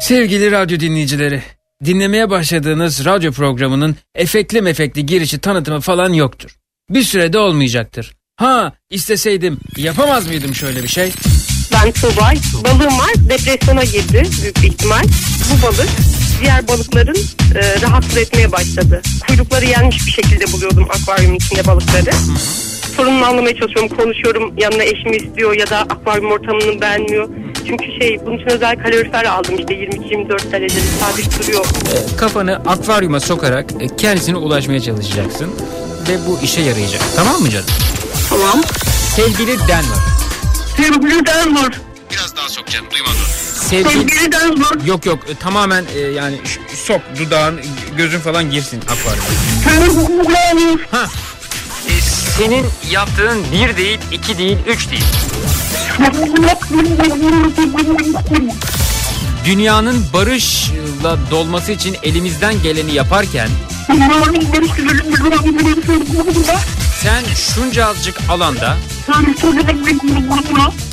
Sevgili radyo dinleyicileri, dinlemeye başladığınız radyo programının efekli mefekli girişi tanıtımı falan yoktur. Bir sürede olmayacaktır. Ha isteseydim yapamaz mıydım şöyle bir şey? Ben Tuğbay. Balığım var. Depresyona girdi büyük bir ihtimal. Bu balık diğer balıkların e, rahatsız etmeye başladı. Kuyrukları yenmiş bir şekilde buluyordum akvaryumun içinde balıkları. Sorununu anlamaya çalışıyorum. Konuşuyorum. Yanına eşimi istiyor ya da akvaryum ortamını beğenmiyor. Çünkü şey bunun için özel kalorifer aldım işte 22-24 derecede sabit duruyor. E, kafanı akvaryuma sokarak e, kendisine ulaşmaya çalışacaksın. Ve bu işe yarayacak. Tamam mı canım? Tamam. Sevgili Denver. Sevgili Denver. Biraz daha sok canım duymadım. Sevgili... Sevgili Denver. Yok yok e, tamamen e, yani sok dudağın gözün falan girsin akvaryuma. Ha. Senin yaptığın bir değil, iki değil, üç değil. Dünyanın barışla dolması için elimizden geleni yaparken sen şunca azıcık alanda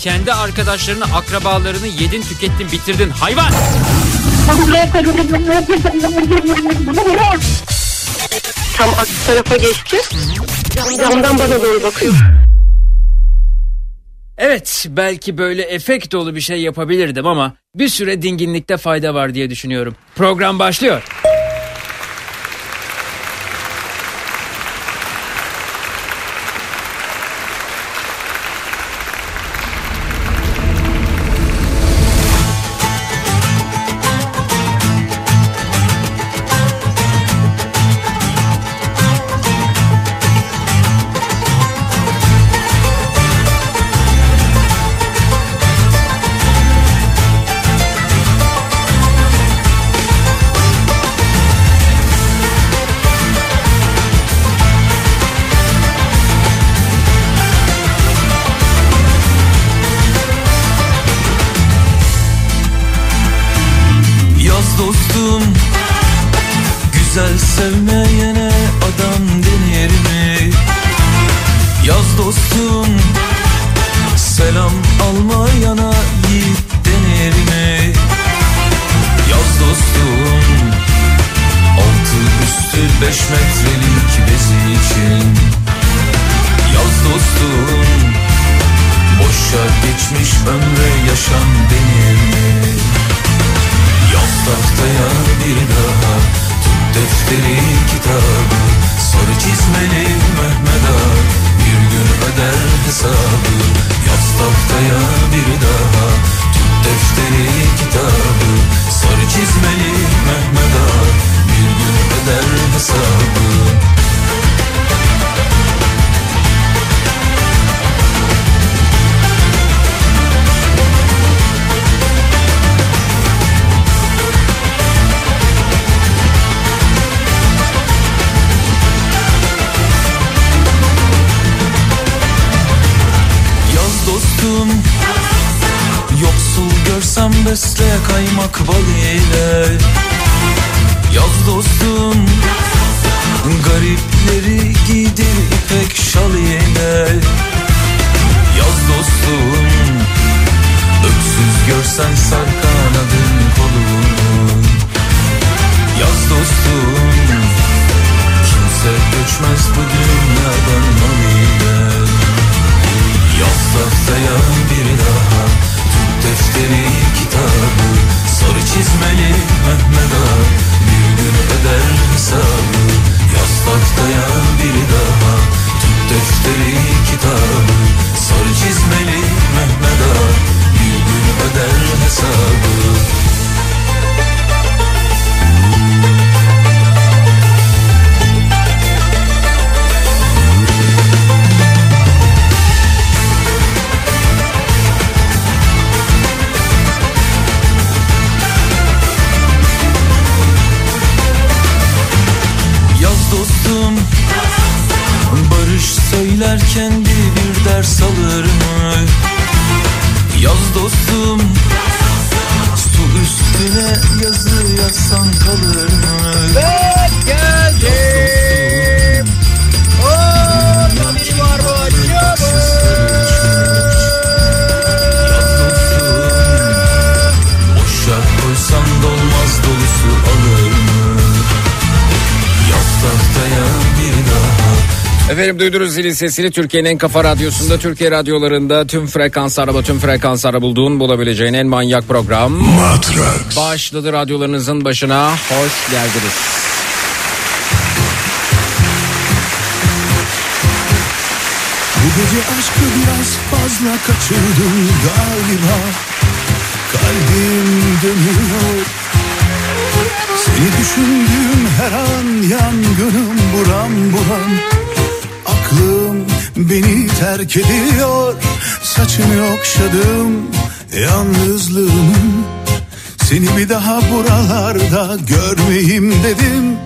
kendi arkadaşlarını, akrabalarını yedin, tükettin, bitirdin hayvan. Tam aksi tarafa geçti. Camdan bana doğru bakıyor. Evet belki böyle efekt dolu bir şey yapabilirdim ama bir süre dinginlikte fayda var diye düşünüyorum. Program başlıyor. Zilin sesini Türkiye'nin en kafa radyosunda Türkiye radyolarında tüm frekans araba tüm frekanslara bulduğun bulabileceğin en manyak program. Matrax. başladı radyolarınızın başına. Hoş geldiniz. Bu gece aşkı biraz fazla kaçırdım galiba. Kalbim dönüyor. Seni düşündüğüm her an yangınım buram buram. Aklım beni terk ediyor Saçını okşadım yalnızlığımın Seni bir daha buralarda görmeyeyim dedim.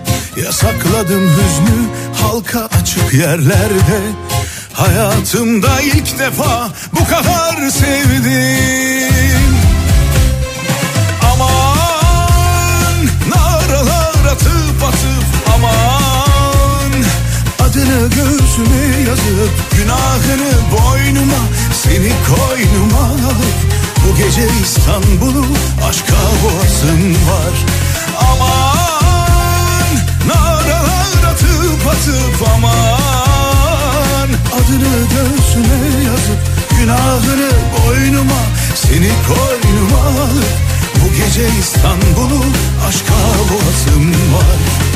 Yasakladım hüznü halka açık yerlerde. Hayatımda ilk defa bu kadar sevdim. Aman naralar atıp atıp aman. Adını göğsüme yazıp günahını boynuma Seni koynuma alıp bu gece İstanbul'u aşka boğazım var. Aman naralar atıp atıp aman. Adını göğsüme yazıp günahını boynuma Seni koynuma alıp bu gece İstanbul'u aşka boğazım var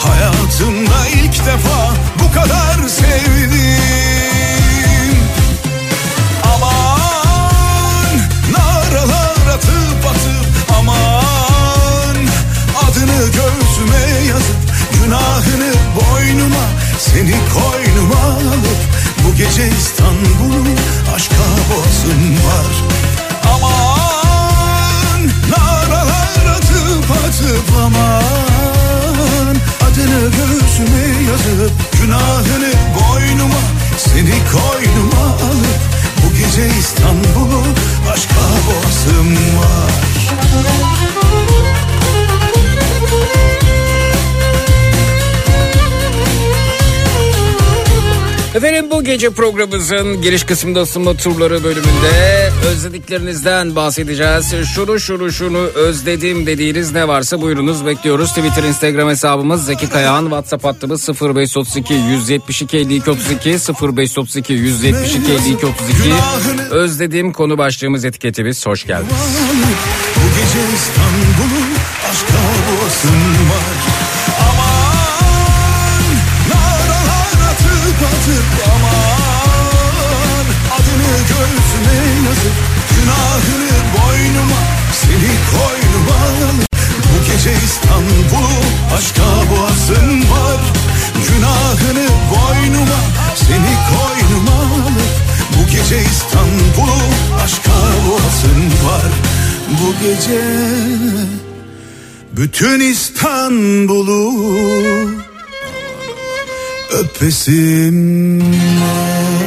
Hayatımda ilk defa bu kadar sevdim. Aman naralar atıp atıp aman. Adını göğsüme yazıp günahını boynuma Seni koynuma alıp bu gece İstanbul'u aşka boğazım var. Aman naralar atıp atıp aman Adını göğsüme yazıp günahını boynuma Seni koynuma alıp bu gece İstanbul'u aşka boğazım var Efendim bu gece programımızın giriş kısmında ısınma turları bölümünde özlediklerinizden bahsedeceğiz. Şunu şunu şunu özledim dediğiniz ne varsa buyurunuz bekliyoruz. Twitter, Instagram hesabımız Zeki Kayağan, WhatsApp hattımız 0532 172 52 32 0532 172 52 32 Özlediğim konu başlığımız etiketimiz hoş geldiniz. Bu gece İstanbul'u aşka boğazım gece İstanbul'u aşka boğazım var. Günahını boynuma seni koynuma alıp bu gece İstanbul'u aşka boğazım var. Bu gece bütün İstanbul'u öpesim var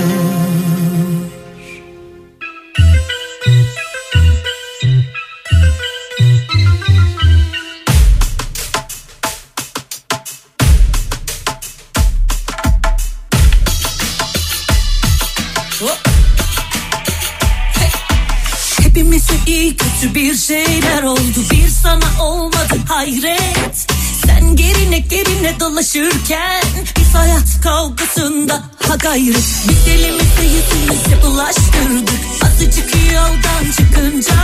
şeyler oldu. Bir sana olmadı hayret. Sen gerine gerine dolaşırken Biz hayat kavgasında ha gayret. Biz elimize yüzümüze bulaştırdık Azıcık yoldan çıkınca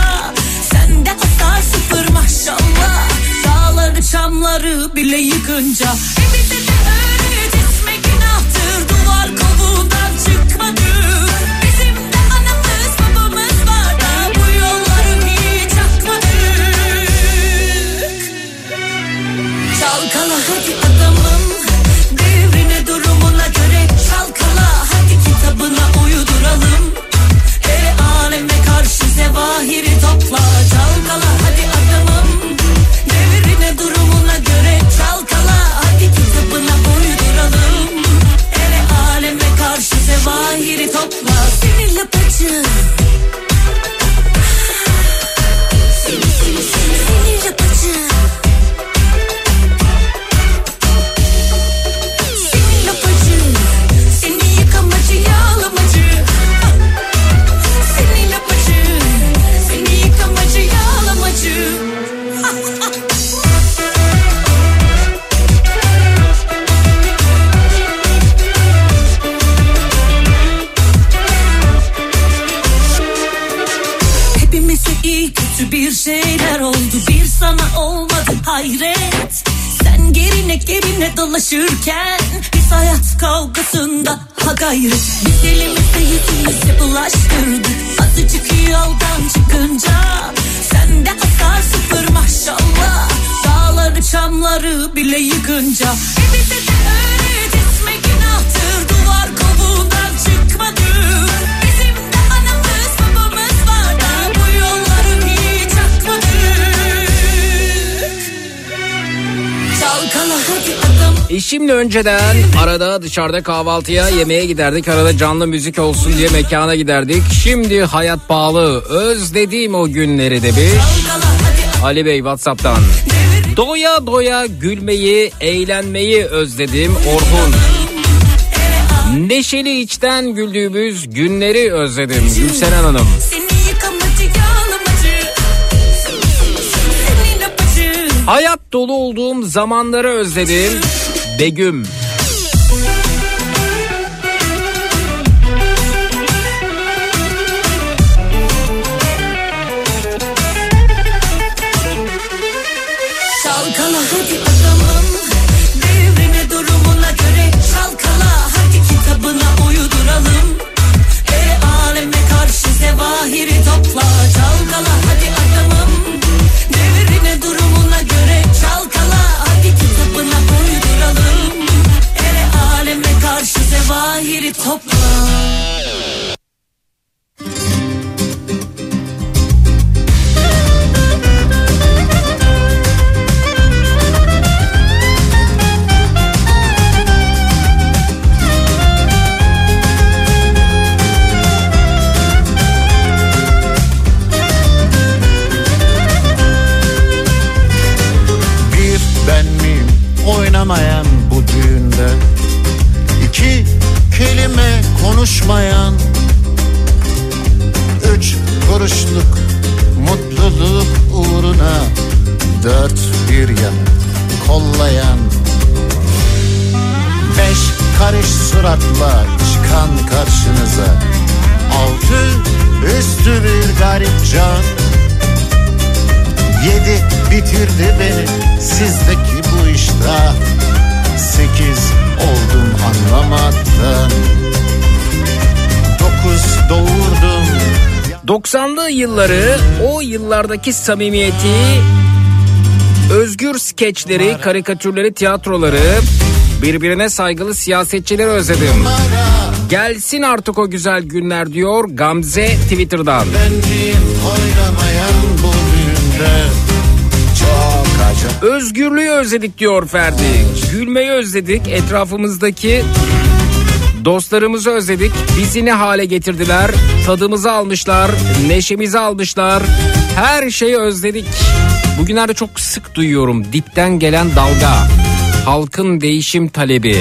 Sende hasar sıfır maşallah. Dağları çamları bile yıkınca. E bize de öğretme günahtır. Duvar kovuğundan çıkmadık Çalkala hadi adamım. Devrine durumuna göre çalkala. Hadi kitabına uyduralım. E aleme karşı zevahiri topla. Çalkala hadi adamım. Devrine durumuna göre çalkala. Hadi kitabına uyduralım. E aleme karşı zevahiri topla. Sinirle paçı sana olmadı hayret. Sen gerine gerine dolaşırken Biz hayat kavgasında ha gayret Biz elimize yüzümüze bulaştırdık. Azıcık yoldan çıkınca Sende hasar sıfır maşallah. Dağları çamları bile yıkınca. E bize de öğret Eşimle önceden arada dışarıda kahvaltıya yemeğe giderdik. Arada canlı müzik olsun diye mekana giderdik. Şimdi hayat pahalı. Özlediğim o günleri demiş. Ali Bey Whatsapp'tan. Doya doya gülmeyi, eğlenmeyi özledim Orhun. Neşeli içten güldüğümüz günleri özledim Gülseren Hanım. Hayat dolu olduğum zamanları özledim Begüm. Karşı zevahiri topla konuşmayan Üç kuruşluk mutluluk uğruna Dört bir yan kollayan Beş karış suratla çıkan karşınıza Altı üstü bir garip can. Yedi bitirdi beni sizdeki bu iştah. Sekiz oldum anlamaktan doğurdum 90'lı yılları o yıllardaki samimiyeti özgür skeçleri, karikatürleri, tiyatroları birbirine saygılı siyasetçileri özledim. Gelsin artık o güzel günler diyor Gamze Twitter'dan. Özgürlüğü özledik diyor Ferdi. Gülmeyi özledik. Etrafımızdaki dostlarımızı özledik. Bizi ne hale getirdiler? Tadımızı almışlar, neşemizi almışlar. Her şeyi özledik. Bugünlerde çok sık duyuyorum dipten gelen dalga. Halkın değişim talebi.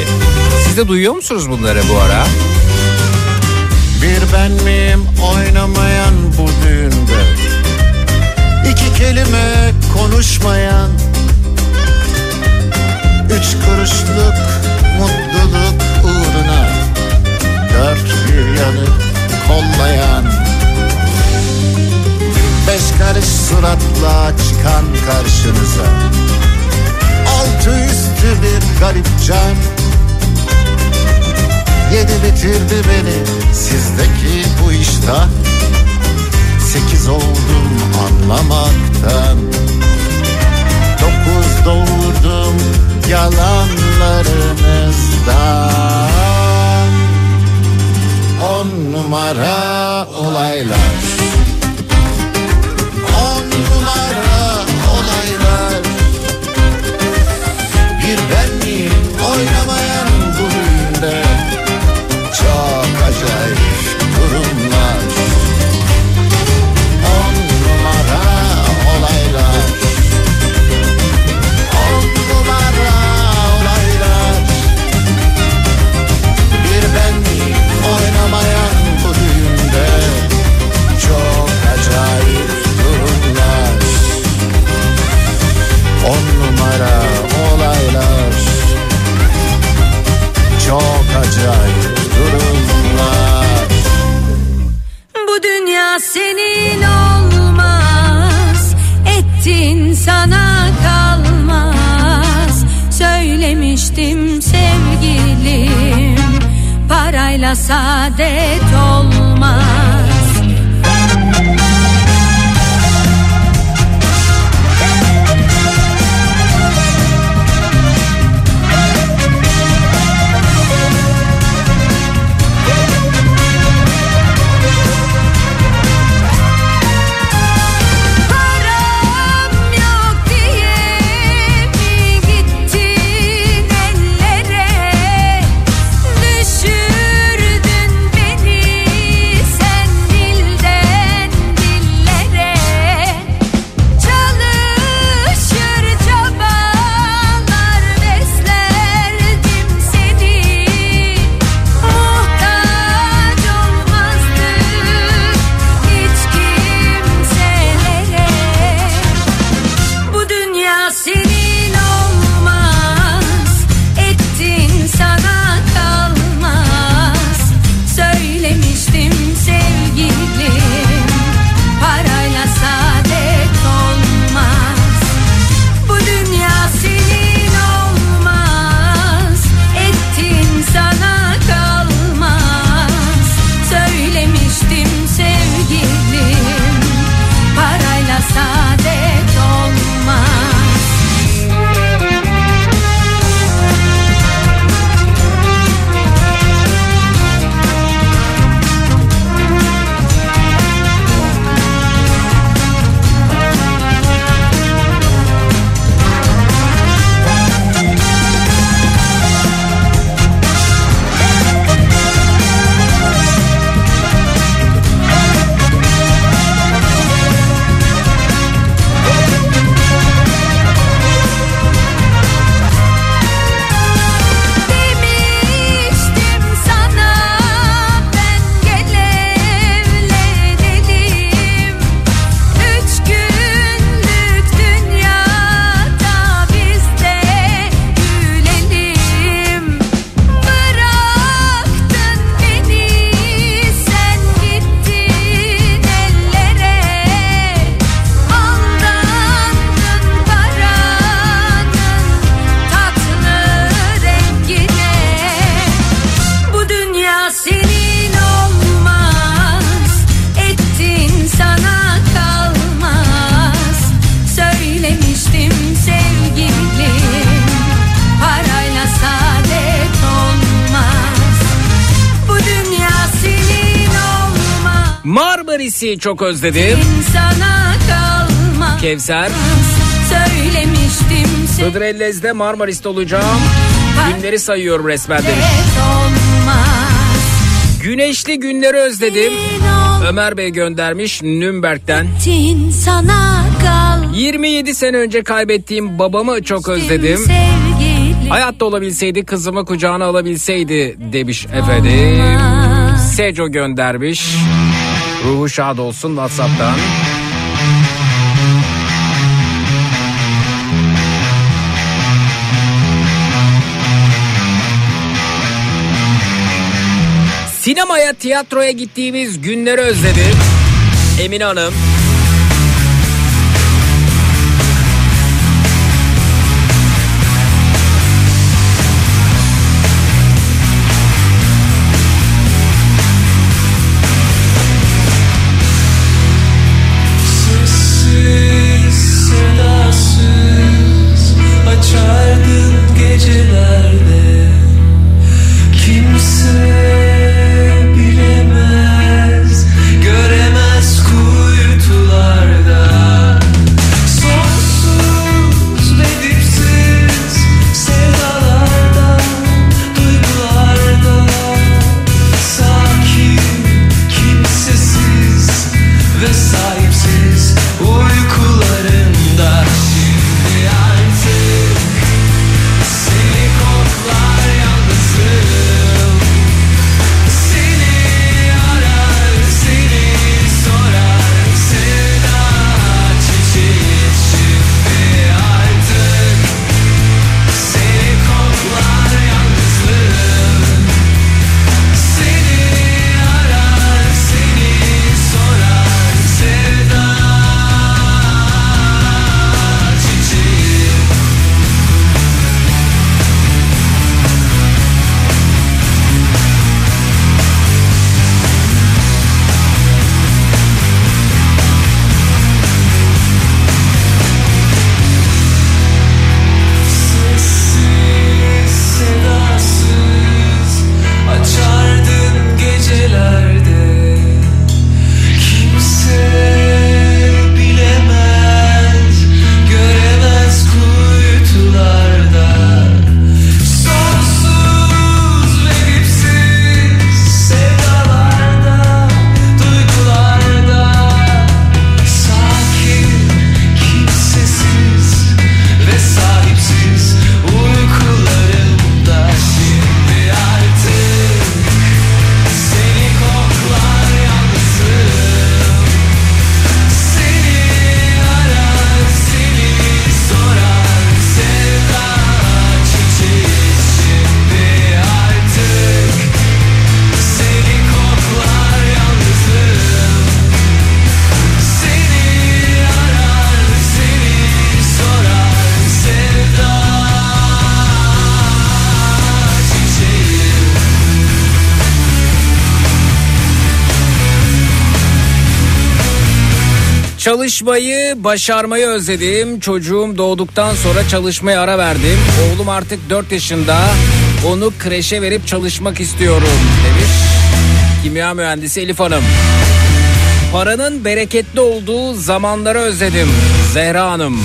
Siz de duyuyor musunuz bunları bu ara? Bir ben miyim oynamayan bu düğünde İki kelime konuşmayan Üç kuruşluk mutluluk Dört bir yanı kollayan. Beş karış suratla çıkan karşınıza. Altı üstü bir garip can. Yedi bitirdi beni sizdeki bu iştah. Sekiz oldum anlamaktan. Dokuz doğurdum yalanlarınızdan On numara olaylar. On numara olaylar. Bir ben miyim oynamayan bu düğünde Çok acayip. Acayip durumlar Bu dünya senin olmaz. Ettin sana kalmaz. Söylemiştim sevgilim. Parayla saadet olmaz Marmaris'i çok özledim. Kevser. Söylemiştim Hıdrellez'de Marmaris'te olacağım. Günleri sayıyorum resmen demiş. Güneşli günleri özledim. Ömer Bey göndermiş Nürnberg'den. Ettin sana kal 27 sene önce kaybettiğim babamı çok özledim. Hayatta olabilseydi kızımı kucağına alabilseydi demiş efendim. Seco göndermiş. Ruhu şad olsun Whatsapp'tan. Sinemaya, tiyatroya gittiğimiz günleri özledim. Emine Hanım. Çalışmayı, başarmayı özledim. Çocuğum doğduktan sonra çalışmaya ara verdim. Oğlum artık 4 yaşında. Onu kreşe verip çalışmak istiyorum demiş. Kimya mühendisi Elif Hanım. Paranın bereketli olduğu zamanları özledim. Zehra Hanım.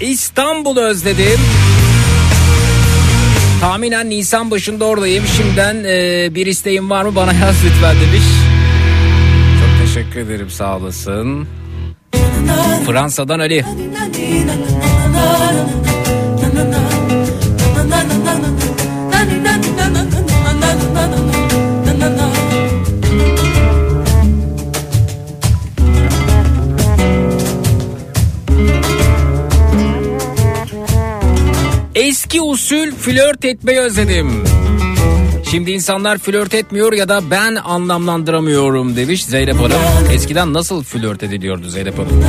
İstanbul'u özledim. Tahminen Nisan başında oradayım. Şimdiden e, bir isteğim var mı bana yaz lütfen demiş. Teşekkür ederim sağ olasın. Fransa'dan Ali. Eski usul flört etmeyi özledim. Şimdi insanlar flört etmiyor ya da ben anlamlandıramıyorum demiş Zeynep Hanım. Eskiden nasıl flört ediliyordu Zeynep Hanım?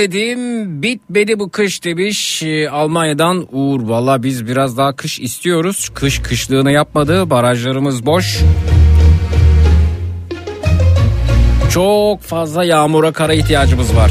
Özledim bitmedi bu kış demiş Ee, Almanya'dan Uğur. Valla biz biraz daha kış istiyoruz. Kış kışlığını yapmadı barajlarımız boş. Çok fazla yağmura kara ihtiyacımız var.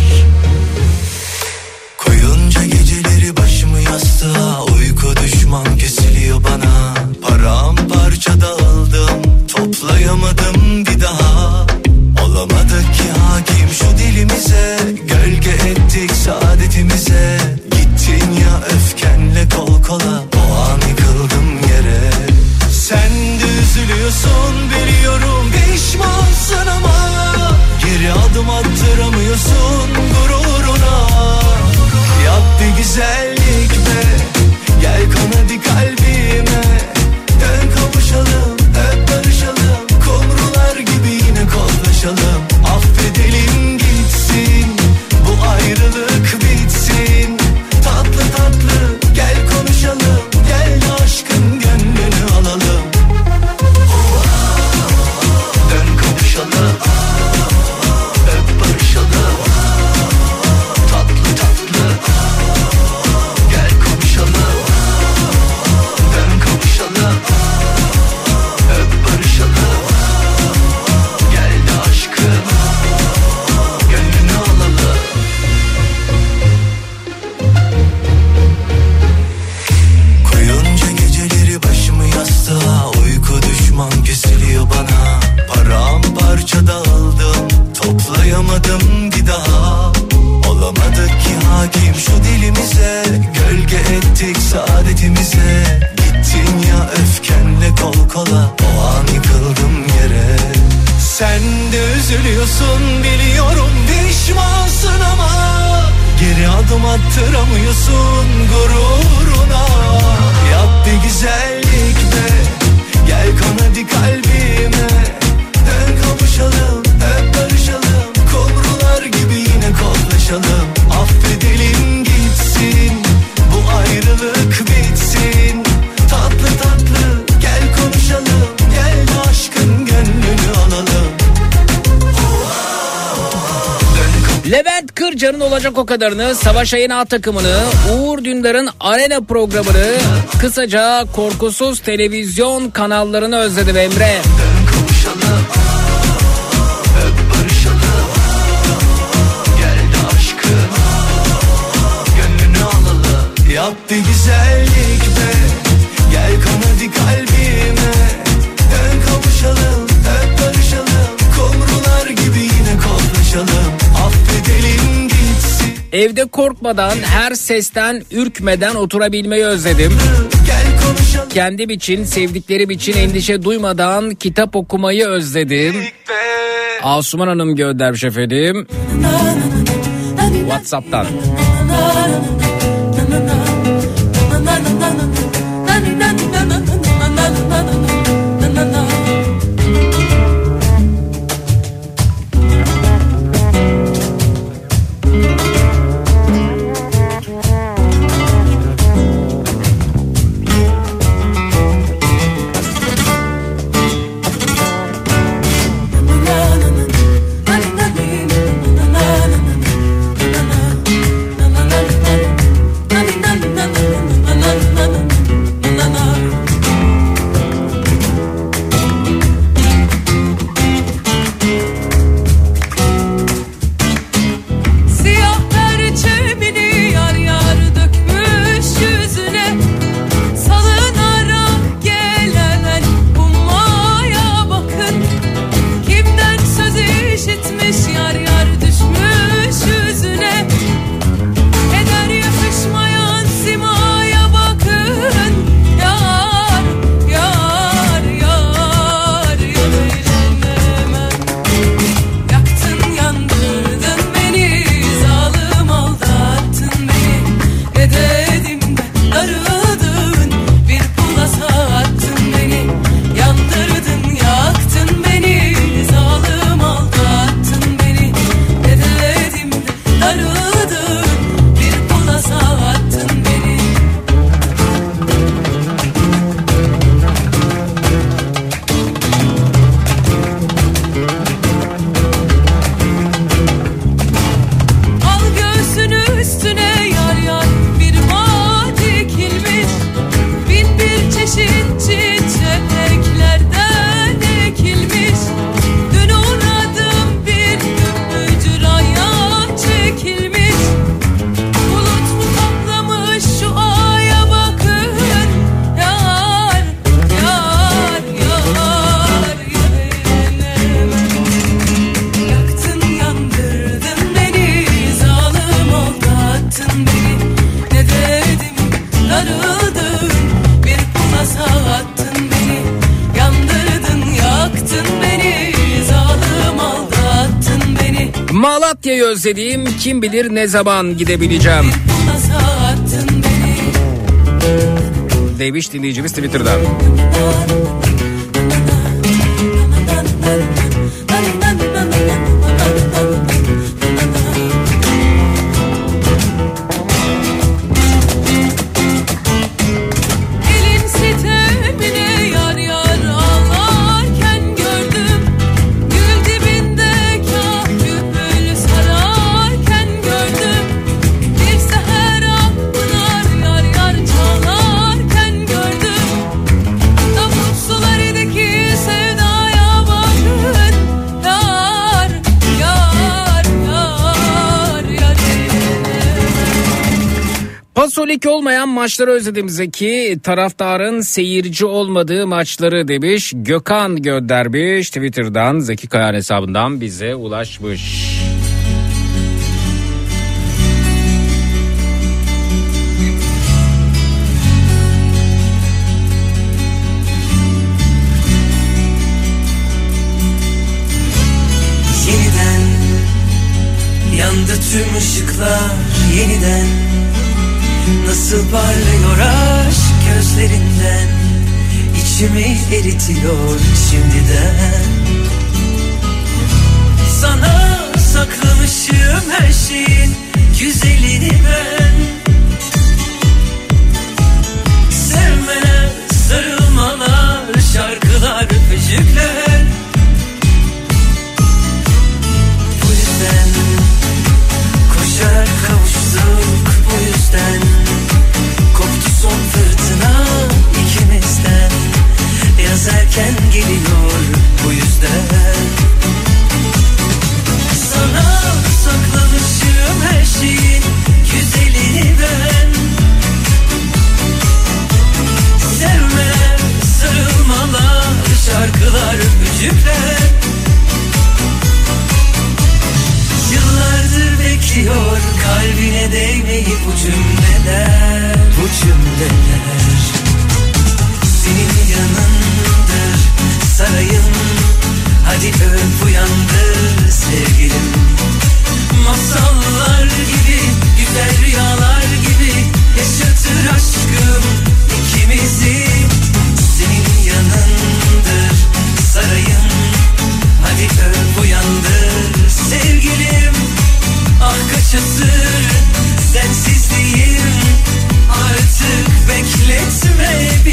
kadarını Savaş Ayın A takımını, Uğur Dündar'ın arena programını, kısaca korkusuz televizyon kanallarını özledim Emre. Evde korkmadan, her sesten, ürkmeden oturabilmeyi özledim. Kendim için, sevdiklerim için endişe duymadan kitap okumayı özledim. Asuman Hanım göndermiş efendim. Whatsapp'tan. özlediğim kim bilir ne zaman gidebileceğim. Demiş dinleyicimiz Twitter'dan. Golik olmayan maçları özlediğimize ki taraftarın seyirci olmadığı maçları demiş. Gökhan göndermiş Twitter'dan Zeki Kayan hesabından bize ulaşmış. Yeniden yandı tüm ışıklar parlıyor aşk gözlerinden. İçimi eritiyor şimdiden. Sana saklamışım her şeyin güzelini ben. Sevmeler, sarılmalar, şarkılar, öpücükler Yaz erken geliyor bu yüzden. Sana saklamışım her şeyin güzelini ben. Sevmeler, sarılmalar, şarkılar, öpücükler. Yıllardır bekliyor kalbine değmeyi bu cümleler. Bu cümleler sarayım. Hadi öp uyandır sevgilim. Masallar gibi güzel rüyalar gibi Yaşatır aşkım ikimizi. Senin yanındır sarayım. Hadi öp uyandır sevgilim. Ah kaç asır sensizliğim. Artık bekletme bizi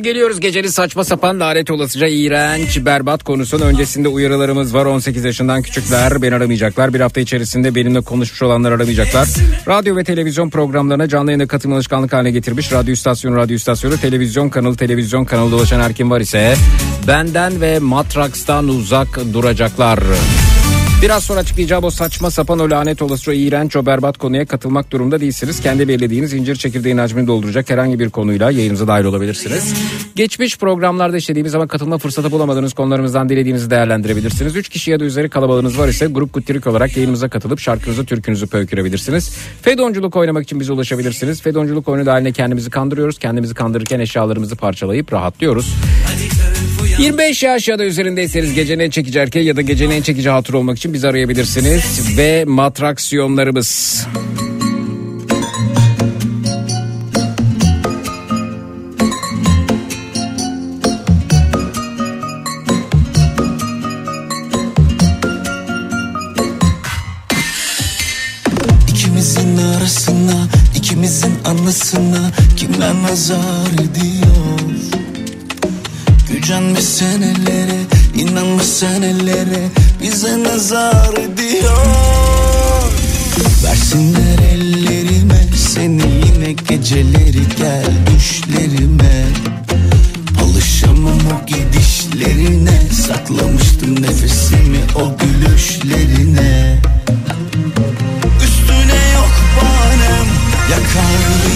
Efendim geliyoruz. Gecenin saçma sapan lanet olasıca iğrenç berbat konusunun öncesinde uyarılarımız var. 18 yaşından küçükler beni aramayacaklar. Bir hafta içerisinde benimle konuşmuş olanlar aramayacaklar. Radyo ve televizyon programlarına canlı yayına katılma alışkanlık haline getirmiş radyo istasyonu radyo istasyonu televizyon kanalı televizyon kanalı dolaşan her kim var ise benden ve Matraks'tan uzak duracaklar. Biraz sonra açıklayacağım o saçma sapan o lanet olası o iğrenç o berbat konuya katılmak durumda değilsiniz. Kendi belirlediğiniz incir çekirdeğin hacmini dolduracak herhangi bir konuyla yayınımıza dahil olabilirsiniz. Geçmiş programlarda işlediğimiz ama katılma fırsatı bulamadığınız konularımızdan dilediğinizi değerlendirebilirsiniz. 3 kişi ya da üzeri kalabalığınız var ise grup kuttirik olarak yayınımıza katılıp şarkınızı türkünüzü pöykürebilirsiniz. Fedonculuk oynamak için bize ulaşabilirsiniz. Fedonculuk oyunu dahiline kendimizi kandırıyoruz. Kendimizi kandırırken eşyalarımızı parçalayıp rahatlıyoruz. 25 yaş ya da üzerindeyseniz gecenin en çekici erkeği ya da gecenin en çekici hatır olmak için bizi arayabilirsiniz. Ve matraksiyonlarımız. İkimizin arasına, ikimizin anısına kimler nazar ediyor? Gücenmiş senelere, inanmış senelere bize nazar ediyor. Versinler ellerime seni yine geceleri gel düşlerime. Alışamam o gidişlerine Saklamıştım nefesimi o gülüşlerine Üstüne yok banem Yakar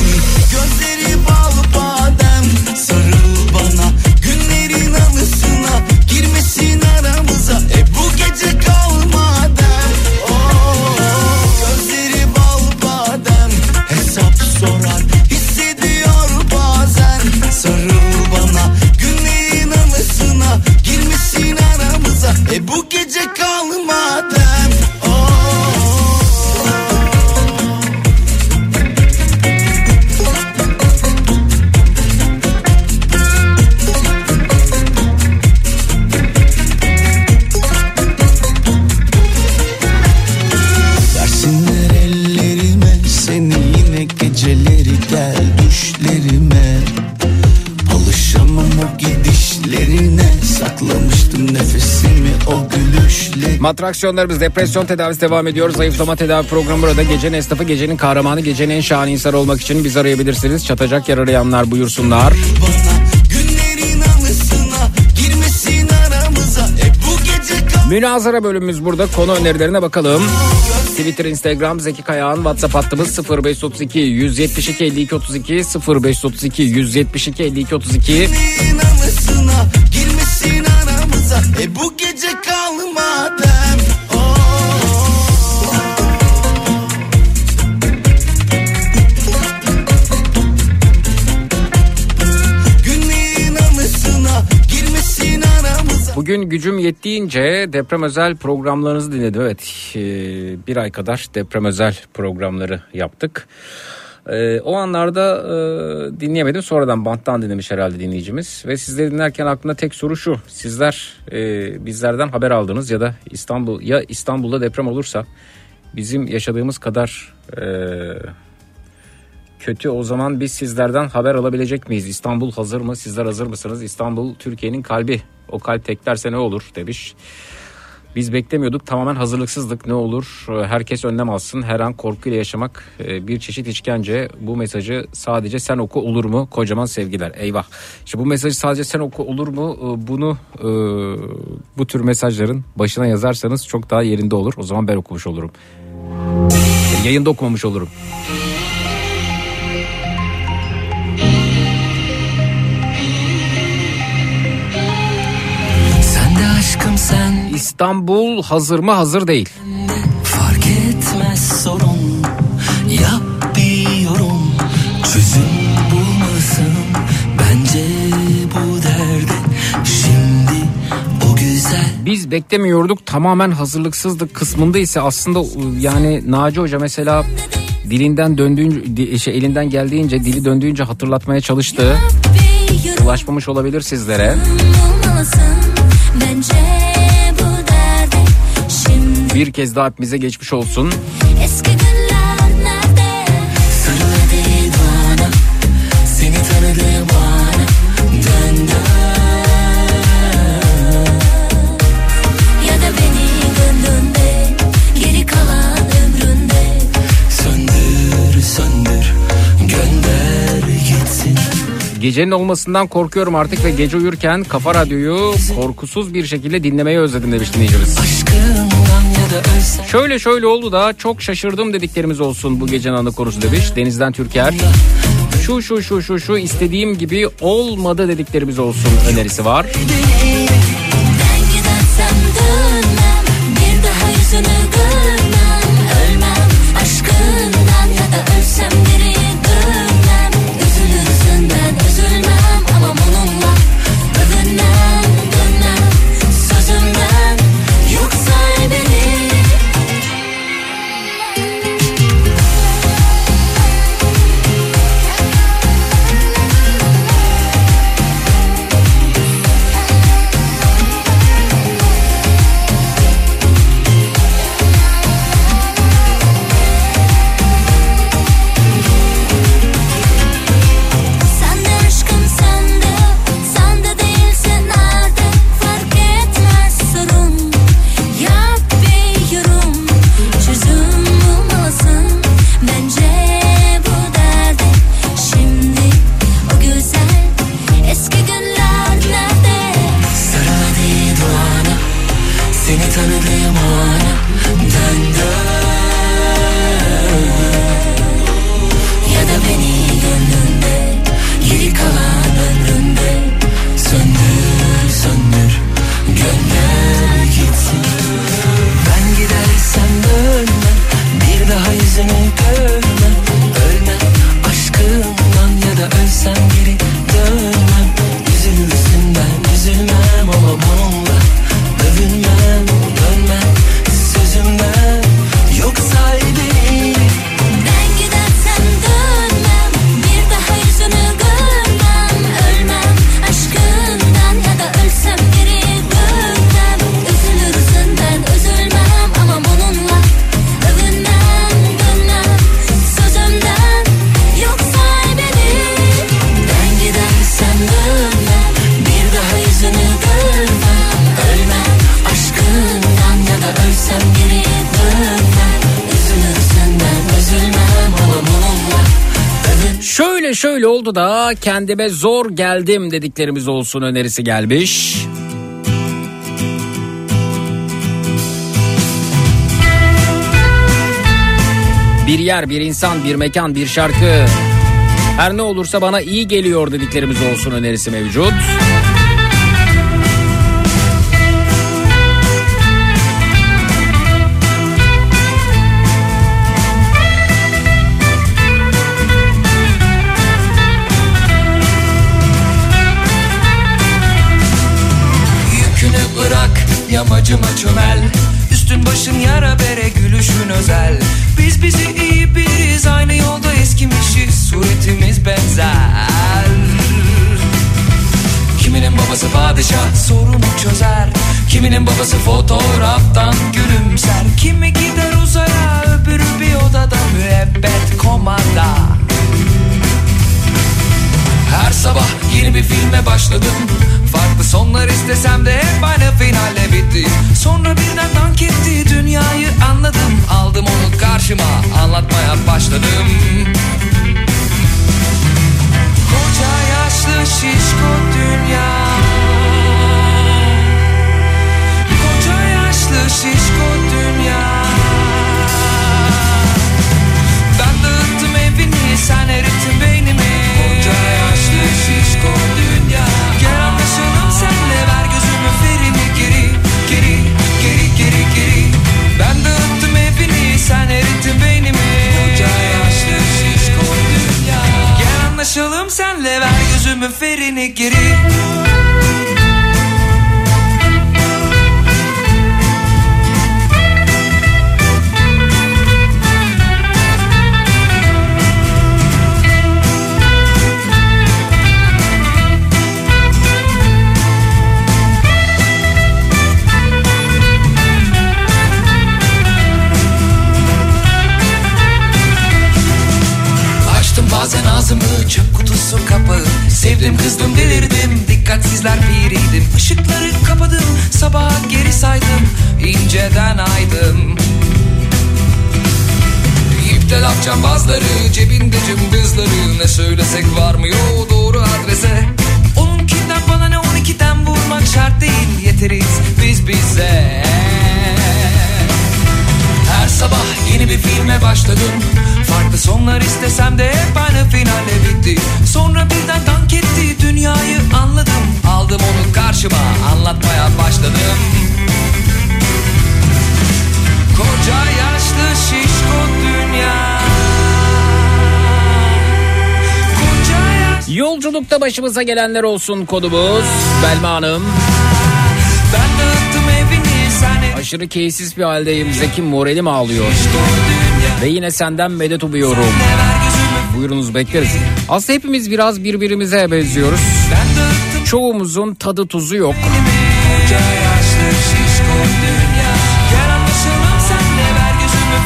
Matraksiyonlarımız depresyon tedavisi devam ediyor. Zayıflama tedavi programı burada. Gecenin esnafı, gecenin kahramanı, gecenin en şahane insanı olmak için biz arayabilirsiniz. Çatacak yer arayanlar buyursunlar. Münazara bölümümüz burada. Konu önerilerine bakalım. Twitter, Instagram, Zeki Kayağan, WhatsApp hattımız 0532 172 52 32 0532 172 52 32 Günlerin anısına girmesin aramıza E bu gece Bugün gücüm yettiğince deprem özel programlarınızı dinledim. Evet e, bir ay kadar deprem özel programları yaptık. E, o anlarda e, dinleyemedim. Sonradan banttan dinlemiş herhalde dinleyicimiz. Ve sizleri dinlerken aklımda tek soru şu. Sizler bizlerden haber aldınız ya da İstanbul ya İstanbul'da deprem olursa bizim yaşadığımız kadar kötü. O zaman biz sizlerden haber alabilecek miyiz? İstanbul hazır mı? Sizler hazır mısınız? İstanbul Türkiye'nin kalbi. O kalp teklerse ne olur demiş. Biz beklemiyorduk. Tamamen hazırlıksızlık ne olur? Herkes önlem alsın. Her an korkuyla yaşamak e, bir çeşit işkence. Bu mesajı sadece sen oku olur mu kocaman sevgiler? Eyvah. İşte bu mesajı sadece sen oku olur mu? E, bunu e, bu tür mesajların başına yazarsanız çok daha yerinde olur. O zaman ben okumuş olurum. Yayında okumamış olurum İstanbul hazır mı hazır değil. Fark etmez sorun Yap bir yorum Çözüm bulmalısın Bence bu derde. Şimdi o güzel. Biz beklemiyorduk tamamen hazırlıksızlık kısmında ise aslında yani Naci Hoca mesela dilinden döndüğünce şey, elinden geldiğince dili döndüğünce hatırlatmaya çalıştı. Ulaşmamış olabilir sizlere. Bence Bir kez daha hepimize geçmiş olsun. eski Gecenin olmasından korkuyorum artık ve gece uyurken Kafa Radyo'yu korkusuz bir şekilde dinlemeyi özledim demiş dinleyicimiz. Şöyle şöyle oldu da çok şaşırdım dediklerimiz olsun bu gecenin anı konusu demiş Denizden Türker. Şu şu şu şu şu istediğim gibi olmadı dediklerimiz olsun önerisi var. Ben gidersem dönmem bir daha yüzünü kendime zor geldim dediklerimiz olsun önerisi gelmiş. Bir yer, bir insan, bir mekan, bir şarkı. Her ne olursa bana iyi geliyor dediklerimiz olsun önerisi mevcut. Yükünü bırak yamacıma çömel. Üstün başın yara bere gülüşün özel. Biz bizi iyi biriz aynı yolda eskimişiz. Suretimiz benzer. Kiminin babası padişah sorunu çözer. Kiminin babası fotoğraftan gülümser. Kimi gider uzaya öbürü bir odada müebbet komanda. Her sabah yeni bir filme başladım Farklı sonlar istesem de hep aynı finalle bitti. Sonra birden dank etti dünyayı anladım. Aldım onu karşıma anlatmaya başladım. Koca yaşlı şişko dünya. Koca yaşlı şişko dünya. Ben dağıttım evini sen erittin beynimi. Koca yaşlı şişko dünya senle ver gözümü ferini geri. Bazen ağzımı çöp kutusu kapağı Sevdim kızdım delirdim. Dikkatsizler biriydim Işıkları kapadım. Sabaha geri saydım. İnceden aydım. İpte laf cambazları cebinde cımbızları. Ne söylesek varmıyor doğru adrese. Onunkinden bana ne? On ikiden vurmak şart değil. Yeteriz biz bize sabah yeni bir filme başladım. Farklı sonlar istesem de hep aynı finalle bitti. Sonra birden dank etti dünyayı anladım. Aldım onu karşıma anlatmaya başladım. Koca yaşlı şişko dünya. Yaşlı Yolculukta başımıza gelenler olsun kodumuz. Belma Hanım. Ben sen Aşırı keyifsiz bir haldeyim. Zeki moralim ağlıyor. Ve yine senden medet umuyorum. Buyurunuz bekleriz. Aslında hepimiz biraz birbirimize benziyoruz. Çoğumuzun tadı tuzu yok.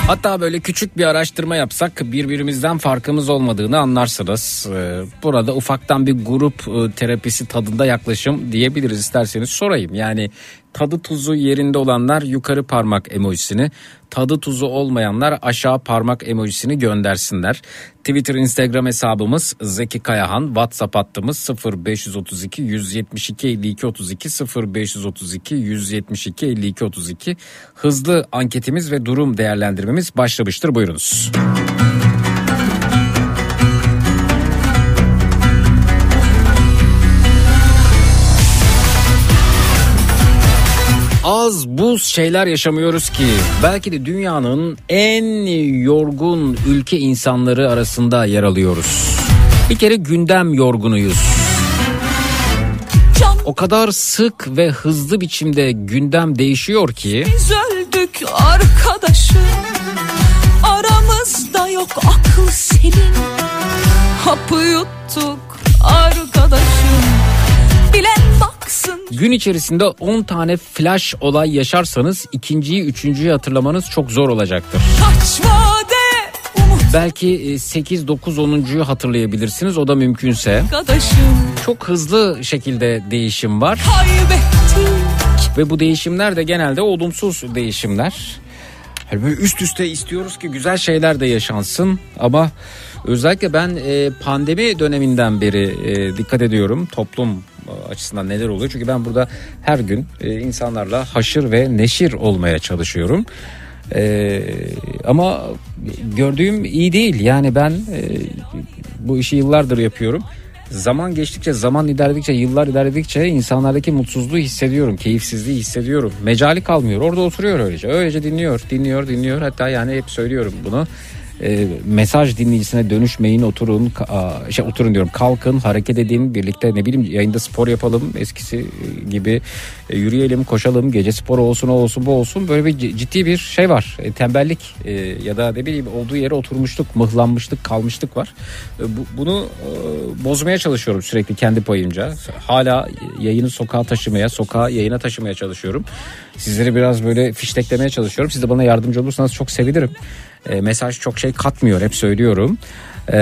Hatta böyle küçük bir araştırma yapsak birbirimizden farkımız olmadığını anlarsınız. Ee, Burada ufaktan bir grup e, terapisi tadında yaklaşım diyebiliriz isterseniz sorayım. Yani tadı tuzu yerinde olanlar yukarı parmak emojisini, tadı tuzu olmayanlar aşağı parmak emojisini göndersinler. Twitter, Instagram hesabımız Zeki Kayahan, WhatsApp hattımız 0532 172 52 32 0532 172 52 32. Hızlı anketimiz ve durum değerlendirmemiz başlamıştır. Buyurunuz. Az buz şeyler yaşamıyoruz ki. Belki de dünyanın en yorgun ülke insanları arasında yer alıyoruz. Bir kere gündem yorgunuyuz. O kadar sık ve hızlı biçimde gündem değişiyor ki. Biz öldük arkadaşım Aramızda yok akıl senin. Hapı yuttuk arkadaşım baksın gün içerisinde 10 tane flash olay yaşarsanız ikinciyi üçüncüyü hatırlamanız çok zor olacaktır. kaç vade umut Belki 8 9 10'uncuyu hatırlayabilirsiniz o da mümkünse. arkadaşım Çok hızlı şekilde değişim var. Kaybettik Ve bu değişimler de genelde olumsuz değişimler. Hani böyle üst üste istiyoruz ki güzel şeyler de yaşansın ama Özellikle ben e, pandemi döneminden beri e, dikkat ediyorum toplum açısından neler oluyor. Çünkü ben burada her gün e, insanlarla haşır ve neşir olmaya çalışıyorum. E, ama gördüğüm iyi değil. Yani ben e, bu işi yıllardır yapıyorum. Zaman geçtikçe, zaman ilerledikçe, yıllar ilerledikçe insanlardaki mutsuzluğu hissediyorum, keyifsizliği hissediyorum. Mecali kalmıyor. Orada oturuyor öylece. Öylece dinliyor, dinliyor, dinliyor. Hatta yani hep söylüyorum bunu. E, mesaj dinleyicisine dönüşmeyin oturun ka- şey oturun diyorum. Kalkın hareket edin birlikte ne bileyim yayında spor yapalım eskisi gibi e, yürüyelim koşalım gece sporu olsun o olsun bu olsun. Böyle bir ciddi bir şey var. E, tembellik e, ya da ne bileyim olduğu yere oturmuşluk mıhlanmışlık kalmışlık var. E, bu, bunu e, bozmaya çalışıyorum sürekli kendi payımca. Hala yayını sokağa taşımaya sokağa yayına taşımaya çalışıyorum. Sizleri biraz böyle fişteklemeye çalışıyorum. Siz de bana yardımcı olursanız çok sevinirim e, mesaj çok şey katmıyor hep söylüyorum. E,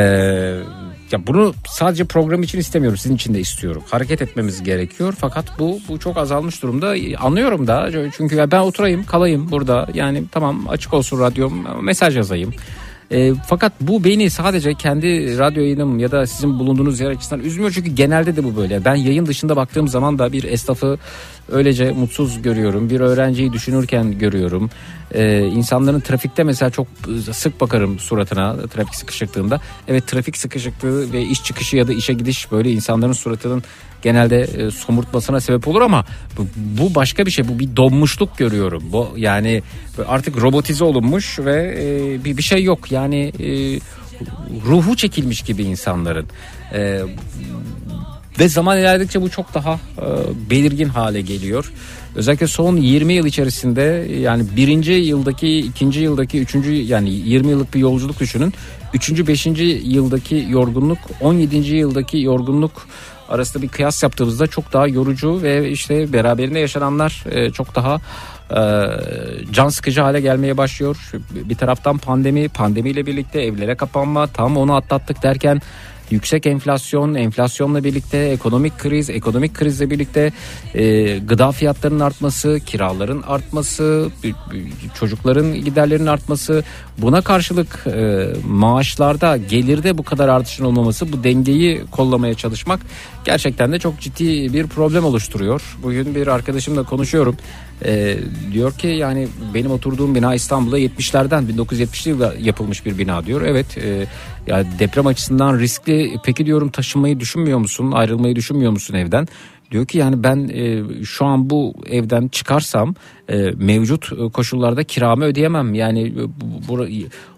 ya bunu sadece program için istemiyorum sizin için de istiyorum. Hareket etmemiz gerekiyor fakat bu bu çok azalmış durumda. Anlıyorum da çünkü ya ben oturayım kalayım burada yani tamam açık olsun radyom mesaj yazayım. E, fakat bu beni sadece kendi radyo yayınım ya da sizin bulunduğunuz yer açısından üzmüyor çünkü genelde de bu böyle. Ben yayın dışında baktığım zaman da bir esnafı öylece mutsuz görüyorum. Bir öğrenciyi düşünürken görüyorum. E, insanların trafikte mesela çok sık bakarım suratına trafik sıkışıklığında. Evet trafik sıkışıklığı ve iş çıkışı ya da işe gidiş böyle insanların suratının genelde e, somurtmasına sebep olur ama bu, bu başka bir şey. Bu bir donmuşluk görüyorum. Bu yani artık robotize olunmuş ve e, bir bir şey yok. Yani e, ruhu çekilmiş gibi insanların. E, ve zaman ilerledikçe bu çok daha e, belirgin hale geliyor. Özellikle son 20 yıl içerisinde yani birinci yıldaki, ikinci yıldaki, üçüncü yani 20 yıllık bir yolculuk düşünün. Üçüncü, beşinci yıldaki yorgunluk, 17. yıldaki yorgunluk arasında bir kıyas yaptığımızda çok daha yorucu ve işte beraberinde yaşananlar e, çok daha e, can sıkıcı hale gelmeye başlıyor. Bir taraftan pandemi, pandemiyle birlikte evlere kapanma, tam onu atlattık derken yüksek enflasyon, enflasyonla birlikte ekonomik kriz, ekonomik krizle birlikte e, gıda fiyatlarının artması, kiraların artması, çocukların giderlerinin artması, buna karşılık e, maaşlarda, gelirde bu kadar artışın olmaması, bu dengeyi kollamaya çalışmak gerçekten de çok ciddi bir problem oluşturuyor. Bugün bir arkadaşımla konuşuyorum. E, diyor ki yani benim oturduğum bina İstanbul'da 70'lerden 1970'li yılda yapılmış bir bina diyor. Evet e, ya deprem açısından riskli peki diyorum taşınmayı düşünmüyor musun ayrılmayı düşünmüyor musun evden? Diyor ki yani ben e, şu an bu evden çıkarsam e, mevcut koşullarda kiramı ödeyemem. Yani bu, bu,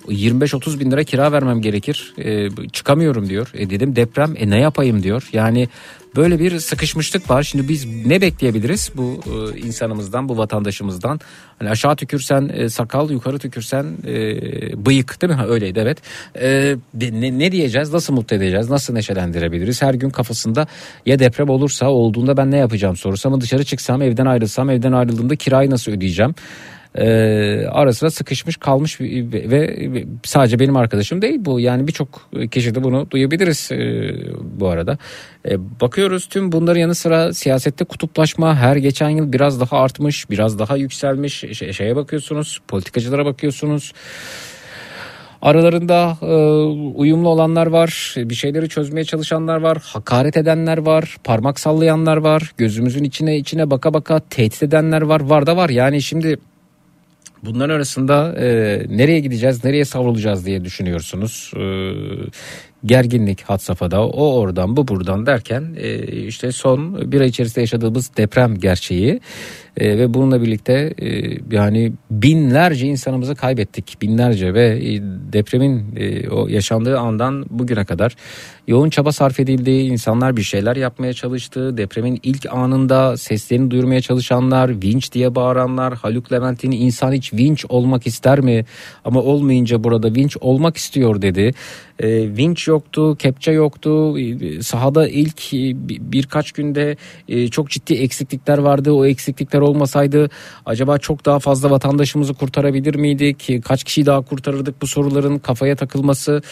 25-30 bin lira kira vermem gerekir. E, çıkamıyorum diyor. E dedim deprem e ne yapayım diyor. Yani böyle bir sıkışmışlık var. Şimdi biz ne bekleyebiliriz bu e, insanımızdan, bu vatandaşımızdan? Hani aşağı tükürsen e, sakal, yukarı tükürsen e, bıyık değil mi? Ha, öyleydi evet. E, ne, ne diyeceğiz? Nasıl mutlu edeceğiz? Nasıl neşelendirebiliriz? Her gün kafasında ya deprem olursa olduğunda ben ne yapacağım sorusu ama dışarı çıksam, evden ayrılsam, evden ayrıldığımda kirayı nasıl ödeyeceğim? E, arasında sıkışmış kalmış ve, sadece benim arkadaşım değil bu. Yani birçok kişi de bunu duyabiliriz e, bu arada. E, bakıyoruz tüm bunların yanı sıra siyasette kutuplaşma her geçen yıl biraz daha artmış biraz daha yükselmiş. Şey, şeye bakıyorsunuz politikacılara bakıyorsunuz. Aralarında e, uyumlu olanlar var, bir şeyleri çözmeye çalışanlar var, hakaret edenler var, parmak sallayanlar var, gözümüzün içine içine baka baka tehdit edenler var, var da var. Yani şimdi Bunların arasında e, nereye gideceğiz, nereye savrulacağız diye düşünüyorsunuz. E, gerginlik had safhada, o oradan bu buradan derken e, işte son bir ay içerisinde yaşadığımız deprem gerçeği e, ve bununla birlikte e, yani binlerce insanımızı kaybettik. Binlerce ve e, depremin e, o yaşandığı andan bugüne kadar yoğun çaba sarf edildi. insanlar bir şeyler yapmaya çalıştı. Depremin ilk anında seslerini duyurmaya çalışanlar, vinç diye bağıranlar, Haluk Levent'in insan hiç vinç olmak ister mi? Ama olmayınca burada vinç olmak istiyor dedi. E, vinç yoktu, kepçe yoktu. E, sahada ilk e, birkaç günde e, çok ciddi eksiklikler vardı. O eksiklikler olmasaydı acaba çok daha fazla vatandaşımızı kurtarabilir miydik? Kaç kişiyi daha kurtarırdık bu soruların kafaya takılması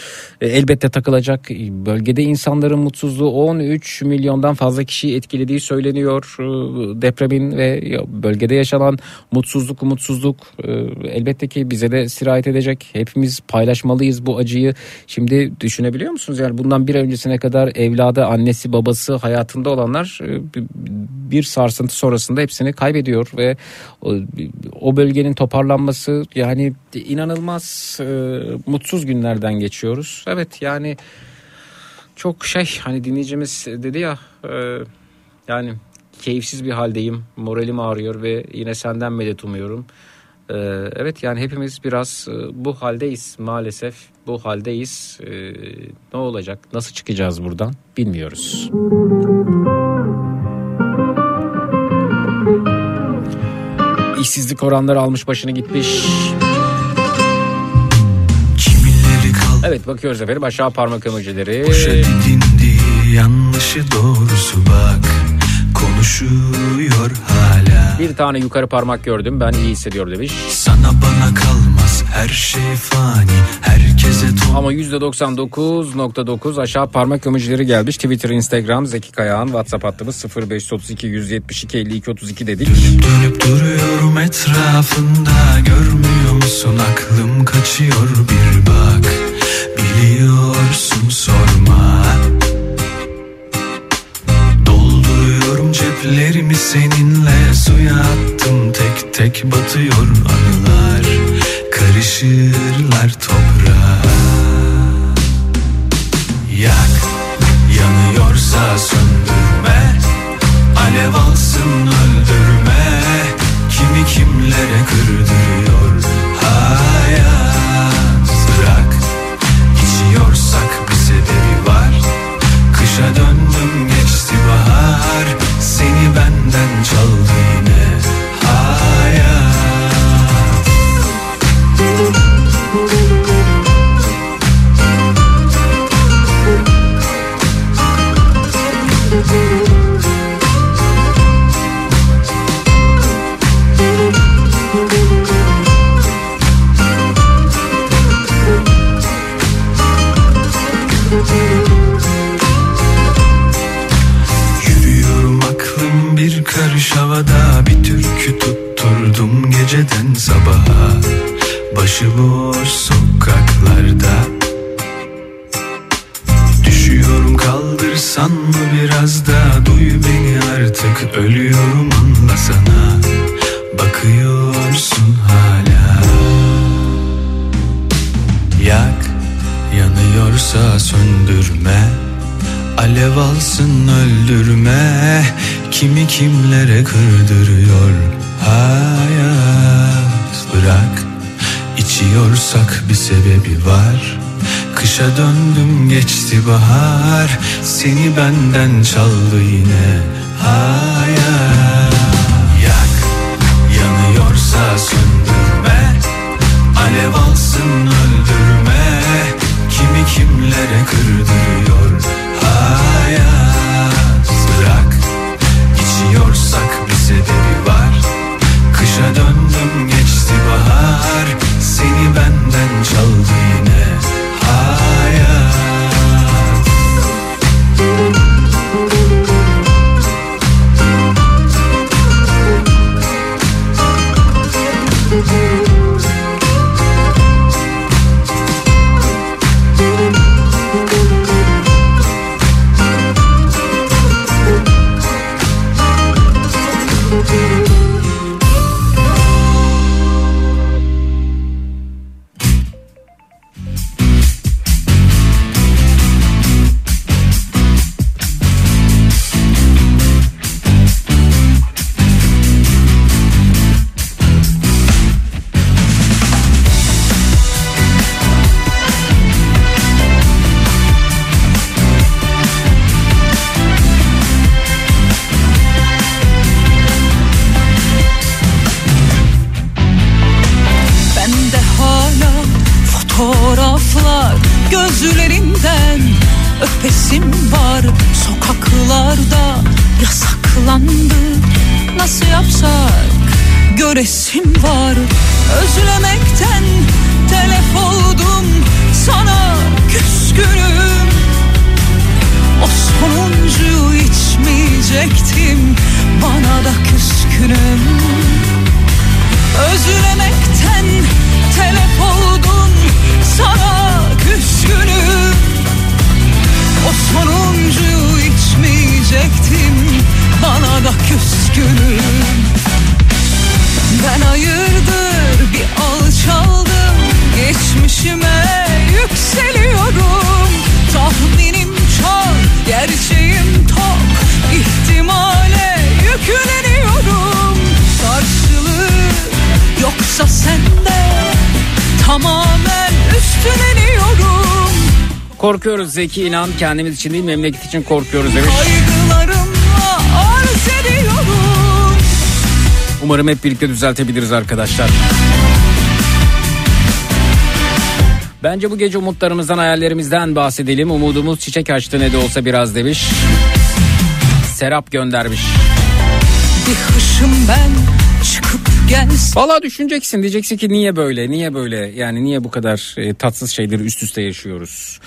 e, elbette takılacak. Bölgede insanların mutsuzluğu 13 milyondan fazla kişiyi etkilediği söyleniyor. E, depremin ve bölgede yaşanan mutsuzluk, umutsuzluk e, elbette ki bize de sirayet edecek. Hepimiz paylaşmalıyız bu acıyı. Şimdi düşünebiliyor musunuz? Yani bundan bir öncesine kadar evladı, annesi, babası hayatında olanlar bir sarsıntı sonrasında hepsini kaybediyor ve o bölgenin toparlanması yani inanılmaz e, mutsuz günlerden geçiyoruz. Evet yani çok şey hani dinleyicimiz dedi ya e, yani keyifsiz bir haldeyim moralim ağrıyor ve yine senden medet umuyorum. Ee, evet yani hepimiz biraz e, bu haldeyiz maalesef bu haldeyiz. Ne olacak nasıl çıkacağız buradan bilmiyoruz. İşsizlik oranları almış başını gitmiş. Evet bakıyoruz efendim aşağı parmak emojileri. Boşa didindi yanlışı doğrusu bak konuşuyor hala. Bir tane yukarı parmak gördüm ben iyi hissediyor demiş. Sana bana her şey fani herkese. Ama %99.9 aşağı parmak emojileri gelmiş. Twitter, Instagram, Zeki Kayağan, WhatsApp hattımız 0532 172 52 32 dedik. Dönüp dönüp duruyorum etrafında görmüyor musun aklım kaçıyor bir bak. Biliyorsun sorma. Dolduruyorum ceplerimi seninle suya attım tek tek batıyor anılar. Karışırlar toprağa. Yak yanıyorsa söndürme. Alev alsın öldürme. Kimi kimlere kırdırıyor hayat? Bırak içiyorsak bir sebebi var. Kışa döndüm geçti bahar. Seni benden çaldı sabaha Başıboş sokaklarda. Düşüyorum kaldırsan mı biraz da Duy beni artık ölüyorum anlasana Bakıyorsun hala. Yak yanıyorsa söndürme. Alev alsın öldürme. Kimi kimlere kırdırıyor? Hayat Bırak. İçiyorsak bir sebebi var. Kışa döndüm geçti bahar. Seni benden çaldı yine hayat Yak yanıyorsa söndürme. Alev alsın öldürme. Kimi kimlere kırdırıyor Zeki inan kendimiz için değil memleket için korkuyoruz demiş. Umarım hep birlikte düzeltebiliriz arkadaşlar. Bence bu gece umutlarımızdan, hayallerimizden bahsedelim. Umudumuz çiçek açtı ne de olsa biraz demiş. Serap göndermiş. Bir hışım ben çıkıp gelsin Valla düşüneceksin diyeceksin ki niye böyle niye böyle yani niye bu kadar e, tatsız şeyleri üst üste yaşıyoruz.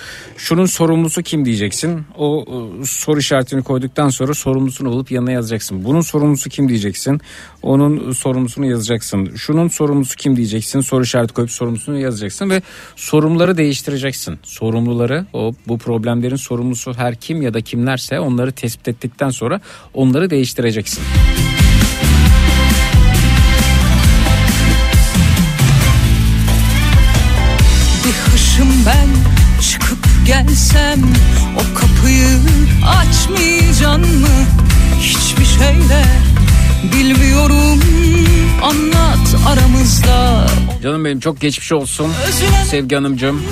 Şunun sorumlusu kim diyeceksin o e, soru işaretini koyduktan sonra sorumlusunu bulup yanına yazacaksın. Bunun sorumlusu kim diyeceksin onun sorumlusunu yazacaksın. Şunun sorumlusu kim diyeceksin soru işareti koyup sorumlusunu yazacaksın ve sorumluları değiştireceksin. Sorumluları o bu problemlerin sorumlusu her kim ya da kimlerse onları tespit ettikten sonra onları değiştireceksin. Bir hışım ben gelsem O kapıyı açmayacan mı Hiçbir şeyle bilmiyorum Anlat aramızda Canım benim çok geçmiş olsun. Özlem Sevgi Hanımcığım.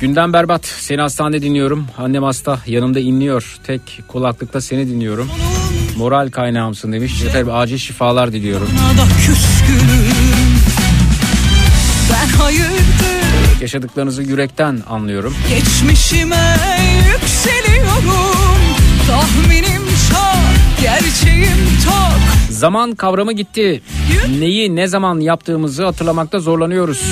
Gündem berbat. Seni hastanede dinliyorum. Annem hasta. Yanımda inliyor. Tek kulaklıkta seni dinliyorum. Moral kaynağımsın demiş. Efendim acil şifalar diliyorum. Ben hayırdır Yaşadıklarınızı yürekten anlıyorum. Geçmişime yükseliyorum Tahminim çok, gerçeğim tok Zaman kavramı gitti. Neyi ne zaman yaptığımızı hatırlamakta zorlanıyoruz.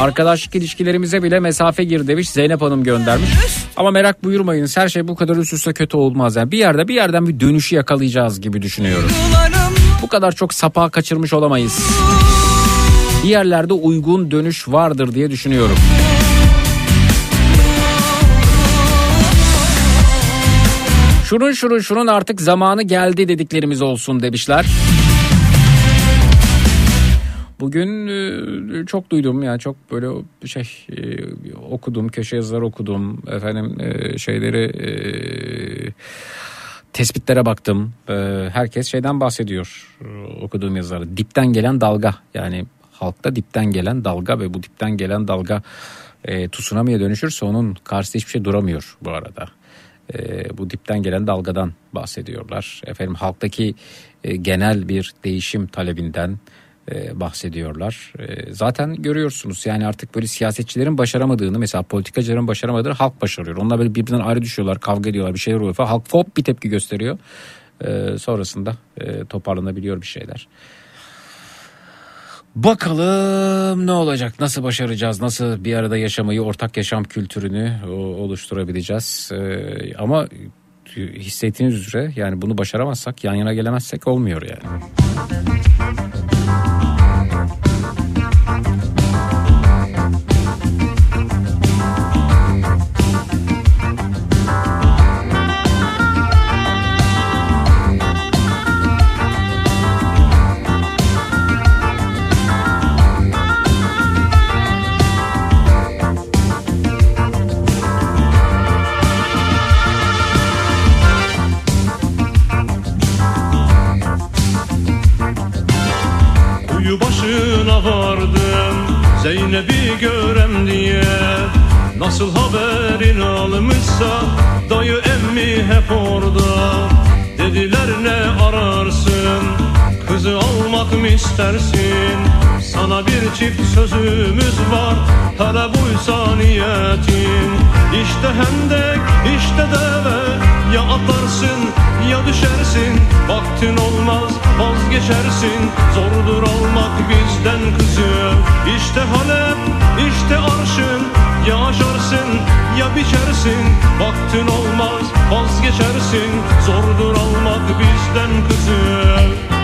Arkadaşlık ilişkilerimize bile mesafe gir demiş Zeynep Hanım göndermiş. Ama merak buyurmayınız her şey bu kadar üst üste kötü olmaz. Yani bir yerde bir yerden bir dönüşü yakalayacağız gibi düşünüyorum. Bu kadar çok sapağı kaçırmış olamayız. Bir yerlerde uygun dönüş vardır diye düşünüyorum. Şunun şunun şunun artık zamanı geldi dediklerimiz olsun demişler. Bugün e, çok duydum yani çok böyle şey e, okudum köşe yazıları okudum efendim e, şeyleri tespitlere baktım. Herkes şeyden bahsediyor okuduğum yazıları. Dipten gelen dalga yani halkta dipten gelen dalga ve bu dipten gelen dalga e, tsunami'ye dönüşürse onun karşısında hiçbir şey duramıyor bu arada. E, bu dipten gelen dalgadan bahsediyorlar. Efendim halktaki e, genel bir değişim talebinden e, bahsediyorlar. E, zaten görüyorsunuz yani artık böyle siyasetçilerin başaramadığını mesela politikacıların başaramadığını halk başarıyor. Onlar böyle birbirinden ayrı düşüyorlar kavga ediyorlar bir şeyler oluyor falan. Halk hop bir tepki gösteriyor. E, sonrasında e, toparlanabiliyor bir şeyler. Bakalım ne olacak? Nasıl başaracağız? Nasıl bir arada yaşamayı, ortak yaşam kültürünü oluşturabileceğiz? Ee, ama hissettiğiniz üzere yani bunu başaramazsak, yan yana gelemezsek olmuyor yani. Zeynep'i görem diye Nasıl haberin almışsa Dayı emmi hep orada. Dediler ne ararsın Kızı almak mı istersin? Sana bir çift sözümüz var. Hele buysa niyetin İşte hendek işte deve. Ya atlarsın ya düşersin. Vaktin olmaz vazgeç vazgeçersin. Zordur almak bizden kızı. İşte Halep işte arşın. Ya aşarsın ya biçersin. Vaktin olmaz vazgeçersin. Zordur almak bizden kızı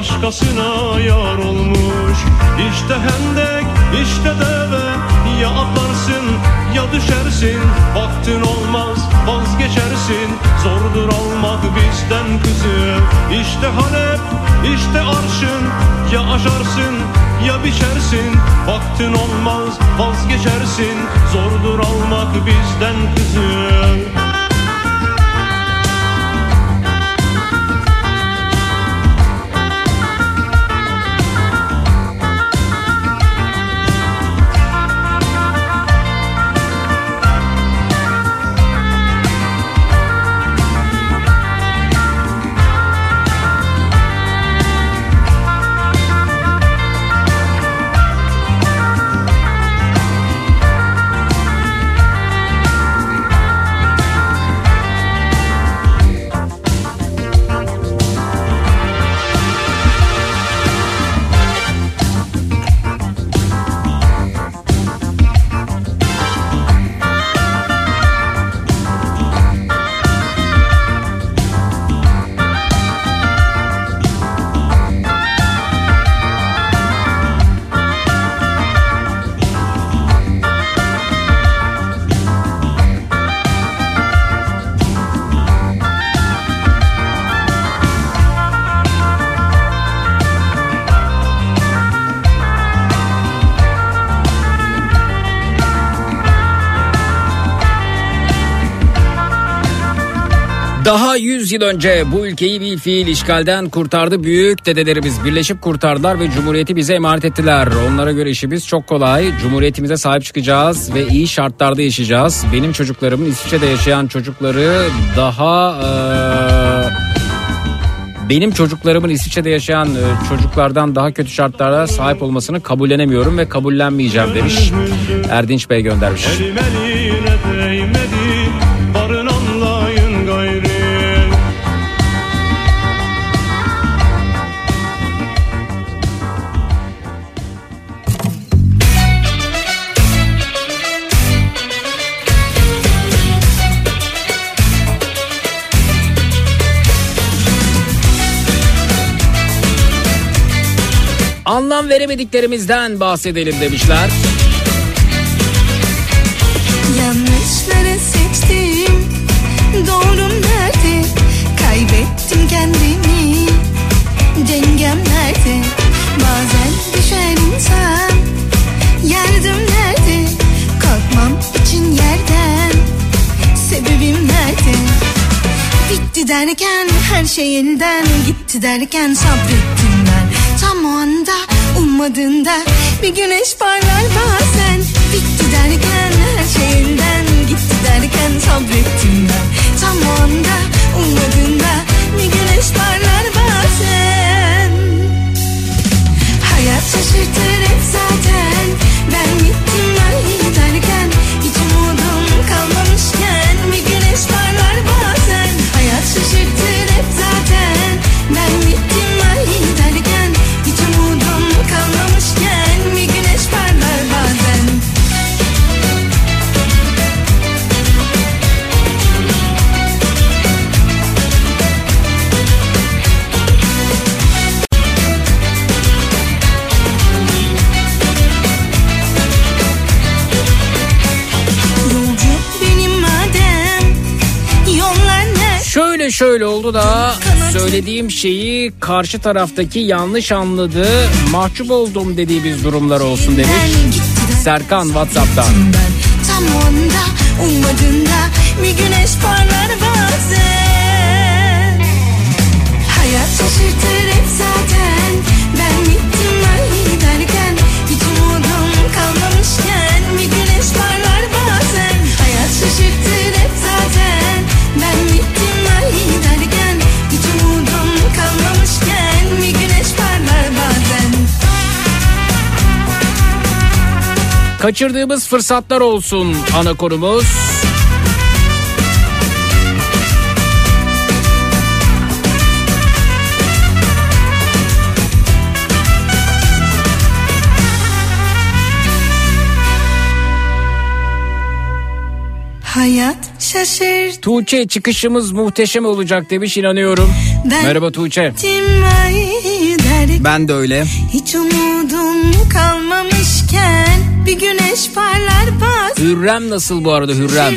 Başkasına yar olmuş. İşte hendek işte deve Ya atlarsın ya düşersin. Vaktin olmaz vazgeçersin. Zordur almak bizden kızı. İşte Halep işte arşın. Ya aşarsın ya biçersin. Vaktin olmaz vazgeçersin. Zordur almak bizden kızı 100 yıl önce bu ülkeyi bir fiil işgalden kurtardı. Büyük dedelerimiz birleşip kurtardılar ve cumhuriyeti bize emanet ettiler. Onlara göre işimiz çok kolay. Cumhuriyetimize sahip çıkacağız ve iyi şartlarda yaşayacağız. Benim çocuklarımın İsviçre'de yaşayan çocukları daha... eee, benim çocuklarımın İsviçre'de yaşayan çocuklardan daha kötü şartlara sahip olmasını kabullenemiyorum ve kabullenmeyeceğim demiş. Erdinç Bey göndermiş. Elim veremediklerimizden bahsedelim demişler. Yanlışları seçtim. Doğrum nerede? Kaybettim kendimi. Dengem nerede? Bazen düşer insan. Yardım nerede? Kalkmam için yerden. Sebebim nerede? Bitti derken her şey elden gitti derken sabrettim ben. Tam o anda ummadığında bir güneş parlar bazen. Bitti derken her şey elden gitti derken sabrettim ben. Tam o anda ummadığında bir güneş parlar bazen. Hayat şaşırtır şöyle oldu da söylediğim şeyi karşı taraftaki yanlış anladı, mahcup oldum dediği bir durumlar olsun demiş. Serkan Whatsapp'tan. Tam onda ummadığında bir güneş parlar bazen. Hayat şaşırtır hep. Kaçırdığımız fırsatlar olsun ana konumuz. Hayat şaşır. Tuğçe çıkışımız muhteşem olacak demiş inanıyorum. Ben Merhaba Tuğçe. Ben de öyle. Hiç umudum kalmadı bir güneş parlar pas. Hürrem nasıl bu arada Hürrem?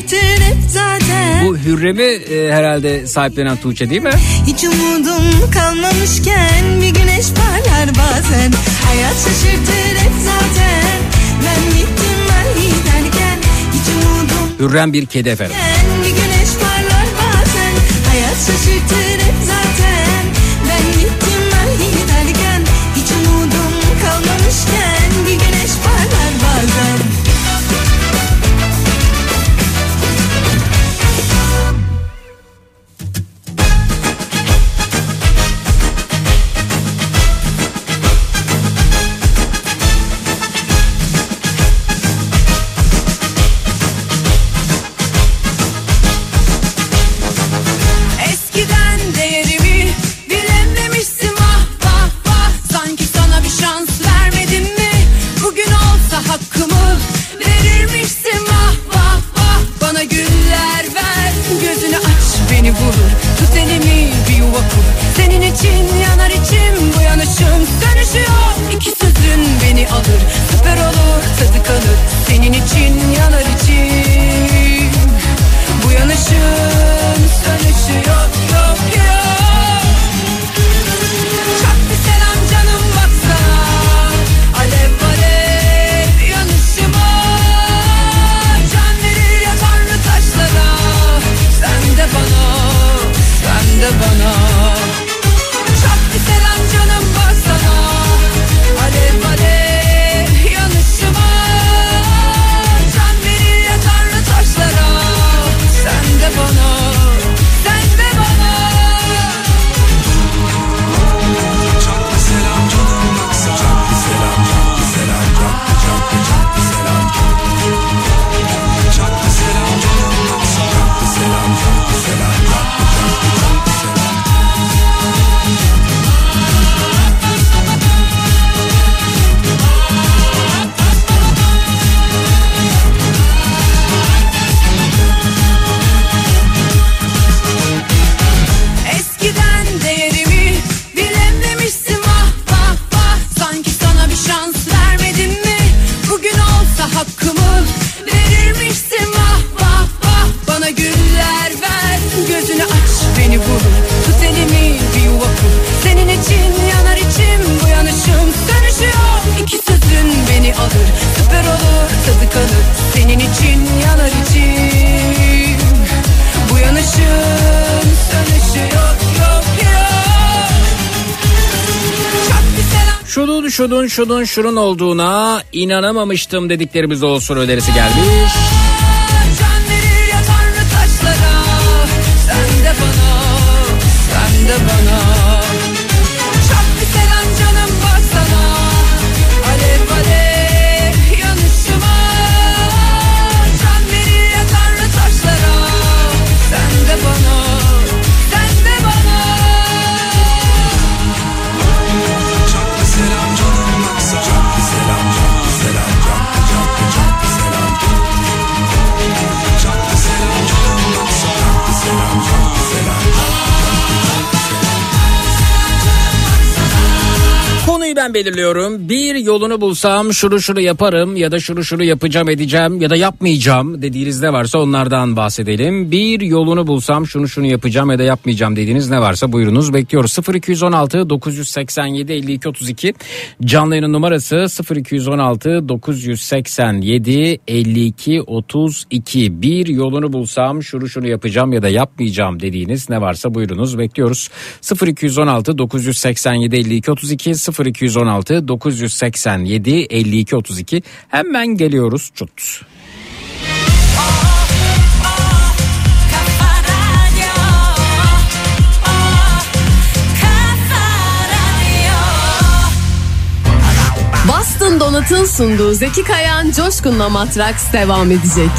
Zaten. Bu Hürrem'i e, herhalde sahiplenen Tuğçe değil mi? Hiç umudum kalmamışken bir güneş parlar bazen. Hayat şaşırtır hep zaten. Ben gittim ben giderken hiç umudum. Hürrem bir kedi efendim. Bir güneş parlar bazen. Hayat şaşırtır hep broşürün olduğuna inanamamıştım dediklerimiz olsun önerisi gelmiş. Belirliyorum. Bir yolunu bulsam şunu şunu yaparım ya da şunu şunu yapacağım edeceğim ya da yapmayacağım dediğiniz ne varsa onlardan bahsedelim. Bir yolunu bulsam şunu şunu yapacağım ya da yapmayacağım dediğiniz ne varsa buyurunuz bekliyoruz. 0216 987 52 32 canlı yayının numarası 0216 987 52 32 bir yolunu bulsam şunu şunu yapacağım ya da yapmayacağım dediğiniz ne varsa buyurunuz bekliyoruz. 0216 987 52 32 0216 987 52 32 hemen geliyoruz çut. Boston Donut'un sunduğu Zeki Kayan Coşkun'la Matraks devam edecek.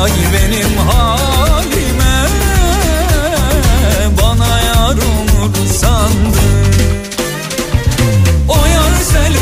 Vay benim halime Bana yar olur sandım o yar selvi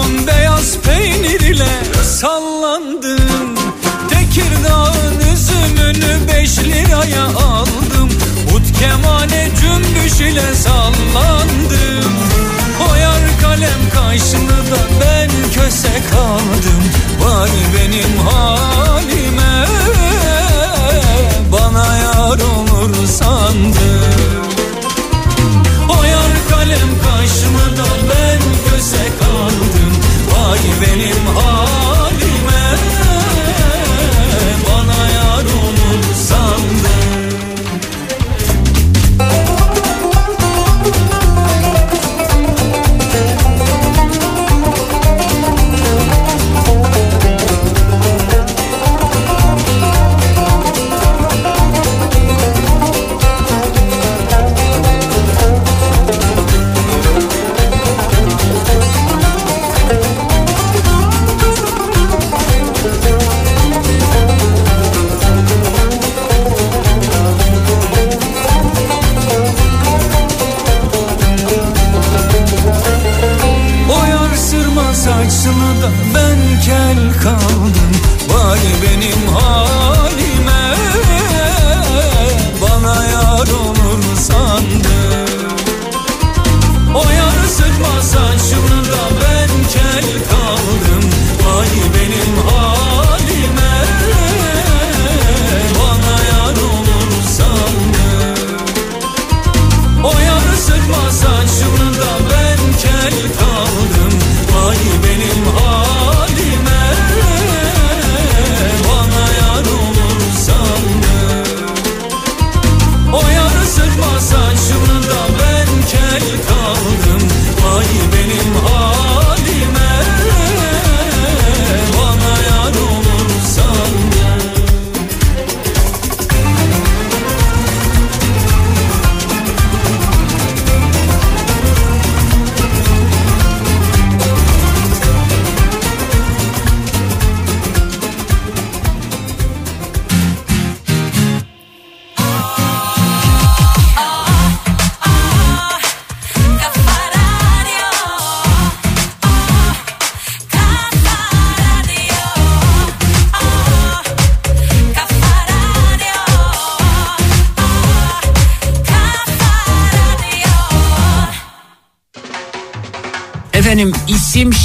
Kavun beyaz peynir ile sallandım. Tekirdağ'ın üzümünü beş liraya aldım. Ut kemane cümbüş ile sallandım. Koyar kalem kaşını ben köse kaldım. Vay benim halime Bana yar olur sandım. O yar kalem kaşımı ben göze kaldım Vay benim halime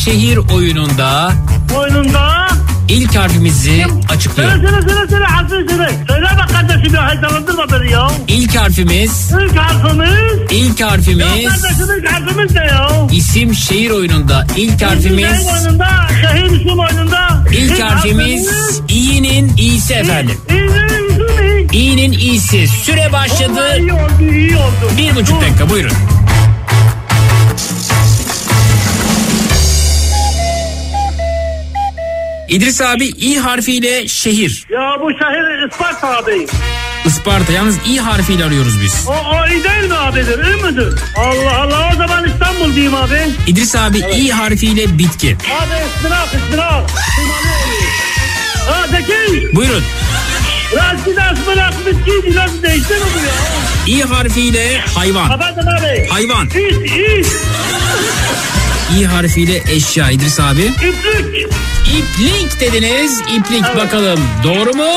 şehir oyununda Oyununda ilk harfimizi açıklıyorum. Söyle söyle söyle söyle harfini söyle. Söyle bak kardeşim ya heyecanlandırma beni ya. İlk harfimiz, İlk harfimiz. ilk Ya harfimiz kardeşim ilk harfimiz ne ya? isim şehir oyununda ilk harfimiz Şehir oyununda, şehir isim oyununda. ilk harfimiz i'nin i'si efendim. İyi, iyi. i'nin i'si. Süre başladı. İyi oldu, iyi oldu. Bir buçuk dakika buyurun. İdris abi i harfiyle şehir. Ya bu şehir Isparta abi. Isparta. Yalnız i harfiyle arıyoruz biz. O, o iyi değil mi abidir? İyi midir? Allah Allah o zaman İstanbul diyeyim abi. İdris abi i harfiyle bitki. Abi ıstırak ıstırak. Ha Zeki. Buyurun. Raşid ıstırak bitkiydi nasıl değişti mi bu ya? i harfiyle hayvan. Efendim abi. Hayvan. İt it. i harfiyle eşya İdris abi. İplik. İplik dediniz. İplik Evet. bakalım doğru mu?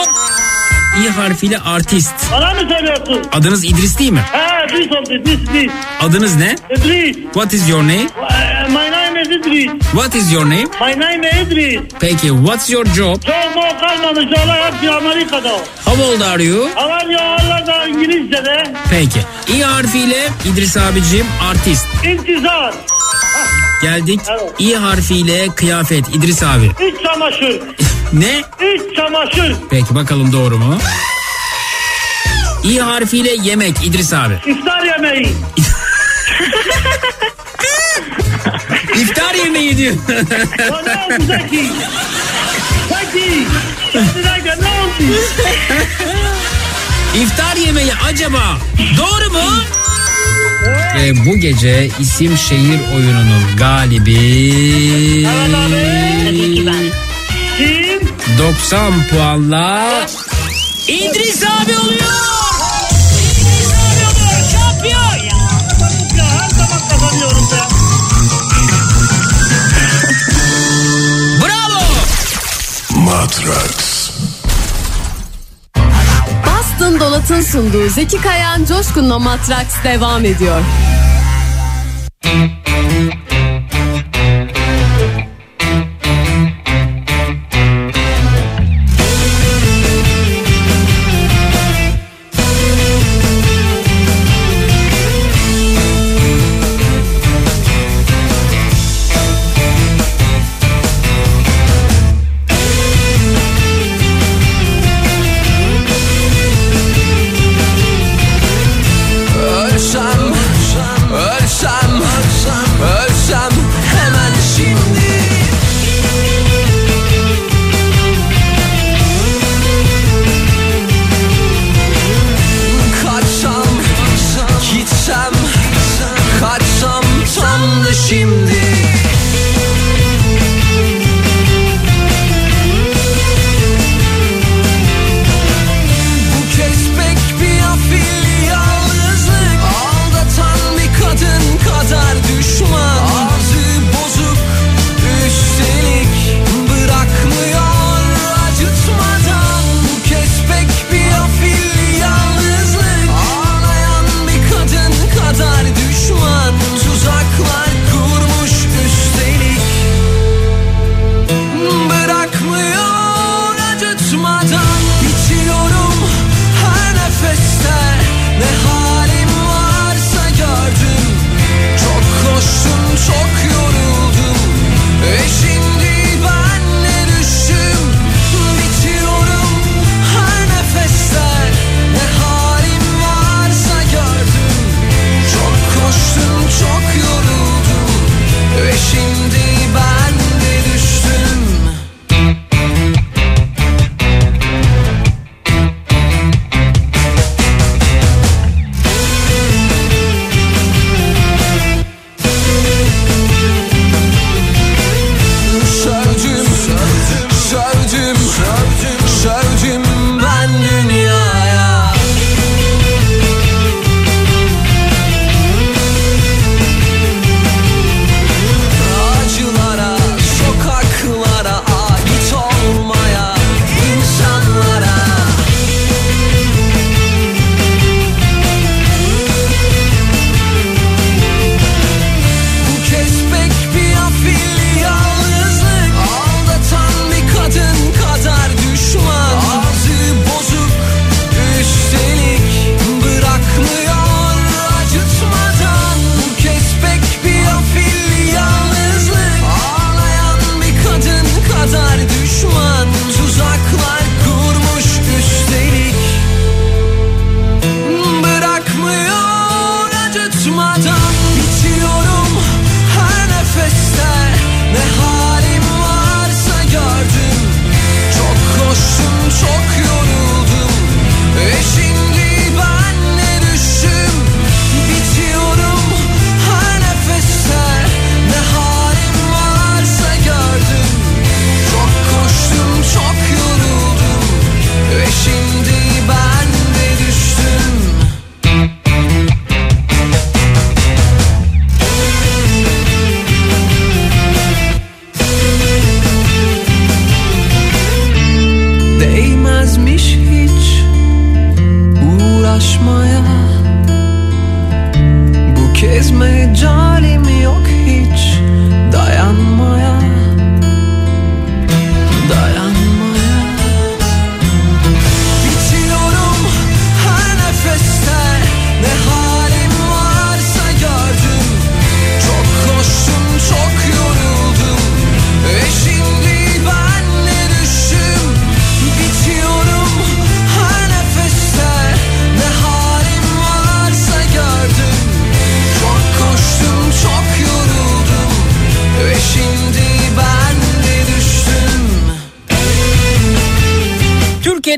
i harfiyle artist. Bana mı söylüyorsun? Adınız İdris değil mi? Ha İdris oldu İdris İdris. Adınız ne? İdris. What is your name? Uh, My name is İdris. What is your name? My name is İdris. Peki what's your job? Çok mu kalmamış olay hepsi Amerika'da. How old are you? Ya Allah da İngilizce'de. Peki. İ harfiyle İdris abicim artist. İntizar. Geldik. Evet. İ harfiyle kıyafet İdris abi. İç çamaşır. Ne? İç çamaşır. Peki bakalım doğru mu? İ harfiyle yemek İdris abi. İftar yemeği. İftar yemeği diyor. Oldu Zeki? Zeki. Kendine gel ne oldu? İftar yemeği acaba doğru mu? Ve bu gece isim şehir oyununun galibi Kim? 90 puanla İdris abi oluyor. Ya her zaman kazanıyorum ya. Bravo. Matrax. Bastın Dolat'ın sunduğu Zeki Kayan Coşkun'la Matraks devam ediyor.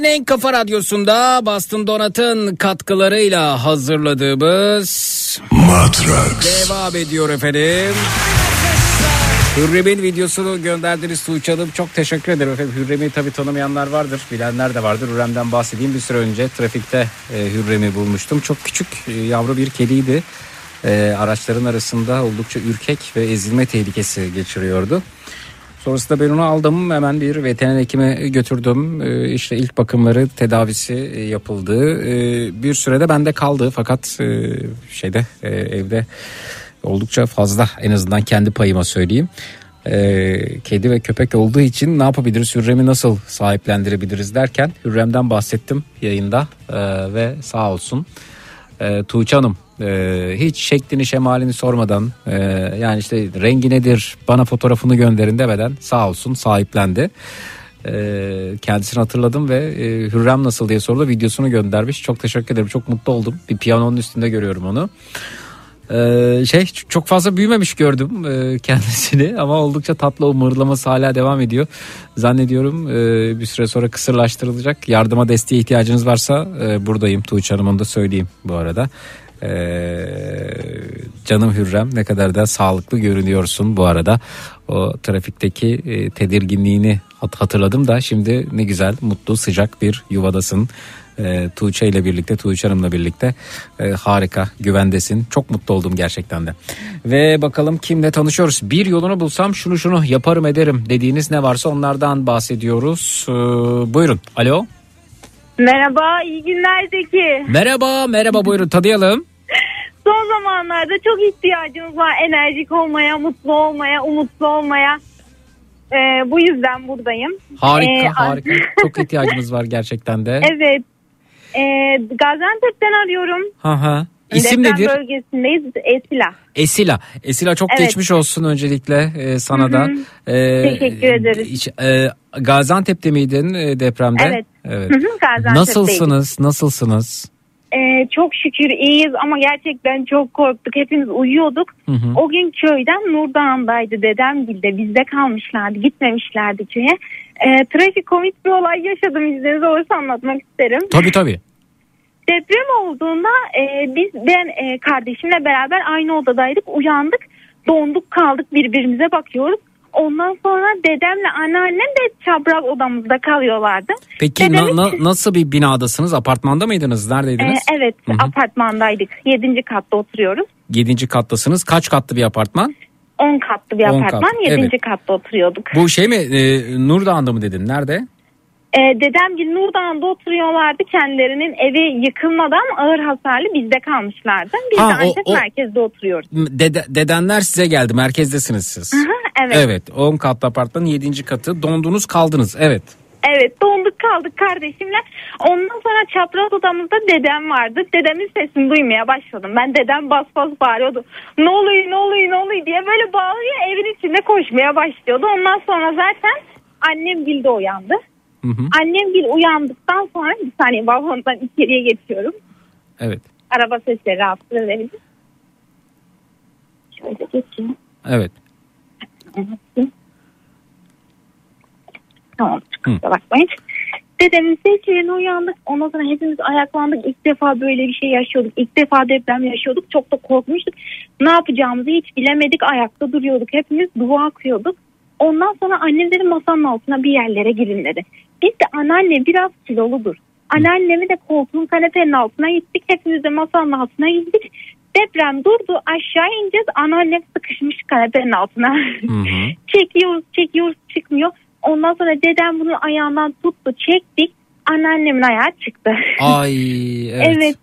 Türkiye'nin en kafa radyosunda Bastın Donat'ın katkılarıyla hazırladığımız Matrax. devam ediyor efendim. Hürrem'in videosunu gönderdiniz Tuğçe Hanım. Çok teşekkür ederim efendim. Hürrem'i tabii tanımayanlar vardır. Bilenler de vardır. Hürrem'den bahsedeyim. Bir süre önce trafikte e, Hürrem'i bulmuştum. Çok küçük e, yavru bir kediydi. E, araçların arasında oldukça ürkek ve ezilme tehlikesi geçiriyordu. Sonrasında ben onu aldım hemen bir veteriner hekime götürdüm. Ee, işte ilk bakımları tedavisi e, yapıldı. Ee, bir sürede bende kaldı fakat e, şeyde e, evde oldukça fazla en azından kendi payıma söyleyeyim. Ee, kedi ve köpek olduğu için ne yapabiliriz Hürrem'i nasıl sahiplendirebiliriz derken Hürrem'den bahsettim yayında Ee, ve sağ olsun e, Tuğçe Hanım e, hiç şeklini şemalini sormadan e, yani işte rengi nedir bana fotoğrafını gönderin demeden sağ olsun sahiplendi. E, kendisini hatırladım ve e, Hürrem nasıl diye sordu videosunu göndermiş. Çok teşekkür ederim çok mutlu oldum. Bir piyanonun üstünde görüyorum onu. Ee, şey çok fazla büyümemiş gördüm e, kendisini ama oldukça tatlı o hala devam ediyor. Zannediyorum e, bir süre sonra kısırlaştırılacak. Yardıma desteğe ihtiyacınız varsa buradayım Tuğçe Hanım onu da söyleyeyim bu arada. Ee, canım Hürrem ne kadar da sağlıklı görünüyorsun bu arada. O trafikteki e, tedirginliğini hat- hatırladım da şimdi ne güzel mutlu sıcak bir yuvadasın. E, Tuğçe ile birlikte Tuğçe Hanım'la birlikte e, harika güvendesin. Çok mutlu oldum gerçekten de. Ve bakalım kimle tanışıyoruz. Bir yolunu bulsam şunu şunu yaparım ederim dediğiniz ne varsa onlardan bahsediyoruz. Ee, buyurun. Alo. Merhaba, iyi günler Zeki. Merhaba merhaba buyurun tanıyalım. Son zamanlarda çok ihtiyacımız var enerjik olmaya, mutlu olmaya, umutlu olmaya. Ee, bu yüzden buradayım. Harika Ee, harika. Çok ihtiyacımız var gerçekten de. Evet. Ee, Gaziantep'ten arıyorum. Ha ha. İsim Deprem nedir? bölgesindeyiz. Esila. Esila. Esila çok Evet. geçmiş olsun öncelikle e, sana Hı da. hı. E, Teşekkür ederiz. hiç, e, Gaziantep'te miydin e, depremde? Evet. Evet. Hı hı, Gaziantep'teydik. Nasılsınız? Nasılsınız? Ee, çok şükür iyiyiz ama gerçekten çok korktuk. Hepimiz uyuyorduk. Hı hı. O gün köyden Nurdağ'ındaydı dedem de bizde kalmışlardı. Gitmemişlerdi köye. Ee, trafik komik bir olay yaşadım izniniz olursa anlatmak isterim. Tabii tabii. Deprem olduğunda e, biz ben e, kardeşimle beraber aynı odadaydık. Uyandık, donduk kaldık birbirimize bakıyoruz. Ondan sonra dedemle anneannem de çapraz odamızda kalıyorlardı. Peki Dedemin- na- na- nasıl bir binadasınız? Apartmanda mıydınız? Ee, Neredeydiniz? evet Hı hı. apartmandaydık. Yedinci katta oturuyoruz. Yedinci kattasınız. Kaç katlı bir apartman? 10 katlı bir On apartman. kat, Yedinci evet. katta oturuyorduk. Bu şey mi? E, Nurdağ'ında mı dedin? Nerede? Ee, dedemgil Nurdağ'da oturuyorlardı. Kendilerinin evi yıkılmadan ağır hasarlı bizde kalmışlardı. Biz Ha, de o- o- merkezde oturuyoruz. Dede- dedenler size geldi. Merkezdesiniz siz. Evet. Evet. 10 katlı apartmanın 7. katı. Dondunuz kaldınız. Evet. Evet donduk kaldık kardeşimle. Ondan sonra çapraz odamızda dedem vardı. Dedemin sesini duymaya başladım. Ben dedem bas bas bağırıyordu. Ne oluyor ne oluyor ne oluyor diye böyle bağırıyor. Evin içinde koşmaya başlıyordu. Ondan sonra zaten annem Gil de uyandı. Hı hı. Annem Gil uyandıktan sonra bir saniye balkondan içeriye geçiyorum. Evet. Araba sesleri rahatsız edebilir. Şöyle geçeyim. Evet. Tamam kusura bakmayın. Seslerine uyandık. Ondan sonra hepimiz ayaklandık. İlk defa böyle bir şey yaşıyorduk. İlk defa deprem yaşıyorduk. Çok da korkmuştuk. Ne yapacağımızı hiç bilemedik. Ayakta duruyorduk. Hepimiz dua akıyorduk. Ondan sonra annem dedi masanın altına bir yerlere girin dedi. Biz de anneanne biraz kiloludur. Anneannemi de koltuğun kanepenin altına gittik. Hepimiz de masanın altına gittik. Deprem durdu aşağı ineceğiz. Anneannem sıkışmış kanepenin altına. çekiyoruz çekiyoruz çıkmıyor. Ondan sonra dedem bunun ayağından tuttu çektik. Anneannemin ayağı çıktı. Ay evet. Evet.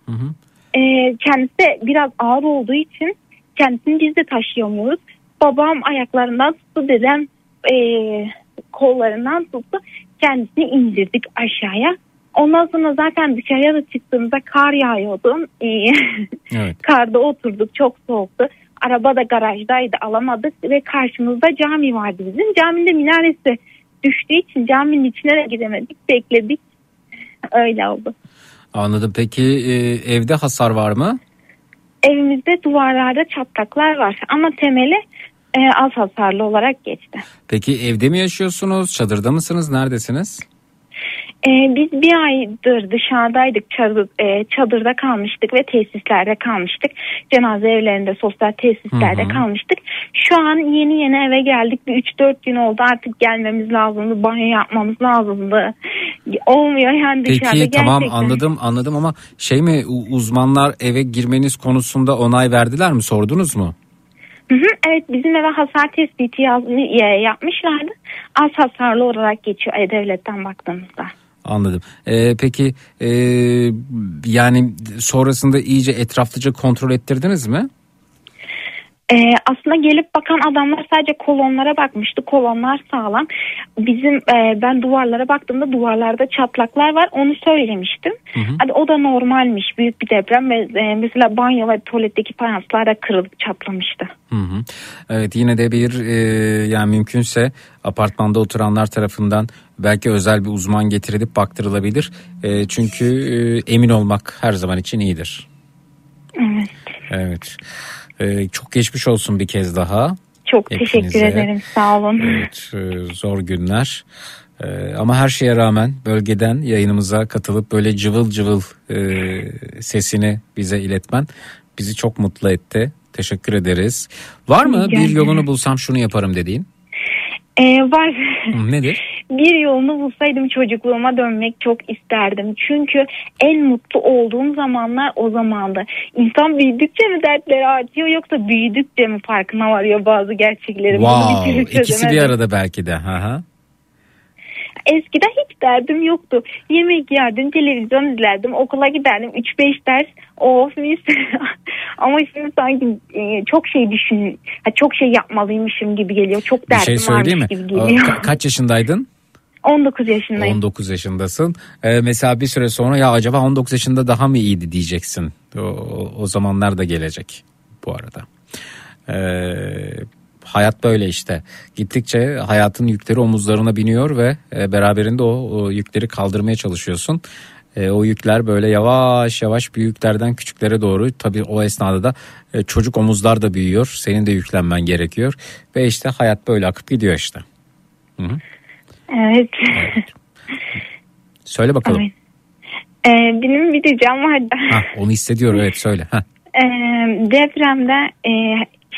Ee, kendisi de biraz ağır olduğu için kendisini biz de taşıyamıyoruz. Babam ayaklarından tuttu dedem ee, kollarından tuttu. Kendisini indirdik aşağıya. Ondan sonra zaten dışarıya da çıktığımızda kar yağıyordu. Evet. Karda oturduk çok soğuktu. Araba da garajdaydı alamadık ve karşımızda cami vardı bizim. Caminin minaresi düştüğü için caminin içine de gidemedik bekledik. Öyle oldu. Anladım. Peki e, evde hasar var mı? Evimizde duvarlarda çatlaklar var ama temeli e, az hasarlı olarak geçti. Peki evde mi yaşıyorsunuz? Çadırda mısınız? Neredesiniz? E, biz bir aydır dışarıdaydık çadır, e, çadırda kalmıştık ve tesislerde kalmıştık. Cenaze evlerinde sosyal tesislerde Hı hı. kalmıştık. Şu an yeni yeni eve geldik. Bir 3-4 gün oldu artık gelmemiz lazımdı. Banyo yapmamız lazımdı. Olmuyor yani dışarıda Peki tamam gerçekten. anladım anladım ama şey mi uzmanlar eve girmeniz konusunda onay verdiler mi sordunuz mu? Hı hı, evet bizim eve hasar tespiti yaz, yapmışlardı. Az hasarlı olarak geçiyor E-Devlet'ten baktığımızda. Anladım. Ee, peki e, yani sonrasında iyice etraflıca kontrol ettirdiniz mi? Ee, aslında gelip bakan adamlar sadece kolonlara bakmıştı. Kolonlar sağlam. Bizim e, ben duvarlara baktığımda duvarlarda çatlaklar var. Onu söylemiştim. Hadi o da normalmiş. Büyük bir deprem ve e, mesela banyo ve tuvaletteki fayanslar da kırılıp çatlamıştı. Hı hı. Evet yine de bir e, yani mümkünse apartmanda oturanlar tarafından belki özel bir uzman getirilip baktırılabilir. E, çünkü e, emin olmak her zaman için iyidir. Evet. Evet. E, çok geçmiş olsun bir kez daha. Çok Hepinize. teşekkür ederim. Sağ olun. Evet, e, zor günler. E, ama her şeye rağmen bölgeden yayınımıza katılıp böyle cıvıl cıvıl e, sesini bize iletmen bizi çok mutlu etti. Teşekkür ederiz. Var mı Rica bir yolunu bulsam şunu yaparım dediğin? Ee, var. Nedir? bir yolunu bulsaydım çocukluğuma dönmek çok isterdim. Çünkü en mutlu olduğum zamanlar o zamandı. İnsan büyüdükçe mi dertleri artıyor yoksa büyüdükçe mi farkına varıyor bazı gerçekleri? Bunu bir Wow, ikisi bir arada belki de. Hı. Eskiden hiç derdim yoktu. Yemek yerdim, televizyon izlerdim, okula giderdim. 3-5 ders of mis. Ama şimdi sanki e, çok şey düşün, ha, çok şey yapmalıymışım gibi geliyor. Çok Bir derdim şey söyleyeyim mi? varmış gibi geliyor. ka- kaç yaşındaydın? 19 yaşındayım. 19 yaşındasın. Ee, mesela bir süre sonra ya acaba 19 yaşında daha mı iyiydi diyeceksin. O, o, o zamanlar da gelecek bu arada. Ee, hayat böyle işte. Gittikçe hayatın yükleri omuzlarına biniyor ve e, beraberinde o, o yükleri kaldırmaya çalışıyorsun. E, o yükler böyle yavaş yavaş büyüklerden küçüklere doğru tabii o esnada da e, çocuk omuzlar da büyüyor. Senin de yüklenmen gerekiyor ve işte hayat böyle akıp gidiyor işte. Hı hı. Evet. Söyle bakalım. Evet. Ee, benim bir ricam vardı. Hah, onu hissediyor evet söyle. Hah. Ee, depremde e,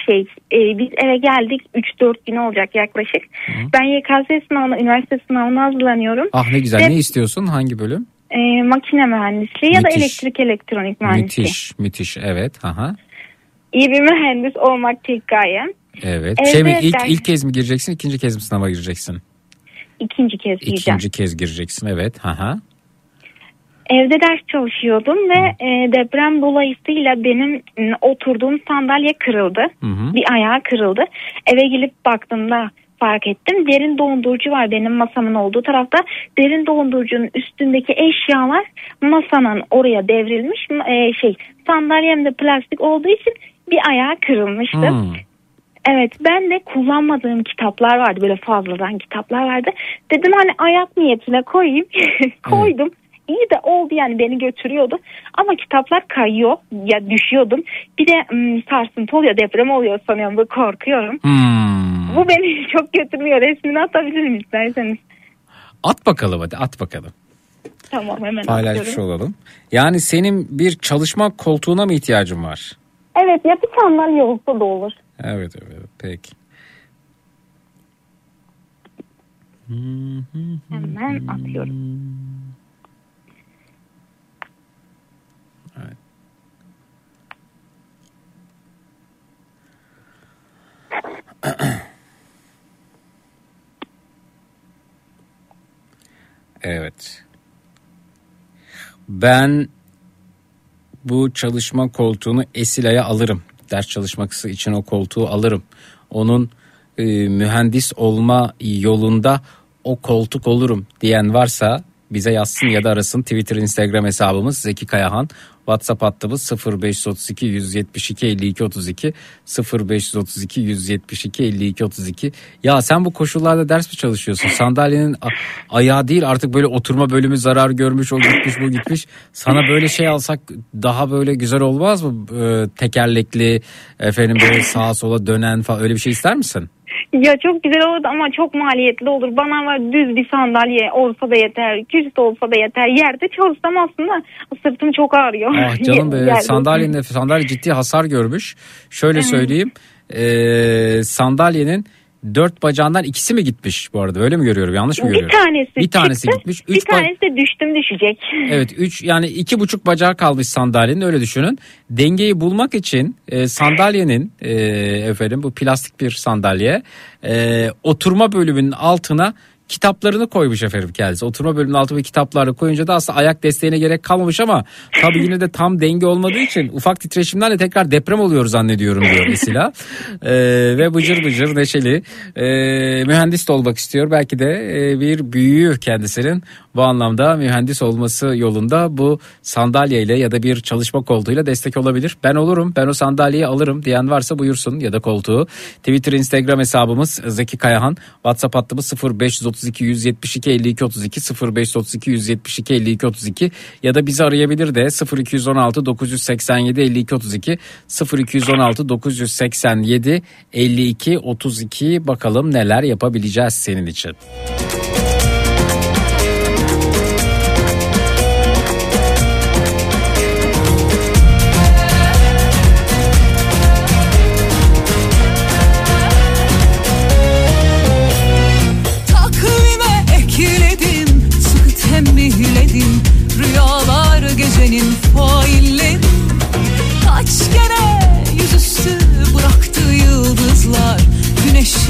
şey e, biz eve geldik 3-4 gün olacak yaklaşık. Ben YKS sınavına, üniversite sınavına hazırlanıyorum. Ah ne güzel. Dep- Ne istiyorsun? Hangi bölüm? e, makine mühendisliği ya da Müthiş. elektrik elektronik mühendisliği. Müthiş, müthiş. Evet. Aha. İyi bir mühendis olmak tek gayem. Evet. Evet, şey mi ilk ders- ilk kez mi gireceksin, ikinci kez mi sınava gireceksin? İkinci kez gireceğim. İkinci kez gireceksin. Evet. Aha. Evde ders çalışıyordum ve e, deprem dolayısıyla benim m, oturduğum sandalye kırıldı. Hı hı. Bir ayağı kırıldı. Eve gelip baktığımda fark ettim. Derin dondurucu var benim masamın olduğu tarafta. Derin dondurucunun üstündeki eşyalar masanın oraya devrilmiş. E, şey sandalyem de plastik olduğu için bir ayağı kırılmıştı. Hmm. Evet ben de kullanmadığım kitaplar vardı böyle fazladan kitaplar vardı. Dedim hani ayak niyetine koyayım. Koydum. İyi de oldu yani beni götürüyordu. Ama kitaplar kayıyor ya düşüyordum. Bir de ım, sarsıntı oluyor deprem oluyor sanıyorum böyle korkuyorum. Hmm. Bu beni çok götürmüyor resmini atabilirim isterseniz. At bakalım hadi at bakalım. Tamam hemen Paylaşmış atıyorum. olalım. Yani senin bir çalışma koltuğuna mı ihtiyacın var? Evet ya bir sandalye olsa da olur. Evet evet peki. Hemen atıyorum. Evet. Ben bu çalışma koltuğunu Esila'ya alırım. Ders çalışması için o koltuğu alırım. Onun e, mühendis olma yolunda o koltuk olurum diyen varsa bize yazsın ya da arasın. Twitter, Instagram hesabımız Zeki Kayahan. WhatsApp hattımız 0532 172 52 32 0532 172 52 32. Ya sen bu koşullarda ders mi çalışıyorsun? Sandalyenin ayağı değil artık böyle oturma bölümü zarar görmüş o gitmiş bu gitmiş. Sana böyle şey alsak daha böyle güzel olmaz mı? Ee, tekerlekli efendim böyle sağa sola dönen falan öyle bir şey ister misin? Ya çok güzel olurdu ama çok maliyetli olur. Bana var düz bir sandalye olsa da yeter. Kürs olsa da yeter. Yerde çalışsam aslında sırtım çok ağrıyor. Ah canım be sandalyenin sandalye ciddi hasar görmüş. Şöyle söyleyeyim ee, sandalyenin dört bacağından ikisi mi gitmiş bu arada öyle mi görüyorum yanlış mı Bir görüyorum? tanesi bir tanesi çıktı, gitmiş. Bir Üç ba- tanesi de düştüm düşecek. Evet 3 yani iki buçuk bacağı kalmış sandalyenin öyle düşünün. Dengeyi bulmak için e, sandalyenin e, efendim bu plastik bir sandalye e, oturma bölümünün altına kitaplarını koymuş efendim kendisi. Oturma bölümünün altına kitapları koyunca da aslında ayak desteğine gerek kalmamış ama tabii yine de tam denge olmadığı için ufak titreşimlerle tekrar deprem oluyor zannediyorum diyor Esila. E, ve bıcır bıcır neşeli e, mühendis de olmak istiyor. Belki de e, bir büyüğü kendisinin bu anlamda mühendis olması yolunda bu sandalyeyle ya da bir çalışma koltuğuyla destek olabilir. Ben olurum ben o sandalyeyi alırım diyen varsa buyursun ya da koltuğu. Twitter Instagram hesabımız Zeki Kayahan. WhatsApp hattımız 0532 172 52 32 0532 172 52 32 ya da bizi arayabilir de 0216 987 52 32 0216 987 52 32 bakalım neler yapabileceğiz senin için.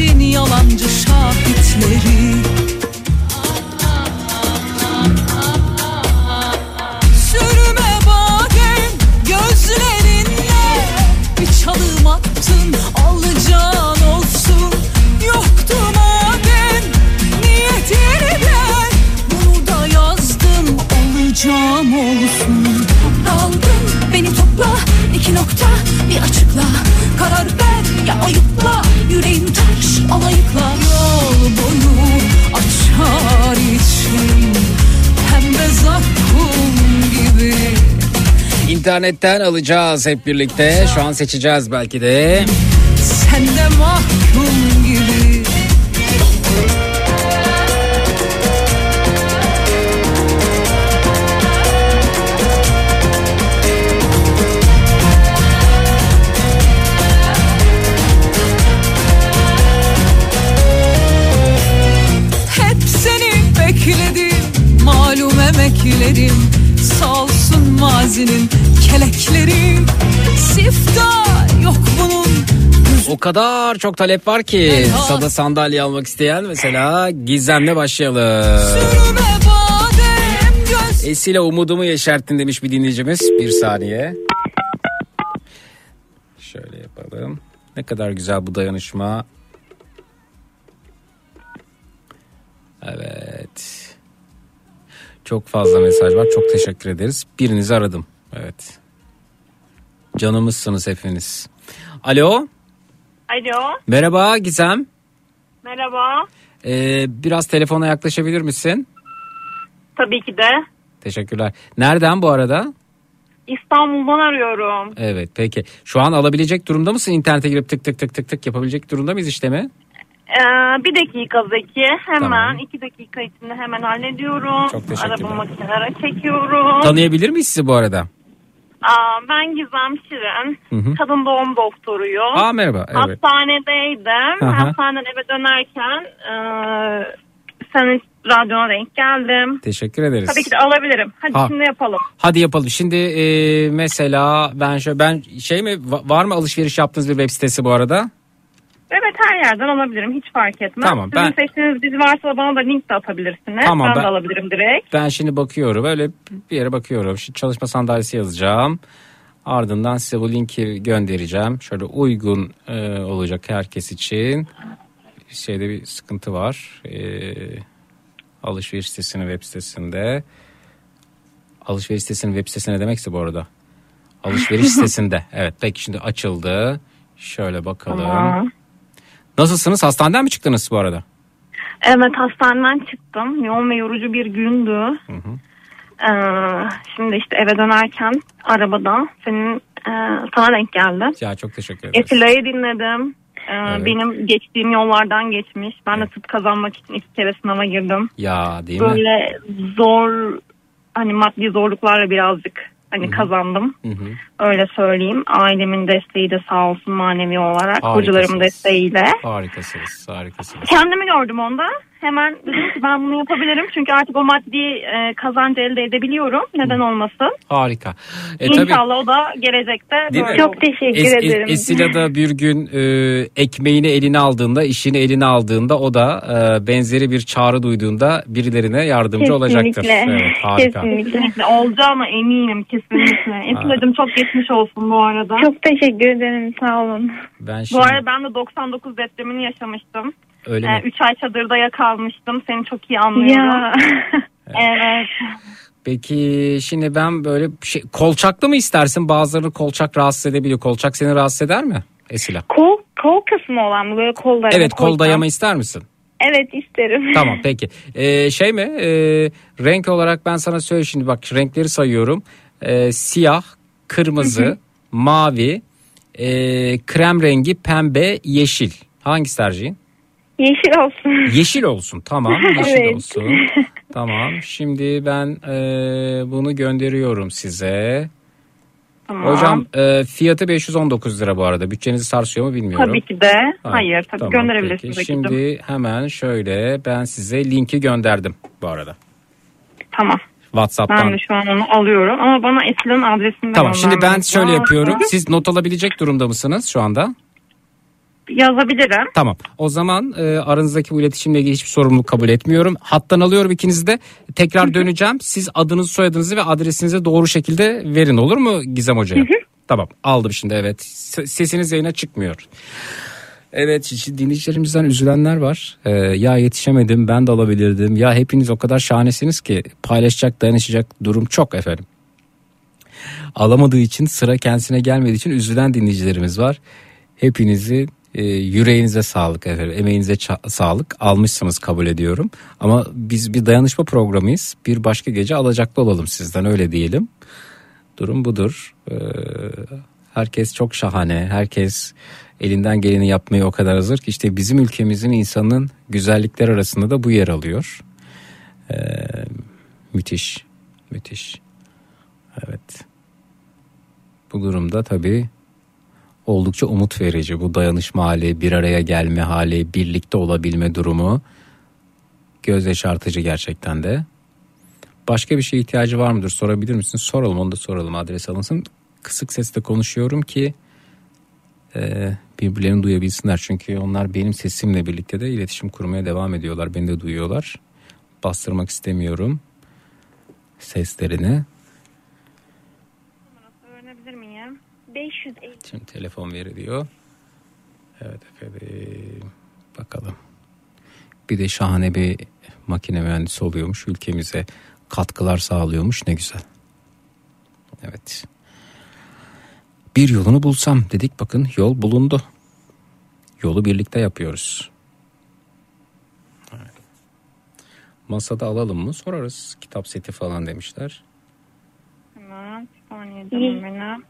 Güneşin yalancı şahitleri. Sürme badem gözlerinle. Bir çalım attın alacağın olsun. Yoktu madem niyetine Bunu da yazdım olacağım olsun. Daldın beni topla iki nokta bir açıkla. Karar ver ya ayıpla yüreğim taş alayıkla Yol boyu açar içim Pembe zakkum gibi İnternetten alacağız hep birlikte. Şu an seçeceğiz belki de. Sen de mahkum emeklerim Sağ olsun mazinin kelekleri Sifta yok bunun O kadar çok talep var ki sada sandalye almak isteyen mesela Gizem'le başlayalım. Esile umudumu yeşerttin demiş bir dinleyicimiz. Bir saniye. Şöyle yapalım. Ne kadar güzel bu dayanışma. Evet. Çok fazla mesaj var. Çok teşekkür ederiz. Birinizi aradım. Evet. Canımızsınız hepiniz. Alo. Alo Merhaba Gizem. merhaba. Ee, biraz telefona yaklaşabilir misin? Tabii ki de. Teşekkürler. Nereden bu arada? İstanbul'dan arıyorum. Evet peki. Şu an alabilecek durumda mısın? İnternete girip tık tık tık tık tık yapabilecek durumda mıyız işlemi? Ee, bir dakika Zeki. Hemen Tamam. iki dakika içinde hemen hallediyorum. Çok teşekkürler. Arabamı kenara çekiyorum. Tanıyabilir miyiz sizi bu arada? Aa, ben Gizem Şirin. Hı hı. Kadın doğum doktoruyum. Aa merhaba. Evet. Hastanedeydim. Aha. Hastaneden eve dönerken e, senin radyona denk geldim. Teşekkür ederiz. Tabii ki de alabilirim. Hadi Ha. şimdi yapalım. Hadi yapalım. Şimdi e, mesela ben şöyle ben şey mi va- var mı alışveriş yaptığınız bir web sitesi bu arada? Evet her yerden alabilirim. Hiç fark etmez. Tamam, Sizin ben- seçtiğiniz dizi varsa bana da link de atabilirsiniz. Tamam, ben, ben- de alabilirim direkt. Ben şimdi bakıyorum. Öyle bir yere bakıyorum. Şimdi çalışma sandalyesi yazacağım. Ardından size bu linki göndereceğim. Şöyle uygun e, olacak herkes için. Şeyde bir sıkıntı var. E, alışveriş sitesinin web sitesinde. Alışveriş sitesinin web sitesi ne demekse bu arada. Alışveriş sitesinde. Evet peki şimdi açıldı. Şöyle bakalım. Tamam. Nasılsınız? Hastaneden mi çıktınız bu arada? Evet hastaneden çıktım. Yoğun ve yorucu bir gündü. Ee, şimdi işte eve dönerken arabada senin e, sana denk geldi. Ya çok teşekkür ederim. Esila'yı dinledim. Ee, Evet. Benim geçtiğim yollardan geçmiş. Ben de tıp kazanmak için iki kere sınava girdim. Ya değil mi? Böyle zor hani maddi zorluklarla birazcık hani kazandım. Hı hı. Öyle söyleyeyim. Ailemin desteği de sağ olsun manevi olarak. Harikasınız. Hocalarımın desteğiyle. Harikasınız, harikasınız. Kendimi gördüm onda. Hemen dedim ki ben bunu yapabilirim. Çünkü artık o maddi e, kazancı elde edebiliyorum. Neden olmasın? Harika. E, tabii İnşallah o da gelecekte Değil böyle mi? olur. Es- Es- Esila da bir gün e, ekmeğini eline aldığında, işini eline aldığında o da e, benzeri bir çağrı duyduğunda birilerine yardımcı olacaktır. Evet, harika. Kesinlikle. Olacağına eminim kesinlikle. Esra'cığım çok geçmiş olsun bu arada. Çok teşekkür ederim sağ olun. Ben Bu şimdi arada ben de 99 depremini yaşamıştım. öyle mi? 3 ay çadırda yakalmıştım. Seni çok iyi anlıyorum. Ya. evet. Peki şimdi ben böyle şey kolçaklı mı istersin? Bazıları kolçak rahatsız edebiliyor. Kolçak seni rahatsız eder mi Esila? Kol, kol kısmı olan mı? Böyle kol dayama Evet kol dayama ister misin? Evet isterim. Tamam peki. Ee, şey mi? Ee, renk olarak ben sana söyle şimdi bak renkleri sayıyorum. Ee, siyah, kırmızı, mavi, ee, krem rengi, pembe, yeşil. Hangisi tercihin? Yeşil olsun. Yeşil olsun. Tamam yeşil Evet. olsun. Tamam şimdi ben ee, bunu gönderiyorum size. Tamam. Hocam ee, fiyatı 519 lira bu arada. Bütçenizi sarsıyor mu bilmiyorum. Tabii ki de. Ha, Hayır tabii tamam, gönderebilirsiniz. peki. Şimdi hemen şöyle ben size linki gönderdim bu arada. Tamam. WhatsApp'tan. Ben de şu an onu alıyorum ama bana Esra'nın adresini Tamam şimdi ben göndermeniz şöyle yapıyorum. Siz not alabilecek durumda mısınız şu anda? Yazabilirim. Tamam. O zaman e, aranızdaki bu iletişimle ilgili hiçbir sorumluluk kabul etmiyorum. Hattan alıyorum ikinizi de. Tekrar döneceğim. Siz adınızı, soyadınızı ve adresinizi doğru şekilde verin olur mu Gizem Hoca'ya? Tamam. Aldım şimdi evet. Sesiniz yayına çıkmıyor. Evet dinleyicilerimizden üzülenler var. Ee, ya yetişemedim ben de alabilirdim. Ya hepiniz o kadar şahanesiniz ki paylaşacak dayanışacak durum çok efendim. Alamadığı için sıra kendisine gelmediği için üzülen dinleyicilerimiz var. Hepinizi e, yüreğinize sağlık efendim. Emeğinize sağlık. Almışsınız kabul ediyorum. Ama biz bir dayanışma programıyız. Bir başka gece alacaklı olalım sizden öyle diyelim. Durum budur. Ee, herkes çok şahane. Herkes elinden geleni yapmaya o kadar hazır ki işte bizim ülkemizin insanın güzellikler arasında da bu yer alıyor. Ee, müthiş. Müthiş. Evet. Bu durumda tabii oldukça umut verici. Bu dayanışma hali, bir araya gelme hali, birlikte olabilme durumu göz yaşartıcı gerçekten de. Başka bir şeye ihtiyacı var mıdır sorabilir misin? Soralım onu da soralım adres alınsın. Kısık sesle konuşuyorum ki e, birbirlerini duyabilsinler. Çünkü onlar benim sesimle birlikte de iletişim kurmaya devam ediyorlar. Beni de duyuyorlar. Bastırmak istemiyorum seslerini. Öğrenebilir miyim? 550. Şimdi telefon veriliyor. Evet efendim. Bakalım. Bir de şahane bir makine mühendisi oluyormuş. Ülkemize katkılar sağlıyormuş. Ne güzel. Evet. Bir yolunu bulsam dedik bakın yol bulundu. Yolu birlikte yapıyoruz. Evet. Masada alalım mı? Sorarız. Kitap seti falan demişler. Hemen bir saniye canım benim.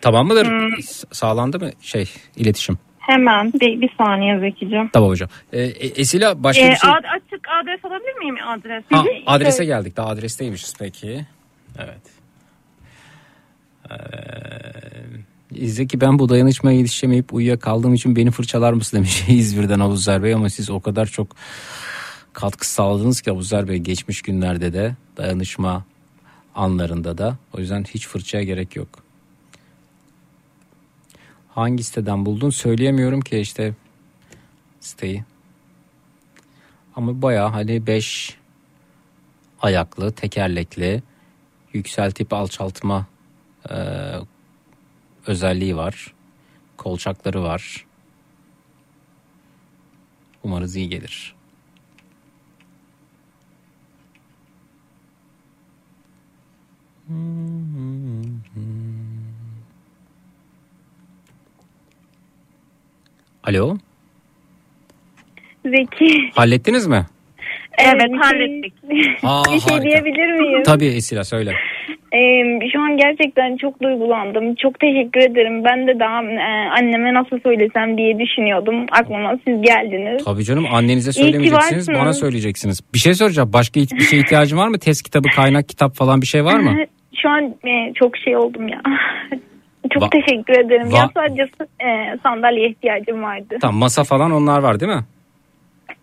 Tamam mıdır? Hmm. Sağlandı mı şey iletişim? Hemen bir, bir saniye Zeki'cim. Tamam hocam. Ee, e- Esila başka Ee, bir şey. ad- açık adres alabilir miyim adres? Ha, adrese geldik. Daha adresteymişiz peki. Evet. Ee, Zeki ben bu dayanışmaya yetişemeyip uyuyakaldığım için beni fırçalar mısın demiş İzmir'den Abuzer Bey ama siz o kadar çok katkı sağladınız ki Abuzer Bey geçmiş günlerde de dayanışma anlarında da o yüzden hiç fırçaya gerek yok. Hangi siteden buldun söyleyemiyorum ki işte siteyi. Ama bayağı hani 5 ayaklı, tekerlekli, yükseltip alçaltma e, özelliği var. Kolçakları var. Umarız iyi gelir. Alo, Zeki. hallettiniz mi? Evet hallettik. Aa, bir şey harika. diyebilir miyim? Tabii Esila söyle. Ee, şu an gerçekten çok duygulandım. Çok teşekkür ederim. Ben de daha e, anneme nasıl söylesem diye düşünüyordum. Aklıma siz geldiniz. Tabii canım annenize söylemeyeceksiniz bana söyleyeceksiniz. Bir şey soracağım başka hiçbir şeye ihtiyacın var mı? Test kitabı kaynak kitap falan bir şey var mı? Şu an e, çok şey oldum ya. çok Va- teşekkür ederim. Ya va- sadece e, sandalyeye ihtiyacım vardı. Tamam masa falan onlar var değil mi?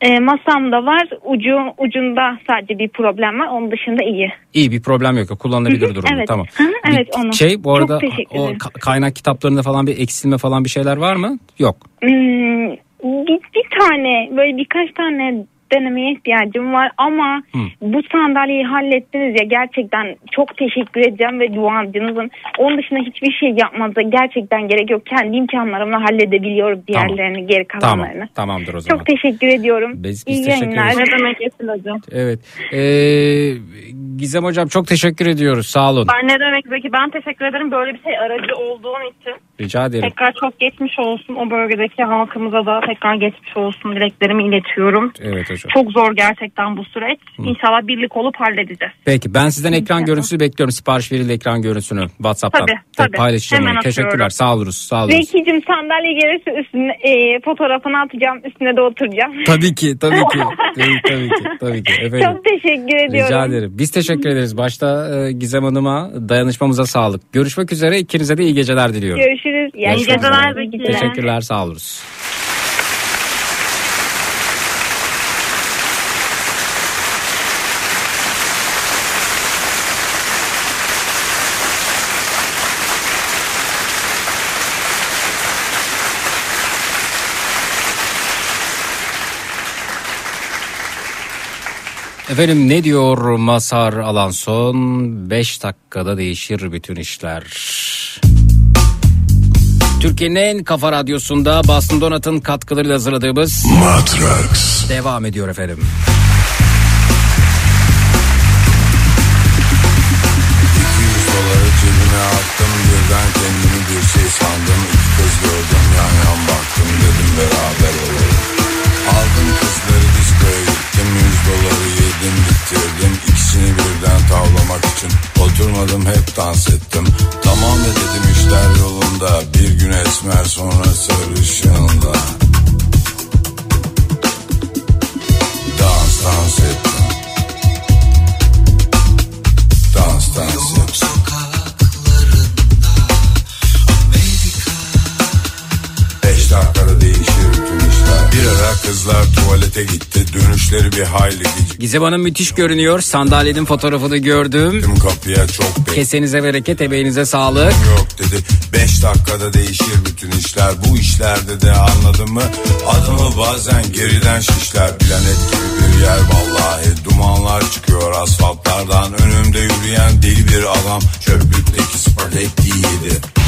E, masamda var. Ucu ucunda sadece bir problem var. Onun dışında iyi. İyi bir problem yok kullanılabilir Hı hı, durumda evet. tamam. Hı hı, Bir evet, onu. Şey bu arada o kaynak kitaplarında falan bir eksilme falan bir şeyler var mı? Yok. Hmm, bir, bir tane böyle birkaç tane denemeye ihtiyacım var ama Hı. bu sandalyeyi hallettiniz ya gerçekten çok teşekkür edeceğim ve duacınızım. Onun dışında hiçbir şey yapmanıza gerçekten gerek yok. Kendi imkanlarımla halledebiliyorum diğerlerini geri Tamam. kalanlarını. Tamamdır o zaman. Çok teşekkür ediyorum. Biz- biz İyi teşekkür yayınlar. Ne demek Esil hocam? Evet. Ee, Gizem hocam çok teşekkür ediyoruz. Sağ olun. Ben ne demek Zeki ben teşekkür ederim böyle bir şey aracı olduğun için. Rica ederim. Tekrar çok geçmiş olsun o bölgedeki halkımıza da tekrar geçmiş olsun dileklerimi iletiyorum. Evet hocam. Çok zor gerçekten bu süreç. İnşallah birlik olup halledeceğiz. Peki ben sizden ekran görüntüsü bekliyorum. Sipariş verildi ekran görüntüsünü WhatsApp'tan. Tabii, tabii. Paylaşacağım Hemen onu. Teşekkürler. Sağ oluruz. Sağ oluruz. Zekicim sandalye gelirse üstüne e, fotoğrafını atacağım. Üstüne de oturacağım. Tabii ki, tabii ki. tabii, tabii ki, tabii ki. Efendim. Çok teşekkür ediyorum. Rica ederim. Biz teşekkür ederiz. Başta e, Gizem Hanım'a dayanışmamıza sağlık. Görüşmek üzere. İkinize de iyi geceler diliyorum. Görüşürüz. İyi geceler. Teşekkürler. Sağ oluruz. Efendim ne diyor Masar Alanson? 5 dakikada değişir bütün işler. Türkiye'nin en kafa radyosunda Boston Donat'ın katkılarıyla hazırladığımız Matrax devam ediyor efendim. Doları cebime attım birden kendimi bir şey sandım oturmadım hep dans ettim. Tamam ya dedim işler yolunda bir gün esmer sonra sarışınla Dans dans ettim kızlar tuvalete gitti. Dönüşleri bir hayli gecikti Gizem Hanım müthiş görünüyor. Sandalyenin fotoğrafını gördüm. Kapıya çok bekledim Kesenize bereket, emeğinize sağlık. Yok dedi. Beş dakikada değişir bütün işler. Bu işlerde de anladın mı? Adımı bazen geriden şişler. Planet gibi bir yer vallahi. Dumanlar çıkıyor asfaltlardan. Önümde yürüyen deli bir adam. Çöplükteki spagetti yedi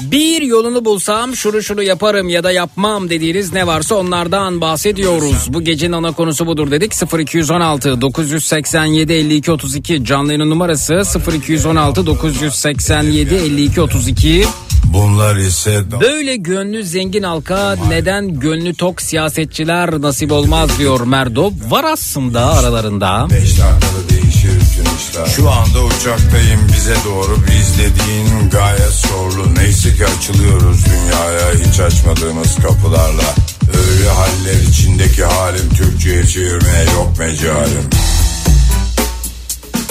Bir yolunu bulsam şunu şunu yaparım ya da yapmam dediğiniz ne varsa onlardan bahsediyoruz. Bu gecenin ana konusu budur dedik. 0216 987 52 32 canlı yayın numarası 0216 987 52 32 Bunlar ise Böyle gönlü zengin halka neden gönlü tok siyasetçiler nasip olmaz diyor Merdo. Var aslında aralarında. Beş dakikada değişir işler. Şu anda uçaktayım bize doğru bir izlediğin gayet zorlu. Neyse ki açılıyoruz dünyaya hiç açmadığımız kapılarla. Öyle haller içindeki halim Türkçe'ye çevirmeye yok mecalim.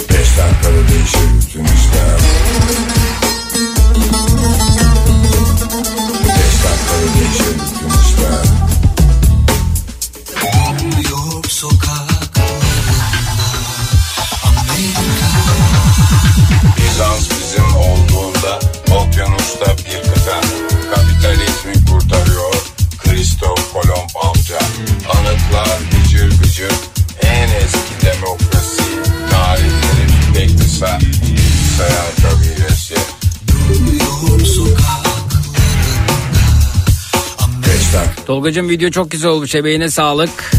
Beş dakikada değişir bütün işler. Beş dakikada değişir Bizans bizim olduğunda okyanusta bir kıta kapitalizmi kurtarıyor. Kristof Kolomb amca anıtlar gıcır gıcır en eski demokrasi tarihleri pek kısa bilgisayar kabilesi. Beş dakika. Tolgacığım video çok güzel olmuş emeğine sağlık.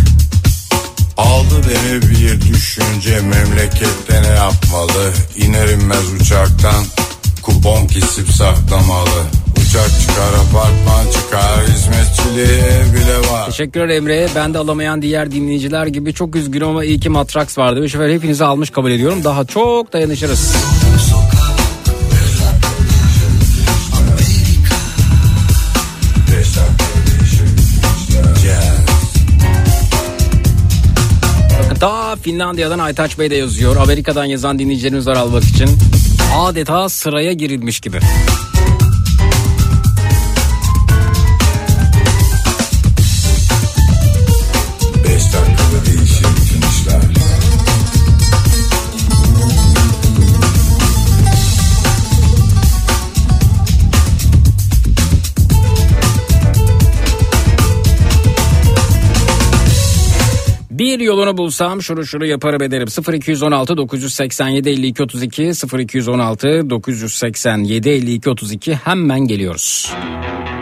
Aldı beni bir düşünce memlekette ne yapmalı İner inmez uçaktan kupon kesip saklamalı Uçak çıkar apartman çıkar hizmetçiliği ev bile var Teşekkürler Emre. Ben de alamayan diğer dinleyiciler gibi çok üzgünüm ama iyi ki Matrax vardı. Bu sefer hepinizi almış kabul ediyorum. Daha çok dayanışırız. Beş Finlandiya'dan Aytaç Bey de yazıyor. Amerika'dan yazan dinleyicilerimiz var almak için. Adeta sıraya girilmiş gibi. Bir yolunu bulsam şunu şunu yaparım ederim. 0216 987 52 32 0216 987 52 32 hemen geliyoruz. Yoruldum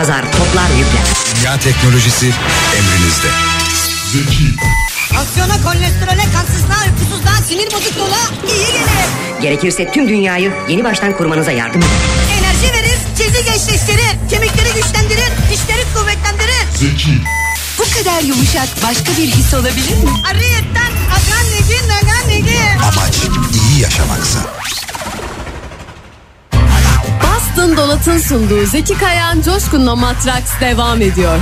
kazar, toplar, yükler. Dünya teknolojisi emrinizde. Zeki, Aksiyona, kolesterole, kansızlığa, uykusuzluğa, sinir bozukluğuna iyi gelir. Gerekirse tüm dünyayı yeni baştan kurmanıza yardım eder. Enerji verir, cildi gençleştirir, kemikleri güçlendirir, dişleri kuvvetlendirir. zeki, Bu kadar yumuşak başka bir his olabilir mi? Ariyetten agan negi nagan negi. amaç iyi yaşamaksa. Boston Dolat'ın sunduğu Zeki Kayan Coşkun'la Matraks devam ediyor.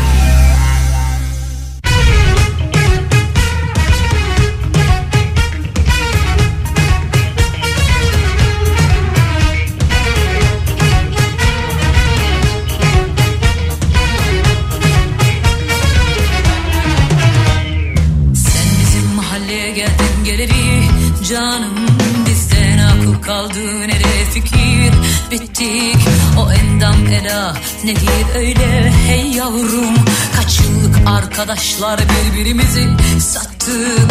Arkadaşlar birbirimizi sattık.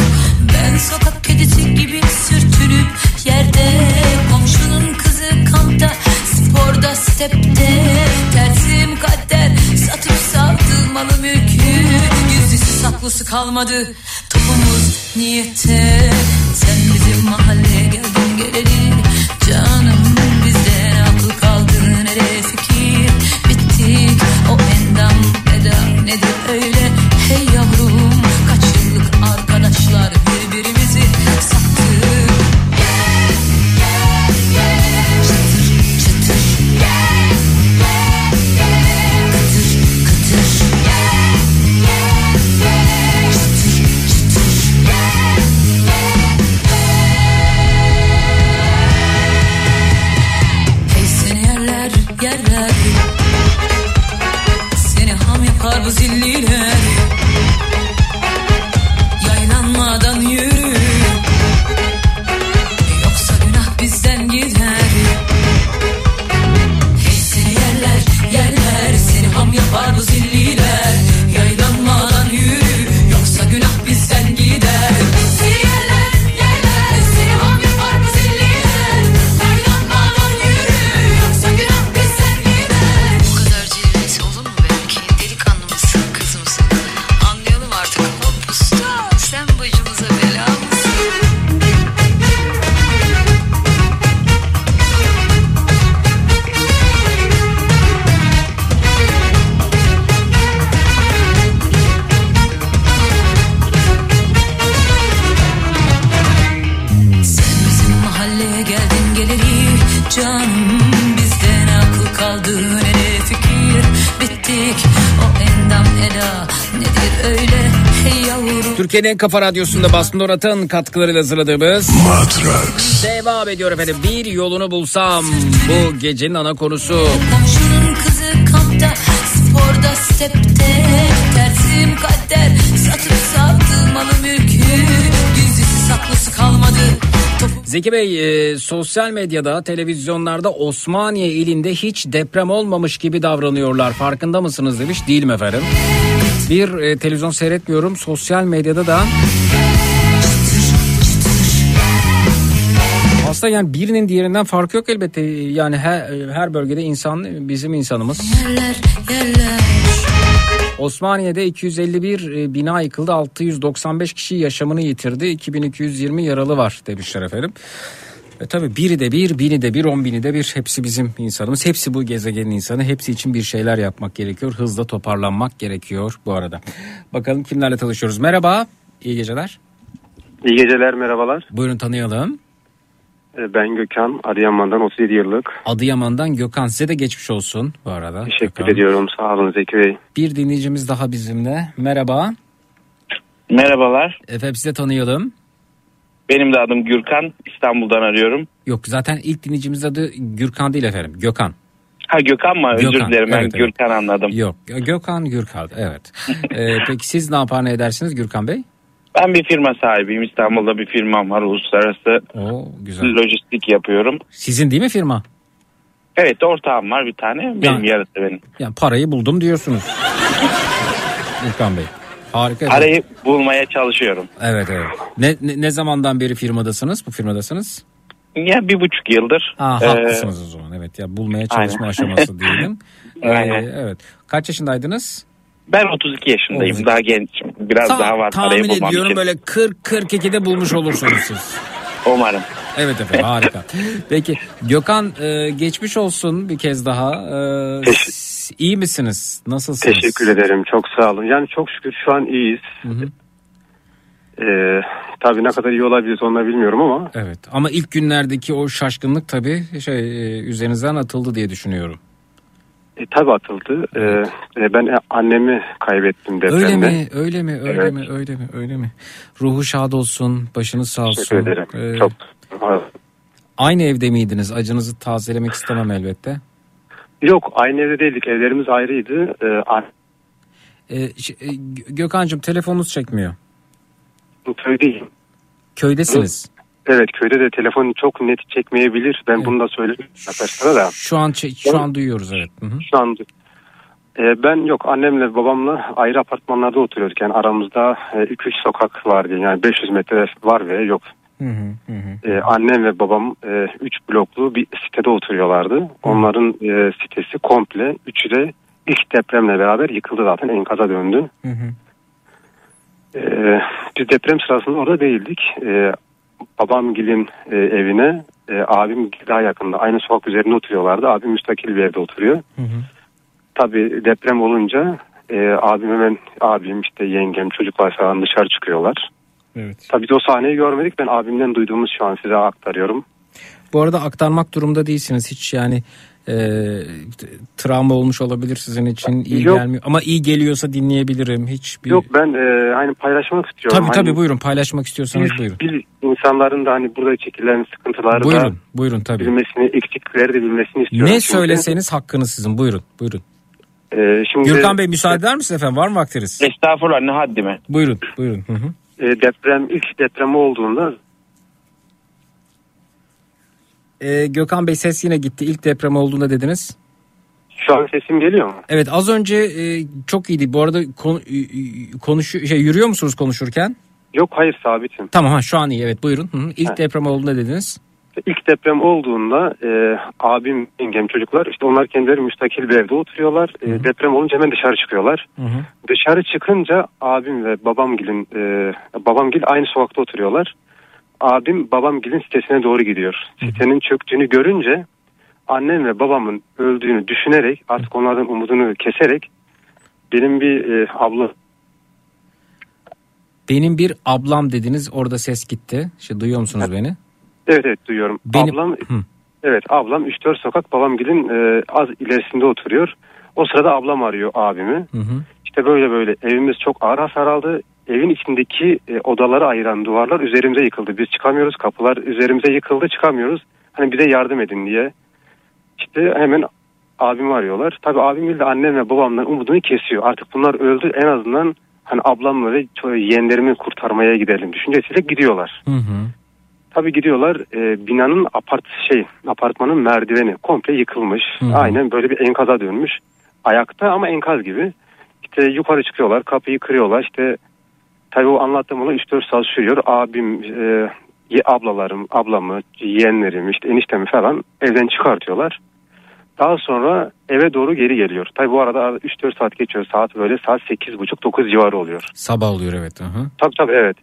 Ben sokak kedisi gibi sürtünüp yerde Komşunun kızı kampta sporda stepte. Tersim kader satıp savdı malı mülkü. Gizlisi saklısı kalmadı topumuz niyette Sen bizim mahalleye en kafa radyosunda Bastın Dorat'ın katkılarıyla hazırladığımız Matrax. Devam ediyor efendim. Bir yolunu bulsam bu gecenin ana konusu. Komşunun kızı kampta Sporda stepte Tersim kader Satıp savdı malı mülkü Gizlisi saklısı kalmadı Zeki Bey e, sosyal medyada televizyonlarda Osmaniye ilinde hiç deprem olmamış gibi davranıyorlar. Farkında mısınız demiş. Değilim efendim. Bir e, televizyon seyretmiyorum. Sosyal medyada da aslında yani birinin diğerinden farkı yok elbette. Yani her, her bölgede insan bizim insanımız. yerler yerler Osmaniye'de 251 e, bina yıkıldı. 695 kişi yaşamını yitirdi. 2220 yaralı var demişler efendim. Ve tabii biri de bir, bini de bir, on bini de bir. Hepsi bizim insanımız. Hepsi bu gezegenin insanı. Hepsi için bir şeyler yapmak gerekiyor. Hızla toparlanmak gerekiyor bu arada. Bakalım kimlerle tanışıyoruz. Merhaba, iyi geceler. İyi geceler merhabalar. Buyurun tanıyalım. Ee, Ben Gökhan Adıyaman'dan 37 yıllık. Adıyaman'dan Gökhan size de geçmiş olsun bu arada. Teşekkür Gökhan. ediyorum sağ olun Zeki Bey. Bir dinleyicimiz daha bizimle. Merhaba. Merhabalar. Efendim size tanıyalım. Benim de adım Gürkan. İstanbul'dan arıyorum. Yok zaten ilk dinleyicimiz adı Gürkan değil efendim. Gökhan. Ha Gökhan mı? Özür Gökhan, dilerim ben evet, evet. Gürkan anladım. Yok Gökhan Gürkan evet. Ee, peki siz ne yapar ne edersiniz Gürkan Bey? Ben bir firma sahibiyim. İstanbul'da bir firmam var. Uluslararası güzel. lojistik yapıyorum. Sizin değil mi firma? Evet ortağım var bir tane. Benim Ya. yarısı benim. Yani parayı buldum diyorsunuz. Gürkan Bey. Harika. Parayı bulmaya çalışıyorum. Evet evet. Ne, ne, ne zamandan beri firmadasınız? Bu firmadasınız? Ya bir buçuk yıldır. Ha, e, haklısınız o zaman evet ya bulmaya çalışma Aynen. aşaması diyelim. Ee, Aynen. evet. Kaç yaşındaydınız? ben 32 yaşındayım. 32. Daha gençim. Biraz Ta- daha var. tahmin ediyorum için. böyle 40-42'de bulmuş olursunuz siz. Umarım. Evet efendim harika. Peki Gökhan e, geçmiş olsun bir kez daha. E, s- iyi misiniz? Nasılsınız? Teşekkür ederim. Çok sağ olun. Yani çok şükür şu an iyiyiz. Ee, tabii ne kadar iyi olabiliriz onu bilmiyorum ama Evet ama ilk günlerdeki o şaşkınlık tabii şey e, üzerinizden atıldı diye düşünüyorum. e, tabii atıldı. Ee, e, ben annemi kaybettim depremde. Öyle mi? Öyle mi? Öyle Evet. mi? Öyle mi? Öyle mi? Ruhu şad olsun, başınız sağ olsun. Teşekkür ederim. Ee, Çok Aynı evde miydiniz? Acınızı tazelemek istemem elbette. Yok aynı evde değildik. Evlerimiz ayrıydı. Ee, Ee, e, Gö- Gökhan'cığım telefonunuz çekmiyor. köydeyim. Köydesiniz. Evet köyde de telefon çok net çekmeyebilir. Ben bunu da söyledim arkadaşlara da. Şu an şu an duyuyoruz evet. Hı hı. Şu an Ee, ben yok annemle babamla ayrı apartmanlarda oturuyorduk. Yani aramızda 2-3 sokak vardı. Yani 500 metre var ve yok. Hı hı, hı. Ee, annem ve babam 3 bloklu bir sitede oturuyorlardı. Onların e, sitesi komple üçü de ilk depremle beraber yıkıldı zaten enkaza döndü. Hı hı. Ee, biz deprem sırasında orada değildik. Ee, babam gilin e, evine e, abim daha yakında aynı sokak üzerinde oturuyorlardı. Abim müstakil bir evde oturuyor. Hı hı. Tabii deprem olunca e, abim hemen abim işte yengem çocuklar falan dışarı çıkıyorlar. Evet. Tabii biz o sahneyi görmedik. Ben abimden duyduğumuz şu an size aktarıyorum. Bu arada aktarmak durumda değilsiniz hiç yani e, travma olmuş olabilir sizin için iyi Yok. gelmiyor ama iyi geliyorsa dinleyebilirim hiç bir Yok ben e, hani paylaşmak istiyorum. tabii tabii Hani buyurun paylaşmak istiyorsanız bil- buyurun bil- insanların da hani burada çekilen sıkıntıları da buyurun buyurun tabii bilmesini, eksiklikleri de bilmesini istiyorum. ne Şimdi, söyleseniz hakkınız sizin buyurun buyurun e, şimdi Gürkan Bey müsaade eder misiniz efendim var mı vaktiniz Estağfurullah ne haddime. buyurun buyurun hı hı. E, deprem ilk deprem olduğunda E, Gökhan Bey ses yine gitti. İlk deprem olduğunda dediniz. Şu an sesim geliyor mu? evet az önce e, çok iyiydi. Bu arada konu, konuşu şey yürüyor musunuz konuşurken? Yok hayır sabitim. tamam ha şu an iyi. Evet buyurun. Hı ilk Ha. deprem olduğunda dediniz İlk deprem olduğunda e, abim, yengem çocuklar işte onlar kendileri müstakil bir evde oturuyorlar. E, deprem olunca hemen dışarı çıkıyorlar. Hı hı. Dışarı çıkınca abim ve babamgilin e, babamgil aynı sokakta oturuyorlar. Abim babamgilin sitesine doğru gidiyor. Sitenin çöktüğünü görünce annem ve babamın öldüğünü düşünerek artık onlardan umudunu keserek benim bir e, abla Benim bir ablam dediniz orada ses gitti. İşte duyuyor musunuz beni? Evet evet duyuyorum. Benim- Ablam Hı. evet ablam 3-4 sokak babamgilin e, az ilerisinde oturuyor. O sırada ablam arıyor abimi. Hı hı. İşte böyle böyle evimiz çok ağır hasar aldı. Evin içindeki e, odaları ayıran duvarlar üzerimize yıkıldı. Biz çıkamıyoruz. Kapılar üzerimize yıkıldı. Çıkamıyoruz. Hani bize yardım edin diye. İşte hemen abimi arıyorlar. Tabii abim de annem ve babamdan umudunu kesiyor. Artık bunlar öldü. En azından hani ablamla ve yeğenlerimi kurtarmaya gidelim düşüncesiyle gidiyorlar. Hı hı. Tabii gidiyorlar. e, binanın apart şey apartmanın merdiveni komple yıkılmış. Hı hı. Aynen böyle bir enkaza dönmüş. Ayakta ama enkaz gibi. İşte yukarı çıkıyorlar, kapıyı kırıyorlar. İşte tabii o anlattığım olay 3-4 saat sürüyor. Abim, e, ablalarım, ablamı, yeğenlerim, işte eniştemi falan evden çıkartıyorlar. Daha sonra eve doğru geri geliyor. Tabii bu arada 3-4 saat geçiyor. Saat böyle saat 8.30-9 civarı oluyor. Sabah oluyor evet. Hı. Tabii tabii evet.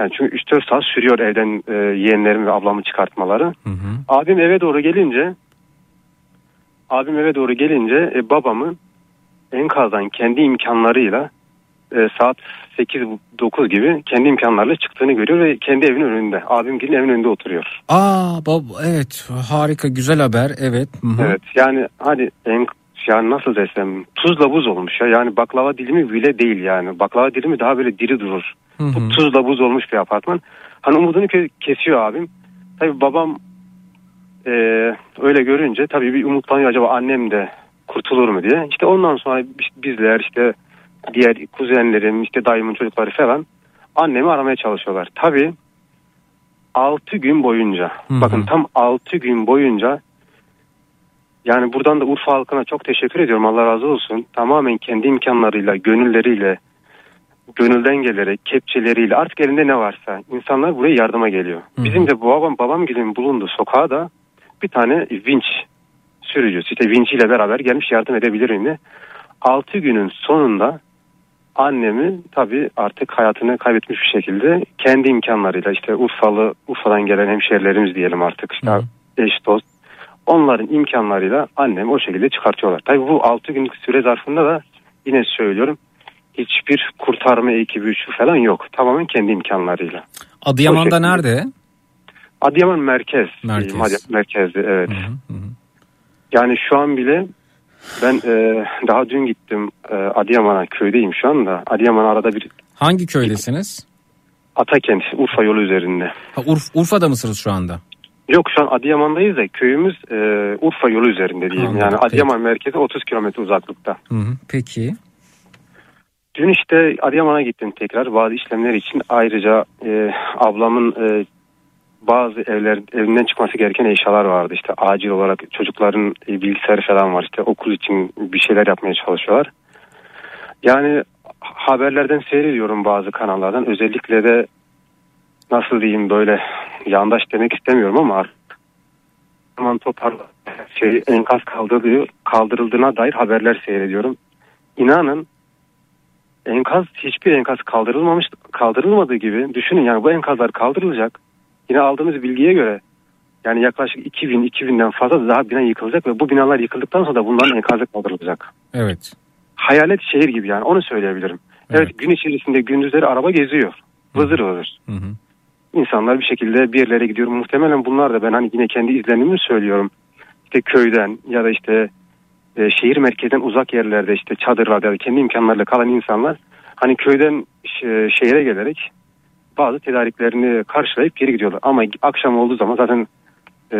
Yani çünkü 3-4 saat sürüyor evden e, yeğenlerim ve ablamı çıkartmaları. Hı hı. Abim eve doğru gelince abim eve doğru gelince e, babamın enkazdan kendi imkanlarıyla e, saat 8-9 gibi kendi imkanlarıyla çıktığını görüyor ve kendi evinin önünde. Abim gelin evin önünde oturuyor. Aa bab evet harika güzel haber evet. Hı hı. Evet yani hani en yani nasıl desem tuzla buz olmuş ya. Yani baklava dilimi bile değil yani. Baklava dilimi daha böyle diri durur. Hı hı. Bu tuzla buz olmuş bir apartman. Hani umudunu ke- kesiyor abim. Tabii babam e, öyle görünce tabii bir umutlanıyor acaba annem de kurtulur mu diye. İşte ondan sonra biz- bizler işte diğer kuzenlerim işte dayımın çocukları falan annemi aramaya çalışıyorlar. Tabii 6 gün boyunca Hı hı. bakın tam 6 gün boyunca yani buradan da Urfa halkına çok teşekkür ediyorum Allah razı olsun. Tamamen kendi imkanlarıyla, gönülleriyle gönülden gelerek kepçeleriyle artık elinde ne varsa insanlar buraya yardıma geliyor. Bizim de babam babam gibi bulunduğu sokağa da bir tane vinç sürücüsü işte vinciyle beraber gelmiş yardım edebilir mi? 6 günün sonunda annemi tabii artık hayatını kaybetmiş bir şekilde kendi imkanlarıyla işte Urfalı Urfa'dan gelen hemşerilerimiz diyelim artık işte eş dost onların imkanlarıyla annemi o şekilde çıkartıyorlar. Tabii bu 6 günlük süre zarfında da yine söylüyorum hiçbir kurtarma ekibi şu falan yok. Tamamen kendi imkanlarıyla. Adıyaman'da nerede? Adıyaman merkez. Merkez. Adıyaman merkezde evet. Yani şu an bile ben e, daha dün gittim e, Adıyaman'a köydeyim şu anda. Adıyaman arada bir Hangi köydesiniz? Atakent Urfa yolu üzerinde. Ha, Urf- Urfa'da mısınız şu anda? Yok şu an Adıyaman'dayız da köyümüz e, Urfa yolu üzerinde diyeyim. Anladım, Yani Adıyaman merkezi 30 kilometre uzaklıkta. Hı hı. Peki. Dün işte Adıyaman'a gittim tekrar bazı işlemler için. Ayrıca e, ablamın e, bazı evler evinden çıkması gereken eşyalar vardı. İşte acil olarak çocukların e, bilgisayarı falan var. İşte okul için bir şeyler yapmaya çalışıyorlar. Yani haberlerden seyrediyorum bazı kanallardan. Özellikle de nasıl diyeyim böyle yandaş demek istemiyorum ama zaman topar şey enkaz kaldırılıyor, kaldırıldığına dair haberler seyrediyorum. İnanın enkaz hiçbir enkaz kaldırılmamış kaldırılmadığı gibi düşünün yani bu enkazlar kaldırılacak. Yine aldığımız bilgiye göre yani yaklaşık 2000 2000'den fazla daha bina yıkılacak ve bu binalar yıkıldıktan sonra da bunların enkazı kaldırılacak. Evet. Hayalet şehir gibi yani onu söyleyebilirim. Evet, gün içerisinde gündüzleri araba geziyor. Vızır vızır. Hı hı. İnsanlar bir şekilde bir yerlere gidiyor. Muhtemelen bunlar da ben hani yine kendi izlenimimi söylüyorum. İşte köyden ya da işte e, şehir merkezinden uzak yerlerde işte çadırlarda ya da kendi imkanlarıyla kalan insanlar hani köyden şehire gelerek bazı tedariklerini karşılayıp geri gidiyorlar. Ama akşam olduğu zaman zaten e,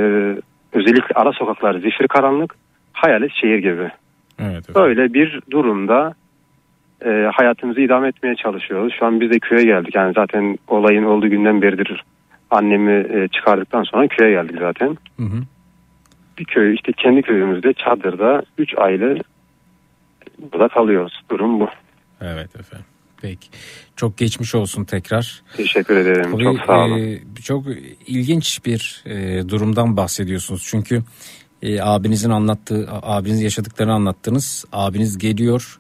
özellikle ara sokaklar zifir karanlık hayalet şehir gibi. Evet. Böyle bir durumda e, hayatımızı idame etmeye çalışıyoruz. Şu an biz de köye geldik. Yani zaten olayın olduğu günden beridir annemi e, çıkardıktan sonra köye geldik zaten. Hı hı. Bir köy işte kendi köyümüzde çadırda 3 aile burada kalıyoruz. Durum bu. Evet efendim. Peki. Çok geçmiş olsun tekrar. Teşekkür ederim. Tabii, Çok sağ olun. e, çok ilginç bir e, durumdan bahsediyorsunuz. Çünkü e, abinizin anlattığı, a- abinizin yaşadıklarını anlattınız. Abiniz geliyor,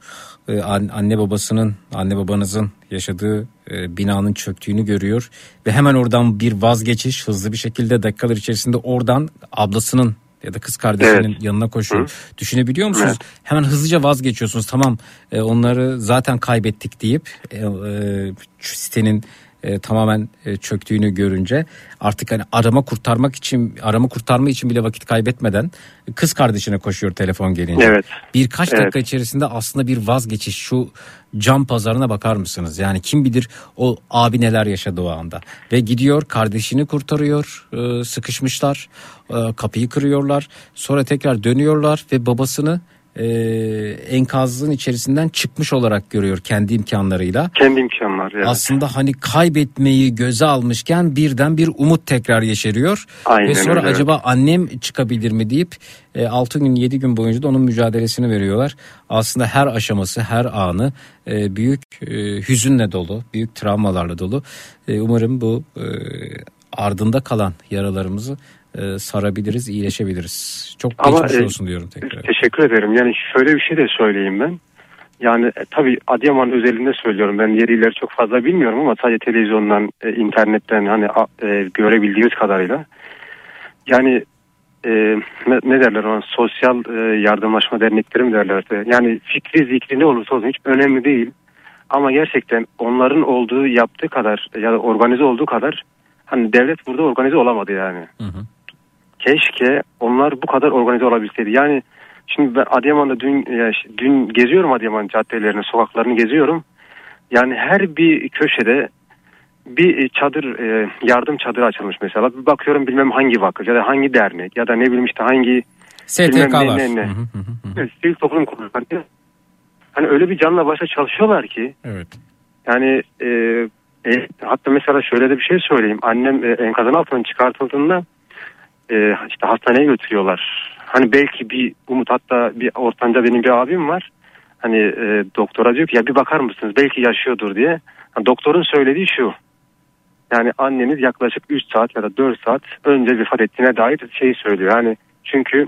e, an- anne babasının, anne babanızın yaşadığı e, binanın çöktüğünü görüyor ve hemen oradan bir vazgeçiş hızlı bir şekilde dakikalar içerisinde oradan ablasının ya da kız kardeşinin yanına koşuyor. Düşünebiliyor musunuz? Hemen hızlıca vazgeçiyorsunuz. Tamam e, onları zaten kaybettik deyip e, e, sitenin e, tamamen e, çöktüğünü görünce artık hani arama kurtarmak için arama kurtarma için bile vakit kaybetmeden kız kardeşine koşuyor telefon gelince. Evet. Birkaç Evet. dakika içerisinde aslında bir vazgeçiş şu cam pazarına bakar mısınız? Yani kim bilir o abi neler yaşadı o anda. Ve gidiyor kardeşini kurtarıyor e, sıkışmışlar e, kapıyı kırıyorlar sonra tekrar dönüyorlar ve babasını e, enkazın içerisinden çıkmış olarak görüyor kendi imkanlarıyla. Kendi imkanlar yani. Aslında hani kaybetmeyi göze almışken birden bir umut tekrar yeşeriyor. Aynen Ve sonra öyle, evet. acaba annem çıkabilir mi deyip 6 gün 7 gün boyunca da onun mücadelesini veriyorlar. Aslında her aşaması her anı e, büyük e, hüzünle dolu büyük travmalarla dolu. E, Umarım bu e, ardında kalan yaralarımızı e, sarabiliriz iyileşebiliriz. Çok Ama, geçmiş e, olsun diyorum tekrar. Teşekkür ederim. Yani şöyle bir şey de söyleyeyim ben. Yani e, tabii Adıyaman özelinde söylüyorum. Ben yerileri çok fazla bilmiyorum ama sadece televizyondan, e, internetten hani e, görebildiğimiz kadarıyla. Yani e, ne, ne derler ona sosyal e, yardımlaşma dernekleri mi derler? Yani fikri zikri ne olursa olsun hiç önemli değil. Ama gerçekten onların olduğu yaptığı kadar ya da organize olduğu kadar hani devlet burada organize olamadı yani. Keşke onlar bu kadar organize olabilseydi. Yani şimdi ben Adıyaman'da dün ş- dün geziyorum Adıyaman caddelerini, sokaklarını geziyorum. Yani her bir köşede bir çadır e, yardım çadırı açılmış mesela. Bir bakıyorum bilmem hangi vakıf ya da hangi dernek ya da ne bileyim işte hangi STK bilmem ne, ne, ne. Evet, sivil toplum kuruluşları. Hani öyle bir canla başla çalışıyorlar ki. Evet. Yani e, e, hatta mesela şöyle de bir şey söyleyeyim. Annem e, enkazın altından çıkartıldığında e, işte hastaneye götürüyorlar. Hani belki bir umut hatta bir ortanca benim bir abim var. Hani e, doktora diyor ki ya bir bakar mısınız belki yaşıyordur diye. Ha, doktorun söylediği şu. Yani anneniz yaklaşık 3 saat ya da 4 saat önce vefat ettiğine dair şeyi söylüyor. Yani çünkü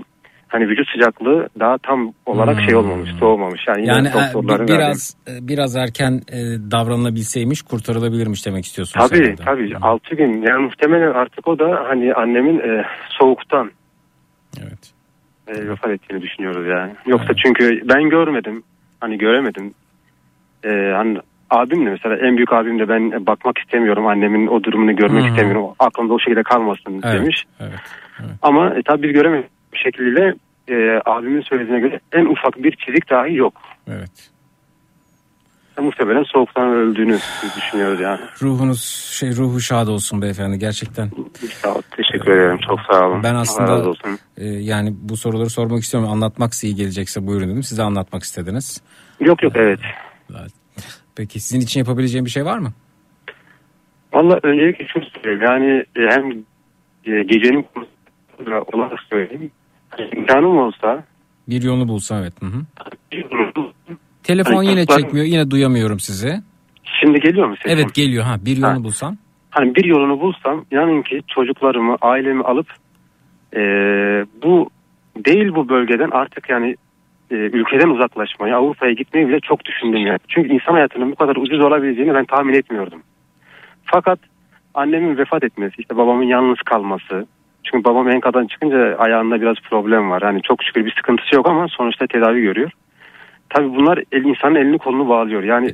hani vücut sıcaklığı daha tam olarak şey olmamış, soğumamış. Yani, Yani e, doktorların bi- biraz e, biraz erken e, davranılabilseymiş kurtarılabilirmiş demek istiyorsun. Tabii tabii 6 gün yani muhtemelen artık o da hani annemin e, soğuktan evet. e, vefat ettiğini düşünüyoruz yani. Yoksa çünkü ben görmedim hani göremedim. E, hani abim de mesela en büyük abim de ben bakmak istemiyorum annemin o durumunu görmek hı. istemiyorum. Aklımda o şekilde kalmasın Evet, demiş. evet, Ama e, tabii biz göremedik şekilde e, abimin söylediğine göre en ufak bir çizik dahi yok. Evet. Muhtemelen soğuktan öldüğünü düşünüyoruz yani. Ruhunuz şey ruhu şad olsun beyefendi gerçekten. Sağ ol, teşekkür ederim. Çok sağ olun. Ben aslında olsun. e, yani bu soruları sormak istiyorum. Anlatmak iyi gelecekse buyurun dedim. Size anlatmak istediniz. Yok yok evet. Peki sizin için yapabileceğim bir şey var mı? Valla öncelikle şunu söyleyeyim. Yani e, hem e, gecenin olarak söyleyeyim. Hani İmkanım olsa Bir yolunu bulsam evet. Hı hı. Telefon Hani yine çocuklar- çekmiyor. Yine duyamıyorum sizi. şimdi geliyor mu sesim? Evet geliyor ha. Bir yolunu Ha. bulsam. Hani bir yolunu bulsam inanın ki çocuklarımı, ailemi alıp e, bu değil bu bölgeden artık yani e, ülkeden uzaklaşmayı, Avrupa'ya gitmeyi bile çok düşündüm yani. Çünkü insan hayatının bu kadar ucuz olabileceğini ben tahmin etmiyordum. Fakat annemin vefat etmesi, işte babamın yalnız kalması. Çünkü babam enkadan çıkınca ayağında biraz problem var. Hani çok şükür bir sıkıntısı yok ama sonuçta tedavi görüyor. Tabii bunlar el, insanın elini kolunu bağlıyor. Yani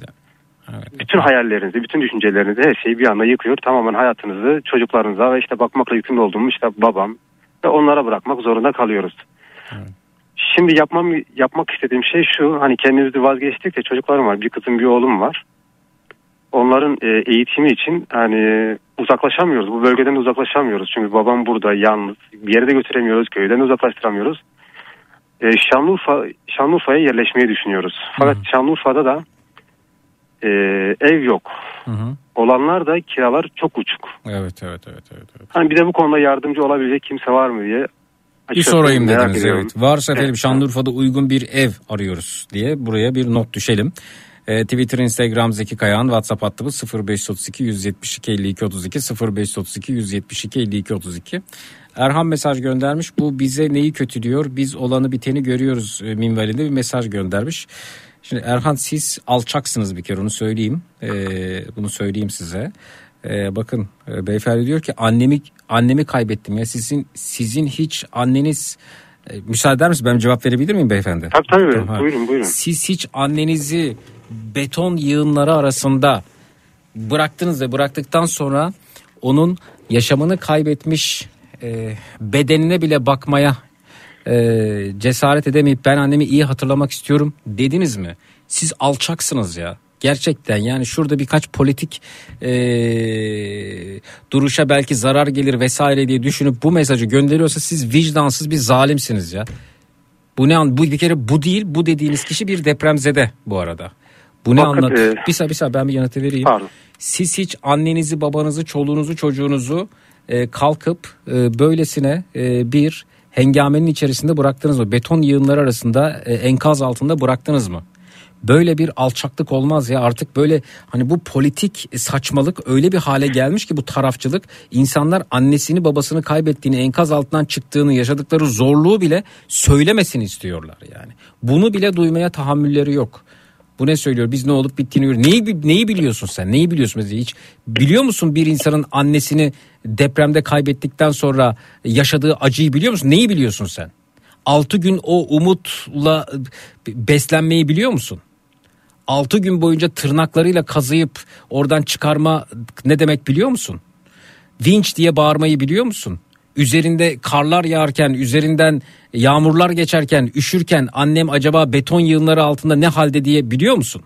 bütün hayallerinizi, bütün düşüncelerinizi her şeyi bir anda yıkıyor. Tamamen hayatınızı çocuklarınıza ve işte bakmakla yükümlü olduğum işte babam ve onlara bırakmak zorunda kalıyoruz. Şimdi yapmam yapmak istediğim şey şu. Hani kendimizi vazgeçtik de çocuklarım var. Bir kızım bir oğlum var. Onların e, eğitimi için hani uzaklaşamıyoruz. Bu bölgeden de uzaklaşamıyoruz. Çünkü babam burada yalnız. Bir yere de götüremiyoruz. Köyden de uzaklaştıramıyoruz. E, Şanlıurfa Şanlıurfa'ya yerleşmeyi düşünüyoruz. Fakat Şanlıurfa'da da e, ev yok. Olanlar da kiralar çok uçuk. Evet evet evet evet. evet. Hani bize bu konuda yardımcı olabilecek kimse var mı diye. Bir sorayım dediniz evet. Varsa efendim Şanlıurfa'da uygun bir ev arıyoruz diye buraya bir not düşelim. Ee, Twitter, Instagram Zeki Kayağan, WhatsApp hattımız 0532 172 52 32 0532 172 52 32. Erhan mesaj göndermiş. Bu bize neyi kötülüyor? Biz olanı biteni görüyoruz e, minvalinde bir mesaj göndermiş. Şimdi Erhan siz alçaksınız bir kere onu söyleyeyim. Ee, bunu söyleyeyim size. Ee, bakın e, beyefendi diyor ki annemi annemi kaybettim ya sizin sizin hiç anneniz e, müsaade eder misiniz? Ben cevap verebilir miyim beyefendi? Tabii tabii. Tamam. Buyurun buyurun. Siz hiç annenizi beton yığınları arasında bıraktınız ve bıraktıktan sonra onun yaşamını kaybetmiş e, bedenine bile bakmaya e, cesaret edemeyip ben annemi iyi hatırlamak istiyorum dediniz mi? Siz alçaksınız ya. Gerçekten yani şurada birkaç politik e, duruşa belki zarar gelir vesaire diye düşünüp bu mesajı gönderiyorsa siz vicdansız bir zalimsiniz ya. Bu ne an bu bir kere bu değil bu dediğiniz kişi bir depremzede bu arada. Bu ne anlat? e, Bir saniye bir saniye ben bir yanıtı vereyim. Siz hiç annenizi babanızı çoluğunuzu çocuğunuzu e, kalkıp e, böylesine e, bir hengamenin içerisinde bıraktınız mı? Beton yığınları arasında e, enkaz altında bıraktınız mı? Böyle bir alçaklık olmaz ya artık böyle hani bu politik saçmalık öyle bir hale gelmiş ki bu tarafçılık insanlar annesini babasını kaybettiğini enkaz altından çıktığını yaşadıkları zorluğu bile söylemesini istiyorlar yani. Bunu bile duymaya tahammülleri yok. Bu ne söylüyor? Biz ne olup bittiğini görüyoruz. Neyi, neyi biliyorsun sen? Neyi biliyorsun hiç? Biliyor musun bir insanın annesini depremde kaybettikten sonra yaşadığı acıyı biliyor musun? Neyi biliyorsun sen? 6 gün o umutla beslenmeyi biliyor musun? 6 gün boyunca tırnaklarıyla kazıyıp oradan çıkarma ne demek biliyor musun? Vinç diye bağırmayı biliyor musun? Üzerinde karlar yağarken, üzerinden yağmurlar geçerken, üşürken annem acaba beton yığınları altında ne halde diye biliyor musun?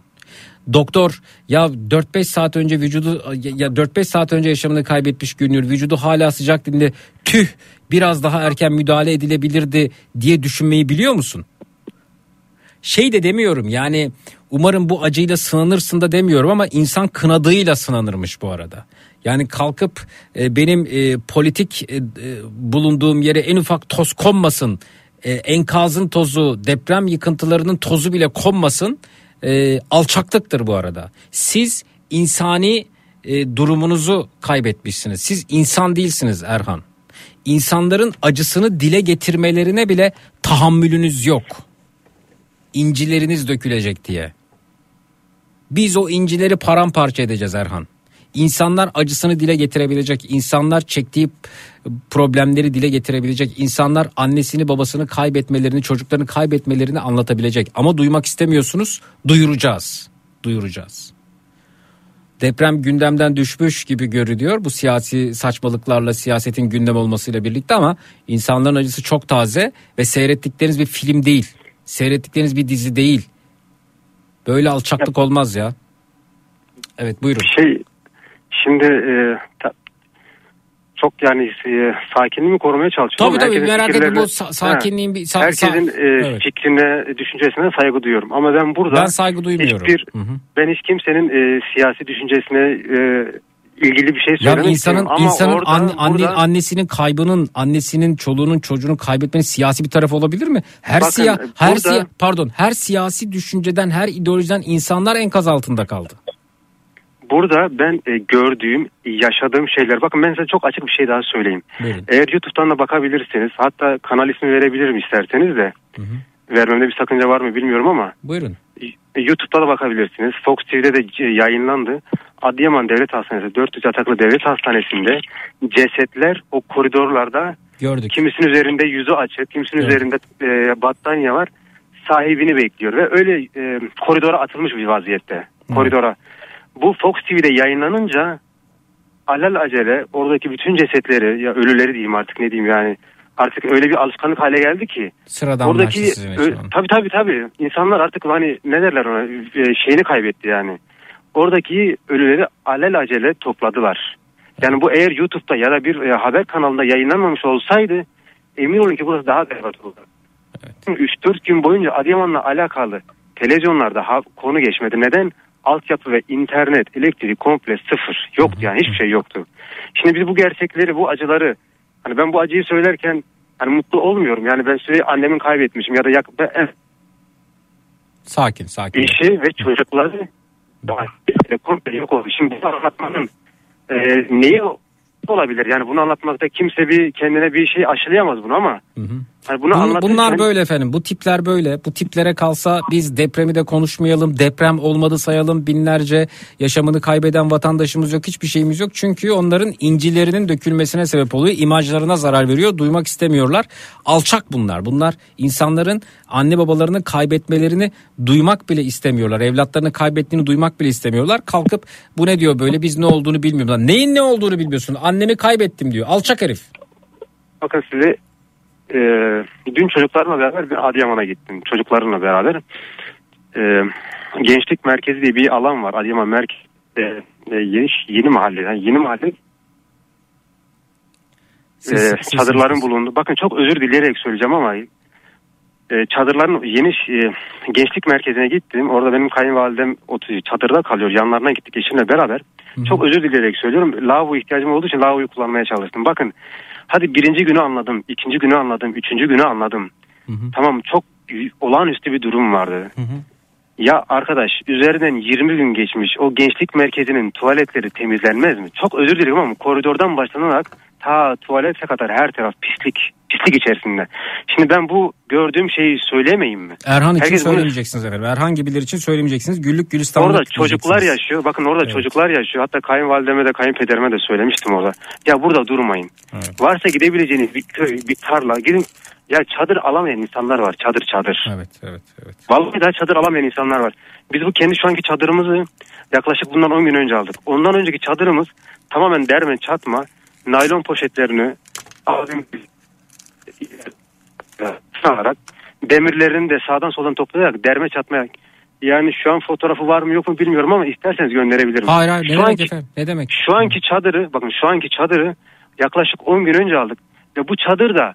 Doktor ya 4-5 saat önce vücudu ya 4-5 saat önce yaşamını kaybetmiş görünüyor. Vücudu hala sıcak dediğinde tüh biraz daha erken müdahale edilebilirdi diye düşünmeyi biliyor musun? Şey de demiyorum yani umarım bu acıyla sınanırsın da demiyorum ama insan kınadığıyla sınanırmış bu arada. Yani kalkıp e, benim e, politik e, e, bulunduğum yere en ufak toz konmasın e, enkazın tozu, deprem yıkıntılarının tozu bile konmasın e, alçaklıktır bu arada. Siz insani e, durumunuzu kaybetmişsiniz. Siz insan değilsiniz Erhan. İnsanların acısını dile getirmelerine bile tahammülünüz yok. İncileriniz dökülecek diye. Biz o incileri paramparça edeceğiz Erhan. İnsanlar acısını dile getirebilecek, insanlar çektiği problemleri dile getirebilecek, insanlar annesini babasını kaybetmelerini, çocuklarını kaybetmelerini anlatabilecek. Ama duymak istemiyorsunuz, duyuracağız. Duyuracağız. Deprem gündemden düşmüş gibi görünüyor bu siyasi saçmalıklarla siyasetin gündem olmasıyla birlikte ama insanların acısı çok taze ve seyrettikleriniz bir film değil. Seyrettikleriniz bir dizi değil. Böyle alçaklık olmaz ya. Evet buyurun. Şey şimdi e, ta- çok yani e, sakinliğimi korumaya çalışıyorum. Tabii tabii merak etme bu sa- sakinliğin bir sa- Herkesin sa- e, Evet. fikrine, düşüncesine saygı duyuyorum. Ama ben burada Ben saygı duymuyorum. hiçbir Hı hı. ben hiç kimsenin e, siyasi düşüncesine e, ilgili bir şey söylemek insanın istemiyorum. Ama insanın orada, anne, anne- burada- annesinin kaybının, annesinin çoluğunun çocuğunun kaybetmenin siyasi bir tarafı olabilir mi? Her Bakın, siya, her burada- siya, pardon, her siyasi düşünceden, her ideolojiden insanlar enkaz altında kaldı. Burada ben e, gördüğüm, yaşadığım şeyler. Bakın ben size çok açık bir şey daha söyleyeyim. Buyurun. Eğer YouTube'dan da bakabilirsiniz. Hatta kanal ismi verebilirim isterseniz de. Vermemde bir sakınca var mı bilmiyorum ama. Buyurun. E, YouTube'da da bakabilirsiniz. Fox TV'de de yayınlandı. Adıyaman Devlet Hastanesi, 400 yataklı devlet hastanesinde cesetler o koridorlarda Gördük. kimisinin üzerinde yüzü açık, kimisinin Evet. üzerinde e, battaniye var. Sahibini bekliyor ve öyle e, koridora atılmış bir vaziyette. Koridora. Bu Fox TV'de yayınlanınca alal acele oradaki bütün cesetleri ya ölüleri diyeyim artık ne diyeyim yani artık öyle bir alışkanlık hale geldi ki Sıradan oradaki ö- tabii tabii tabii insanlar artık hani ne derler ona e, şeyini kaybetti yani. Oradaki ölüleri alel acele topladılar. Yani bu eğer YouTube'da ya da bir e, haber kanalında yayınlanmamış olsaydı emin olun ki burası daha berbat olurdu. 3-4 gün boyunca Adıyaman'la alakalı televizyonlarda konu geçmedi. Neden? Altyapı ve internet, elektrik komple sıfır. Yoktu yani hiçbir şey yoktu. Şimdi biz bu gerçekleri, bu acıları hani ben bu acıyı söylerken hani mutlu olmuyorum. Yani ben sürekli annemin kaybetmişim ya da yak, ben, Sakin, sakin. eşi ve çocukları komple yok oldu. Şimdi bunu anlatmanın e, neyi olabilir? Yani bunu anlatmakta kimse bir kendine bir şey aşılayamaz bunu ama hani bunu Bun- bunlar böyle efendim. Bu tipler böyle. Bu tiplere kalsa biz depremi de konuşmayalım. Deprem olmadı sayalım. Binlerce yaşamını kaybeden vatandaşımız yok. Hiçbir şeyimiz yok. Çünkü onların incilerinin dökülmesine sebep oluyor. İmajlarına zarar veriyor. Duymak istemiyorlar. Alçak bunlar. Bunlar insanların anne babalarını kaybetmelerini duymak bile istemiyorlar. Evlatlarını kaybettiğini duymak bile istemiyorlar. Kalkıp bu ne diyor böyle biz ne olduğunu bilmiyorlar. Neyin ne olduğunu bilmiyorsun. Annemi kaybettim diyor. Alçak herif. Bakın size e, dün çocuklarımla beraber bir Adıyaman'a gittim. Çocuklarımla beraber. E, gençlik merkezi diye bir alan var. Adıyaman merkezde e, yeni, yeni mahalle. Yani yeni mahalle e, çadırların bulundu. Bakın çok özür dileyerek söyleyeceğim ama e, çadırların yeni e, gençlik merkezine gittim. Orada benim kayınvalidem oturuyor. Çadırda kalıyor. Yanlarına gittik eşimle beraber. Çok özür dileyerek söylüyorum. Lavabo ihtiyacım olduğu için lavaboyu kullanmaya çalıştım. Bakın hadi birinci günü anladım. ikinci günü anladım. Üçüncü günü anladım. Tamam çok olağanüstü bir durum vardı. Ya arkadaş üzerinden 20 gün geçmiş o gençlik merkezinin tuvaletleri temizlenmez mi? Çok özür dilerim ama koridordan başlanarak ta tuvalete kadar her taraf pislik, pislik içerisinde. Şimdi ben bu gördüğüm şeyi söylemeyeyim mi? Erhan için Herkes bunu- söylemeyeceksiniz efendim. Erhan gibiler için söylemeyeceksiniz. Güllük gülistanlık Orada çocuklar yaşıyor. Bakın orada çocuklar yaşıyor. Hatta kayınvalideme de kayınpederime de söylemiştim orada. Ya burada durmayın. Varsa gidebileceğiniz bir köy, bir tarla gidin. Ya çadır alamayan insanlar var. Çadır çadır. Evet, evet, evet. Vallahi daha çadır alamayan insanlar var. Biz bu kendi şu anki çadırımızı yaklaşık bundan 10 gün önce aldık. Ondan önceki çadırımız tamamen derme çatma. Naylon poşetlerini abim alarak demirlerini de sağdan soldan toplayarak derme çatmaya yani şu an fotoğrafı var mı yok mu bilmiyorum ama isterseniz gönderebilirim. Hayır hayır ne Şu demek anki- efendim? Ne demek? şu anki çadırı bakın şu anki çadırı yaklaşık 10 gün önce aldık. Ve bu çadır da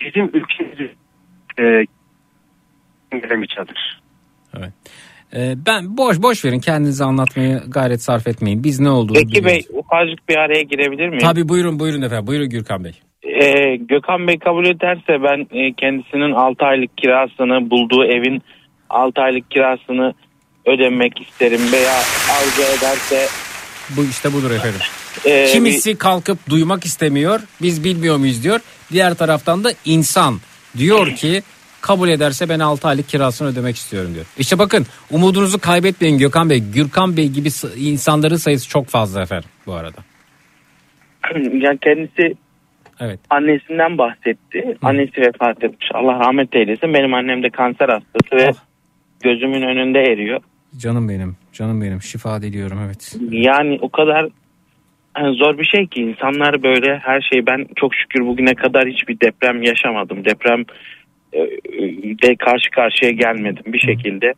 bizim ülkemizi e, bir çadır. Ee, ben boş boş verin kendinizi anlatmaya gayret sarf etmeyin. Biz ne olduğunu Peki biliyoruz. Bey ufacık bir araya girebilir miyim? Tabii buyurun buyurun efendim. Buyurun Gürkan Bey. Ee, Gökhan Bey kabul ederse ben e, kendisinin 6 aylık kirasını bulduğu evin 6 aylık kirasını ödemek isterim veya arzu ederse Bu işte budur efendim. e, Kimisi kalkıp duymak istemiyor. Biz bilmiyor muyuz diyor. Diğer taraftan da insan diyor ki kabul ederse ben 6 aylık kirasını ödemek istiyorum diyor. İşte bakın umudunuzu kaybetmeyin Gökhan Bey. Gürkan Bey gibi insanların sayısı çok fazla efendim bu arada. yani kendisi Evet. annesinden bahsetti. Annesi vefat etmiş. Allah rahmet eylesin. Benim annem de kanser hastası ve gözümün önünde eriyor. Canım benim, canım benim. Şifa diliyorum evet. Yani o kadar yani zor bir şey ki insanlar böyle her şey ben çok şükür bugüne kadar hiçbir deprem yaşamadım. Deprem de karşı karşıya gelmedim bir şekilde.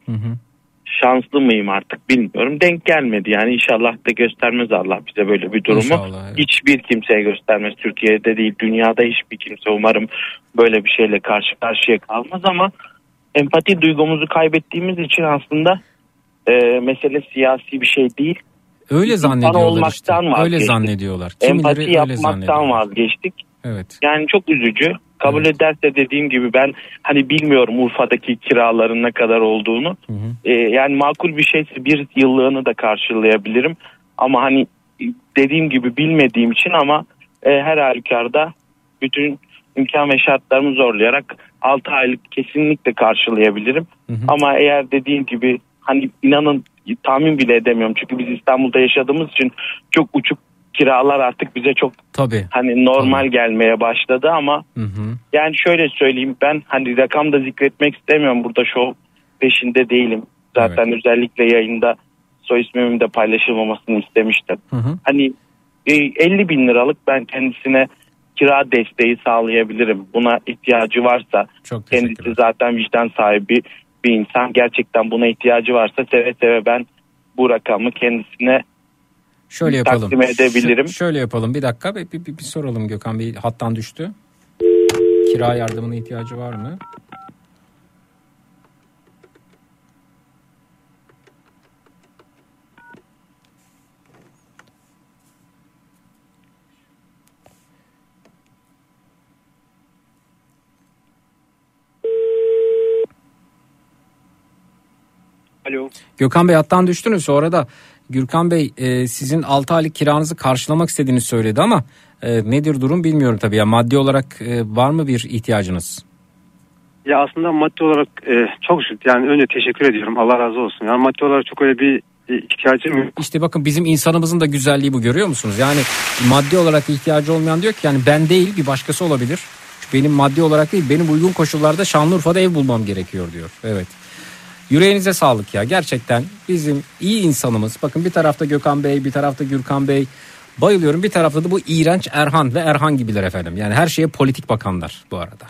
Şanslı mıyım artık bilmiyorum. Denk gelmedi yani inşallah da göstermez Allah bize böyle bir durumu. İnşallah, evet. Hiçbir kimseye göstermez. Türkiye'de değil dünyada hiçbir kimse umarım böyle bir şeyle karşı karşıya kalmaz ama empati duygumuzu kaybettiğimiz için aslında e, mesele siyasi bir şey değil. Öyle İnsan zannediyorlar işte. olmaktan Öyle vazgeçtik. zannediyorlar. Empati Kimileri öyle yapmaktan zannediyor. vazgeçtik. Evet. Yani çok üzücü. Kabul ederse dediğim gibi ben hani bilmiyorum Urfa'daki kiraların ne kadar olduğunu. Ee, yani makul bir şeyse bir yıllığını da karşılayabilirim. Ama hani dediğim gibi bilmediğim için ama e, her halükarda bütün imkan ve şartlarımı zorlayarak 6 aylık kesinlikle karşılayabilirim. Ama eğer dediğim gibi hani inanın tahmin bile edemiyorum. Çünkü biz İstanbul'da yaşadığımız için çok uçuk kiralar artık bize çok Tabii. hani normal gelmeye başladı ama Hı hı. yani şöyle söyleyeyim ben hani rakam da zikretmek istemiyorum burada şov peşinde değilim. Zaten özellikle yayında soy ismimin de paylaşılmamasını istemiştim. Hı hı. Hani e, 50 bin liralık ben kendisine kira desteği sağlayabilirim. Buna ihtiyacı varsa Çok kendisi zaten vicdan sahibi bir insan. Gerçekten buna ihtiyacı varsa seve seve ben bu rakamı kendisine Şöyle yapalım. takdim edebilirim. Ş- şöyle yapalım. Bir dakika bir, bir, bir- bir soralım Gökhan Bey. Hattan düştü. Kira yardımına ihtiyacı var mı? Alo. Gökhan Bey hattan düştünüz. Sonra da Gürkan Bey e, sizin 6 aylık kiranızı karşılamak istediğini söyledi ama e, nedir durum bilmiyorum tabii. Ya maddi olarak e, var mı bir ihtiyacınız? Ya aslında maddi olarak e, çok şükür yani önce teşekkür ediyorum Allah razı olsun. Yani maddi olarak çok öyle bir e, ihtiyacım yok. İşte bakın bizim insanımızın da güzelliği bu görüyor musunuz? Yani maddi olarak ihtiyacı olmayan diyor ki yani ben değil bir başkası olabilir. Benim maddi olarak değil benim uygun koşullarda Şanlıurfa'da ev bulmam gerekiyor diyor. Evet. Yüreğinize sağlık ya gerçekten bizim iyi insanımız. Bakın bir tarafta Gökhan Bey bir tarafta Gürkan Bey. Bayılıyorum bir tarafta da bu iğrenç Erhan ve Erhan gibiler efendim. Yani her şeye politik bakanlar bu arada.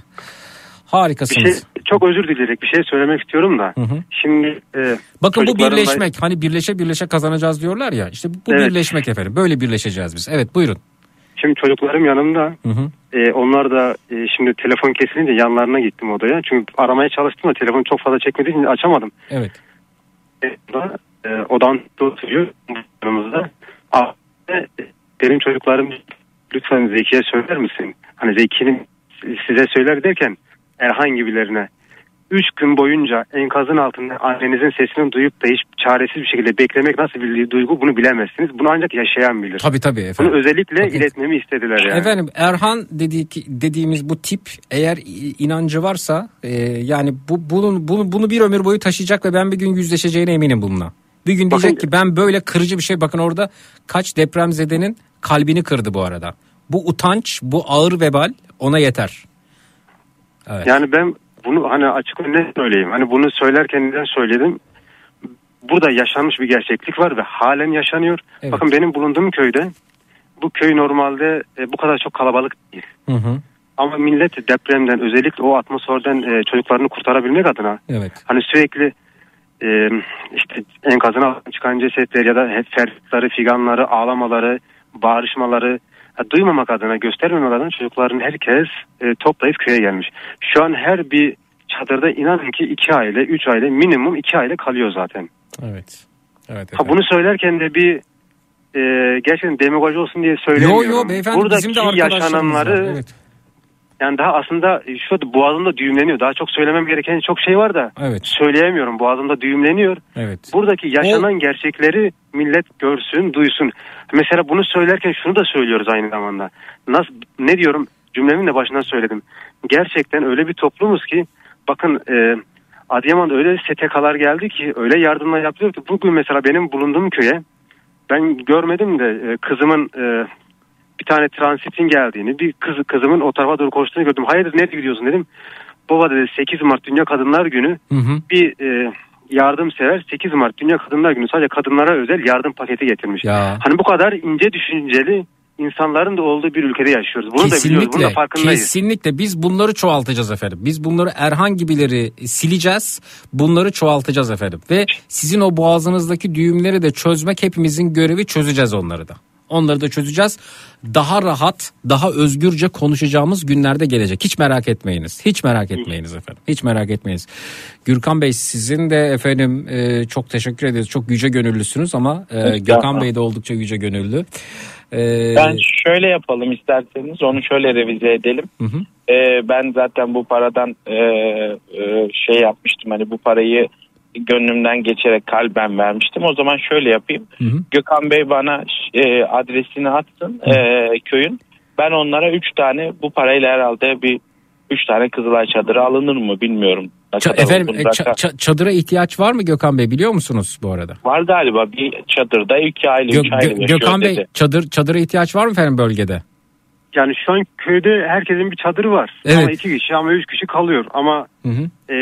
Bir Harikasınız. şey çok özür dileyerek bir şey söylemek istiyorum da. Şimdi e, Bakın bu birleşmek hani birleşe birleşe kazanacağız diyorlar ya işte bu Evet. birleşmek efendim böyle birleşeceğiz biz. Evet buyurun. Şimdi çocuklarım yanımda. Hı hı. E, onlar da e, şimdi telefon kesilince yanlarına gittim odaya. Çünkü aramaya çalıştım da telefon çok fazla çekmediği için açamadım. Evet. E, da, e, odan oturuyor yanımızda. E, benim çocuklarım lütfen Zeki'ye söyler misin? Hani Zeki'nin size söyler derken Erhan gibilerine. Üç gün boyunca enkazın altında annenizin sesini duyup da hiç çaresiz bir şekilde beklemek nasıl bir duygu bunu bilemezsiniz. Bunu ancak yaşayan bilir. Tabii tabii efendim. Bunu özellikle iletmemi istediler yani. Efendim Erhan dedik, dediğimiz bu tip eğer inancı varsa e, yani bu bunun bunu, bunu bir ömür boyu taşıyacak ve ben bir gün yüzleşeceğine eminim bununla. Bir gün diyecek ki ben böyle kırıcı bir şey bakın orada kaç depremzedenin kalbini kırdı bu arada. Bu utanç, bu ağır vebal ona yeter. Evet. Yani ben bunu hani açık ve net söyleyeyim. Hani bunu söylerken neden söyledim? Burada yaşanmış bir gerçeklik var ve halen yaşanıyor. Evet. Bakın benim bulunduğum köyde bu köy normalde e, bu kadar çok kalabalık değil. Hı hı. Ama millet depremden özellikle o atmosferden e, çocuklarını kurtarabilmek adına Evet. hani sürekli e, işte enkazın altından çıkan cesetler ya da feryatları, figanları, ağlamaları, bağırışmaları duymamak adına, göstermemek adına çocukların herkes e, toplayıp köye gelmiş. Şu an her bir çadırda inanın ki iki aile, üç aile minimum iki aile kalıyor zaten. Evet. Evet. Ha, bunu söylerken de bir e, gerçekten demagoji olsun diye söylemiyorum. Yo yo beyefendi Buradaki bizim de yaşananları Evet. Yani daha aslında şu boğazımda düğümleniyor. Daha çok söylemem gereken çok şey var da Evet. söyleyemiyorum. Boğazımda düğümleniyor. Evet. Buradaki yaşanan gerçekleri millet görsün, duysun. Mesela bunu söylerken şunu da söylüyoruz aynı zamanda. Nasıl ne diyorum? Cümlemin de başından söyledim. Gerçekten öyle bir toplumuz ki bakın e, Adıyaman'da öyle STK'lar geldi ki öyle yardımlar yapılıyor ki bugün mesela benim bulunduğum köye ben görmedim de e, kızımın e, bir tane transitin geldiğini, bir kız kızımın o tarafa doğru koştuğunu gördüm. Hayırdır nereye gidiyorsun dedim. Baba dedi 8 Mart Dünya Kadınlar Günü Hı hı. bir e, yardımsever 8 Mart Dünya Kadınlar Günü sadece kadınlara özel yardım paketi getirmiş. Ya. Hani bu kadar ince düşünceli insanların da olduğu bir ülkede yaşıyoruz. Bunu da biliyoruz. Bunun da farkındayız. kesinlikle biz bunları çoğaltacağız efendim. Biz bunları Erhan gibileri sileceğiz. Bunları çoğaltacağız efendim. Ve sizin o boğazınızdaki düğümleri de çözmek hepimizin görevi çözeceğiz onları da. Onları da çözeceğiz. Daha rahat, daha özgürce konuşacağımız günlerde gelecek. Hiç merak etmeyiniz. Hiç merak etmeyiniz efendim. Hiç merak etmeyiniz. Gürkan Bey sizin de efendim e, çok teşekkür ederiz. Çok yüce gönüllüsünüz ama e, Gökhan Bey de oldukça yüce gönüllü. E, Ben şöyle yapalım isterseniz onu şöyle revize edelim. Hı hı. Ee, ben zaten bu paradan e, e, şey yapmıştım hani bu parayı gönlümden geçerek kalben vermiştim. O zaman şöyle yapayım. Hı hı. Gökhan Bey bana e, adresini atsın e, köyün. Ben onlara 3 tane bu parayla herhalde bir 3 tane Kızılay çadırı alınır mı bilmiyorum. Kadar efendim olduğunu e, ça- çadıra ihtiyaç var mı Gökhan Bey biliyor musunuz bu arada? Var galiba bir çadırda 2 aile 3 Gö- aile Gö- Gökhan Bey dedi. çadır çadıra ihtiyaç var mı efendim bölgede? Yani şu an köyde herkesin bir çadırı var. Evet. Ama iki kişi ama üç kişi kalıyor. Ama Hı hı. e,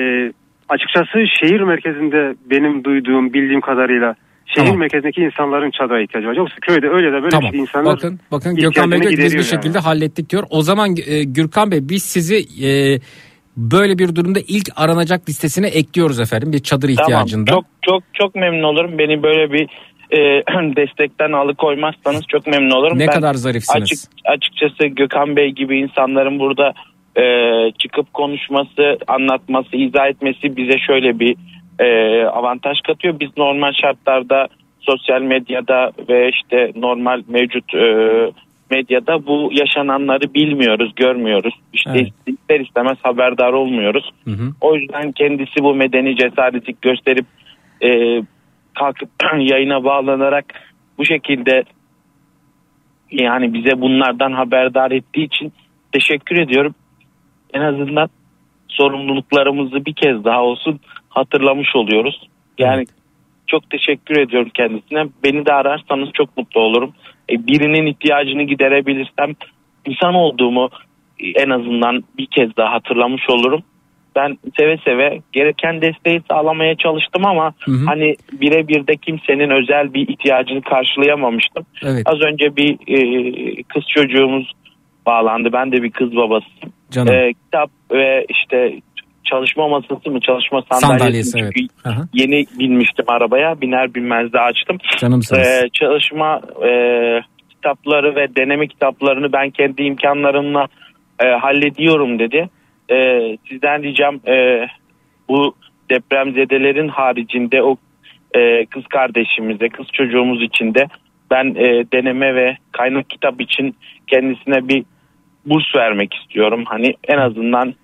açıkçası şehir merkezinde benim duyduğum bildiğim kadarıyla şehir Tamam. merkezindeki insanların çadıra ihtiyacı var. Yoksa köyde öyle de böyle Tamam. bir şey insanlar bakın bakın Gökhan Bey diyor biz bir gideriyor şekilde yani. hallettik diyor. O zaman e, Gürkan Bey biz sizi e, böyle bir durumda ilk aranacak listesine ekliyoruz efendim bir çadır ihtiyacında. Tamam, çok çok çok memnun olurum. Beni böyle bir e, destekten alıkoymazsanız çok memnun olurum. Ne Ben kadar zarifsiniz. Açık, açıkçası Gökhan Bey gibi insanların burada e, çıkıp konuşması, anlatması, izah etmesi bize şöyle bir e, avantaj katıyor. Biz normal şartlarda sosyal medyada ve işte normal mevcut e, medyada bu yaşananları bilmiyoruz, görmüyoruz. İşte Evet. ister istemez haberdar olmuyoruz. Hı hı. O yüzden kendisi bu medeni cesareti gösterip e, kalkıp yayına bağlanarak bu şekilde yani bize bunlardan haberdar ettiği için teşekkür ediyorum. En azından sorumluluklarımızı bir kez daha olsun hatırlamış oluyoruz. Yani çok teşekkür ediyorum kendisine. Beni de ararsanız çok mutlu olurum. E, birinin ihtiyacını giderebilirsem insan olduğumu en azından bir kez daha hatırlamış olurum. Ben seve seve gereken desteği sağlamaya çalıştım ama Hı hı. hani birebir de kimsenin özel bir ihtiyacını karşılayamamıştım. Evet. Az önce bir e, kız çocuğumuz bağlandı. Ben de bir kız babasıyım. Canım. E, kitap ve işte çalışma masası mı çalışma sandalyesi, Sandalyesi mi? evet. Çünkü Aha. yeni binmiştim arabaya. Biner binmez de açtım. Canımsınız. Ee, çalışma e, kitapları ve deneme kitaplarını ben kendi imkanlarımla e, hallediyorum dedi. E, sizden ricam e, bu depremzedelerin haricinde o e, kız kardeşimize, kız çocuğumuz için de ben e, deneme ve kaynak kitap için kendisine bir burs vermek istiyorum. Hani en azından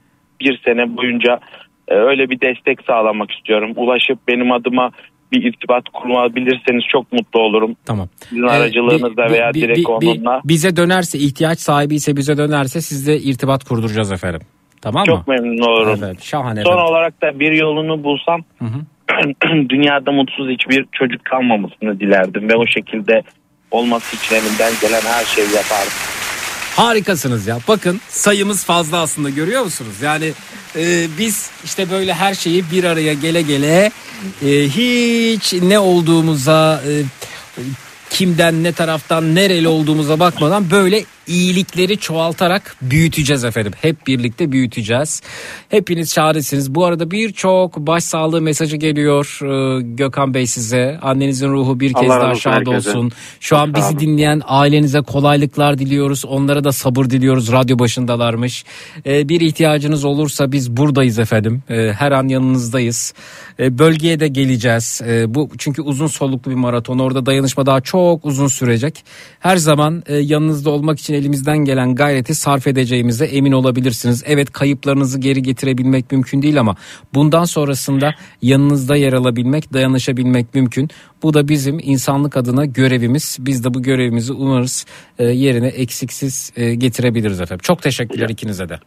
bir sene boyunca e, öyle bir destek sağlamak istiyorum. Ulaşıp benim adıma bir irtibat kurabilirseniz çok mutlu olurum. Tamam. Sizin Ee, aracılığınızla bi- veya bi- direkt bi- bi- onunla. bize dönerse ihtiyaç sahibi ise bize dönerse sizle irtibat kurduracağız efendim. Tamam mı? Çok memnun olurum. Evet, şahane. Son efendim. olarak da bir yolunu bulsam Hı hı. dünyada mutsuz hiçbir çocuk kalmamasını dilerdim ve o şekilde olması için elimden gelen her şeyi yapardım. Harikasınız ya. Bakın sayımız fazla aslında görüyor musunuz? Yani e, biz işte böyle her şeyi bir araya gele gele e, hiç ne olduğumuza e, kimden ne taraftan nereli olduğumuza bakmadan böyle iyilikleri çoğaltarak büyüteceğiz efendim. Hep birlikte büyüteceğiz. Hepiniz çaresiniz. Bu arada birçok başsağlığı mesajı geliyor e, Gökhan Bey size. Annenizin ruhu bir kez Allah daha şad olsun. Şu an bizi dinleyen ailenize kolaylıklar diliyoruz. Onlara da sabır diliyoruz. Radyo başındalarmış. Ee, bir ihtiyacınız olursa biz buradayız efendim. Ee, her an yanınızdayız. Ee, bölgeye de geleceğiz. Ee, bu çünkü uzun soluklu bir maraton. Orada dayanışma daha çok uzun sürecek. Her zaman e, yanınızda olmak için elimizden gelen gayreti sarf edeceğimize emin olabilirsiniz. Evet kayıplarınızı geri getirebilmek mümkün değil ama bundan sonrasında yanınızda yer alabilmek, dayanışabilmek mümkün. Bu da bizim insanlık adına görevimiz. Biz de bu görevimizi umarız e, yerine eksiksiz e, getirebiliriz efendim. Çok teşekkürler ikinize de.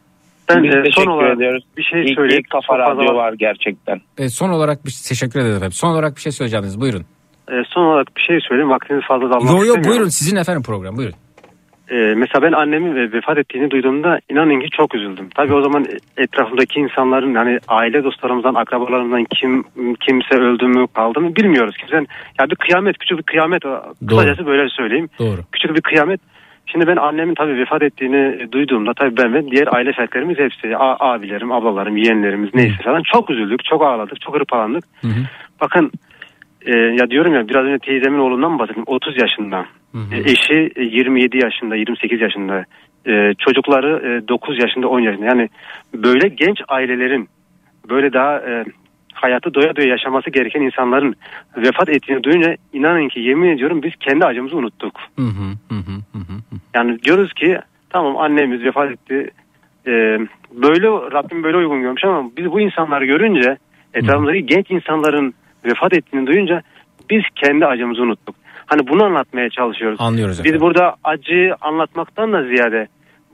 Ben Biz e, son teşekkür olarak ediyoruz. bir şey söyleyeyim. Kafa Çok fazla Radyo var. var gerçekten. E, son olarak bir teşekkür ederim efendim. Son olarak bir şey söyleyeceğiniz buyurun. E, son olarak bir şey söyleyeyim. Vaktinizi fazla da almak Yo yo buyurun sizin efendim program buyurun. E, mesela ben annemin ve- vefat ettiğini duyduğumda inanın ki çok üzüldüm. Tabii o zaman etrafımdaki insanların hani aile dostlarımızdan, akrabalarımızdan kim kimse öldü mü kaldı mı bilmiyoruz. Kimsenin ya bir kıyamet, küçük bir kıyamet. Kısacası böyle söyleyeyim. Doğru. Küçük bir kıyamet. Şimdi ben annemin tabii vefat ettiğini duyduğumda tabii ben ve diğer aile fertlerimiz hepsi a- abilerim, ablalarım, yeğenlerimiz neyse falan çok üzüldük, çok ağladık, çok hırpalandık. Bakın e, ya diyorum ya biraz önce teyzemin oğlundan bahsettim 30 yaşında. E, eşi e, 27 yaşında, 28 yaşında. E, çocukları e, 9 yaşında, 10 yaşında. Yani böyle genç ailelerin böyle daha e, hayatı doya doya yaşaması gereken insanların vefat ettiğini duyunca inanın ki yemin ediyorum biz kendi acımızı unuttuk. Yani diyoruz ki tamam annemiz vefat etti. E, böyle Rabbim böyle uygun görmüş ama biz bu insanları görünce etrafımızdaki genç insanların vefat ettiğini duyunca biz kendi acımızı unuttuk. Hani bunu anlatmaya çalışıyoruz. Anlıyoruz Biz burada acıyı anlatmaktan da ziyade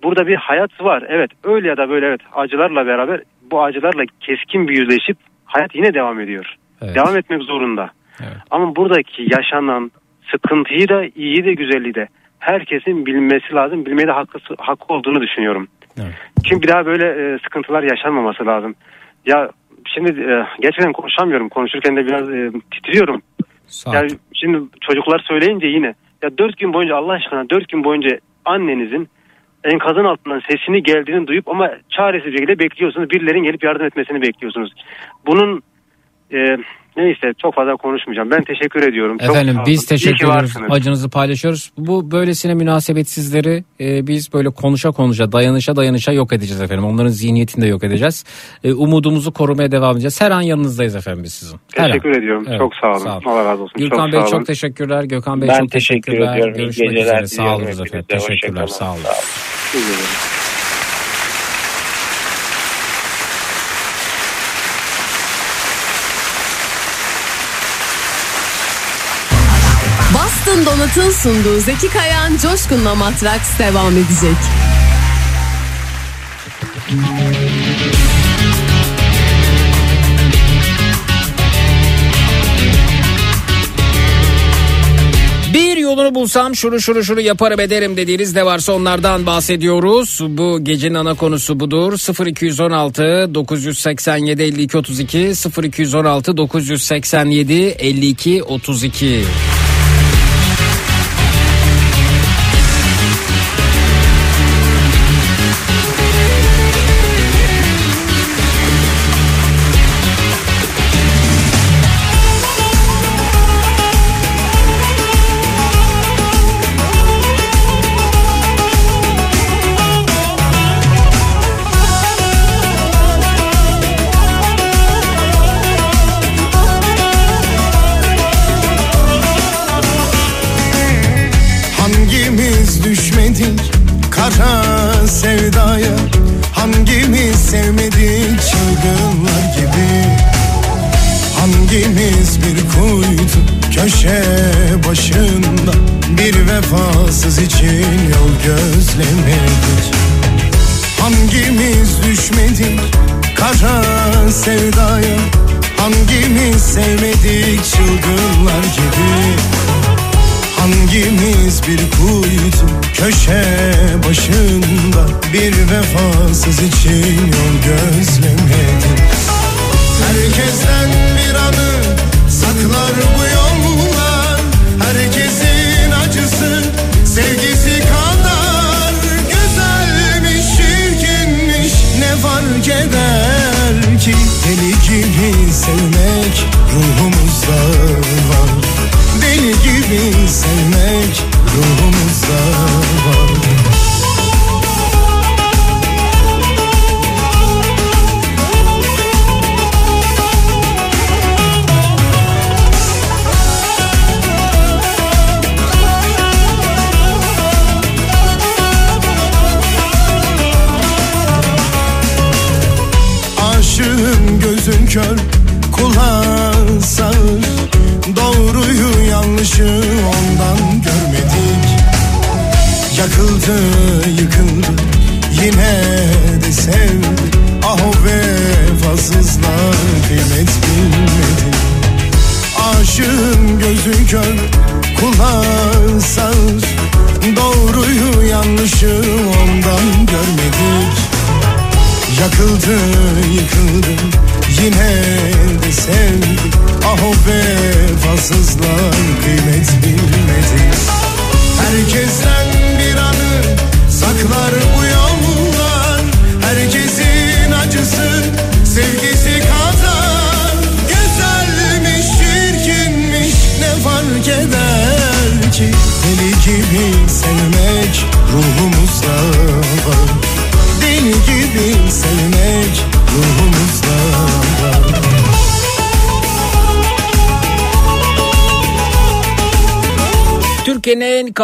burada bir hayat var. Evet öyle ya da böyle evet acılarla beraber bu acılarla keskin bir yüzleşip hayat yine devam ediyor. Devam etmek zorunda. Ama buradaki yaşanan sıkıntıyı da iyi de güzelliği de herkesin bilmesi lazım. Bilmeye de hakkı, hakkı olduğunu düşünüyorum. Çünkü bir daha böyle e, sıkıntılar yaşanmaması lazım. Ya şimdi e, gerçekten konuşamıyorum. Konuşurken de biraz e, titriyorum. Ya şimdi çocuklar söyleyince yine ya dört gün boyunca Allah aşkına dört gün boyunca annenizin enkazın altından sesini geldiğini duyup ama çaresiz bir şekilde bekliyorsunuz. Birilerinin gelip yardım etmesini bekliyorsunuz. Bunun e, neyse çok fazla konuşmayacağım. Ben teşekkür ediyorum. Çok Efendim sağ olun. biz teşekkür ediyoruz. Acınızı paylaşıyoruz. Bu böylesine münasebetsizleri e, biz böyle konuşa konuşa dayanışa dayanışa yok edeceğiz efendim. Onların zihniyetini de yok edeceğiz. E, umudumuzu korumaya devam edeceğiz. Her an yanınızdayız efendim biz sizin. Her Teşekkür an. ediyorum. Evet, Çok sağ olun. Allah razı olsun. Gürkan çok Bey sağ olun. çok teşekkürler. Gökhan Bey Ben çok teşekkür teşekkürler. ediyorum. İyi Görüşmek geceler üzere. Sağ diliyorum olun efendim. Teşekkürler. Sağ olun. İyi geceler. Donat'ın sunduğu Zeki Kayan Coşkun'la Matraks devam edecek. Bir yolunu bulsam şunu şunu şunu yaparım ederim dediğiniz ne varsa onlardan bahsediyoruz. Bu gecenin ana konusu budur. 0216 987 52 32 0216 987 52 32. vefasız için yol gözlemedik Herkesten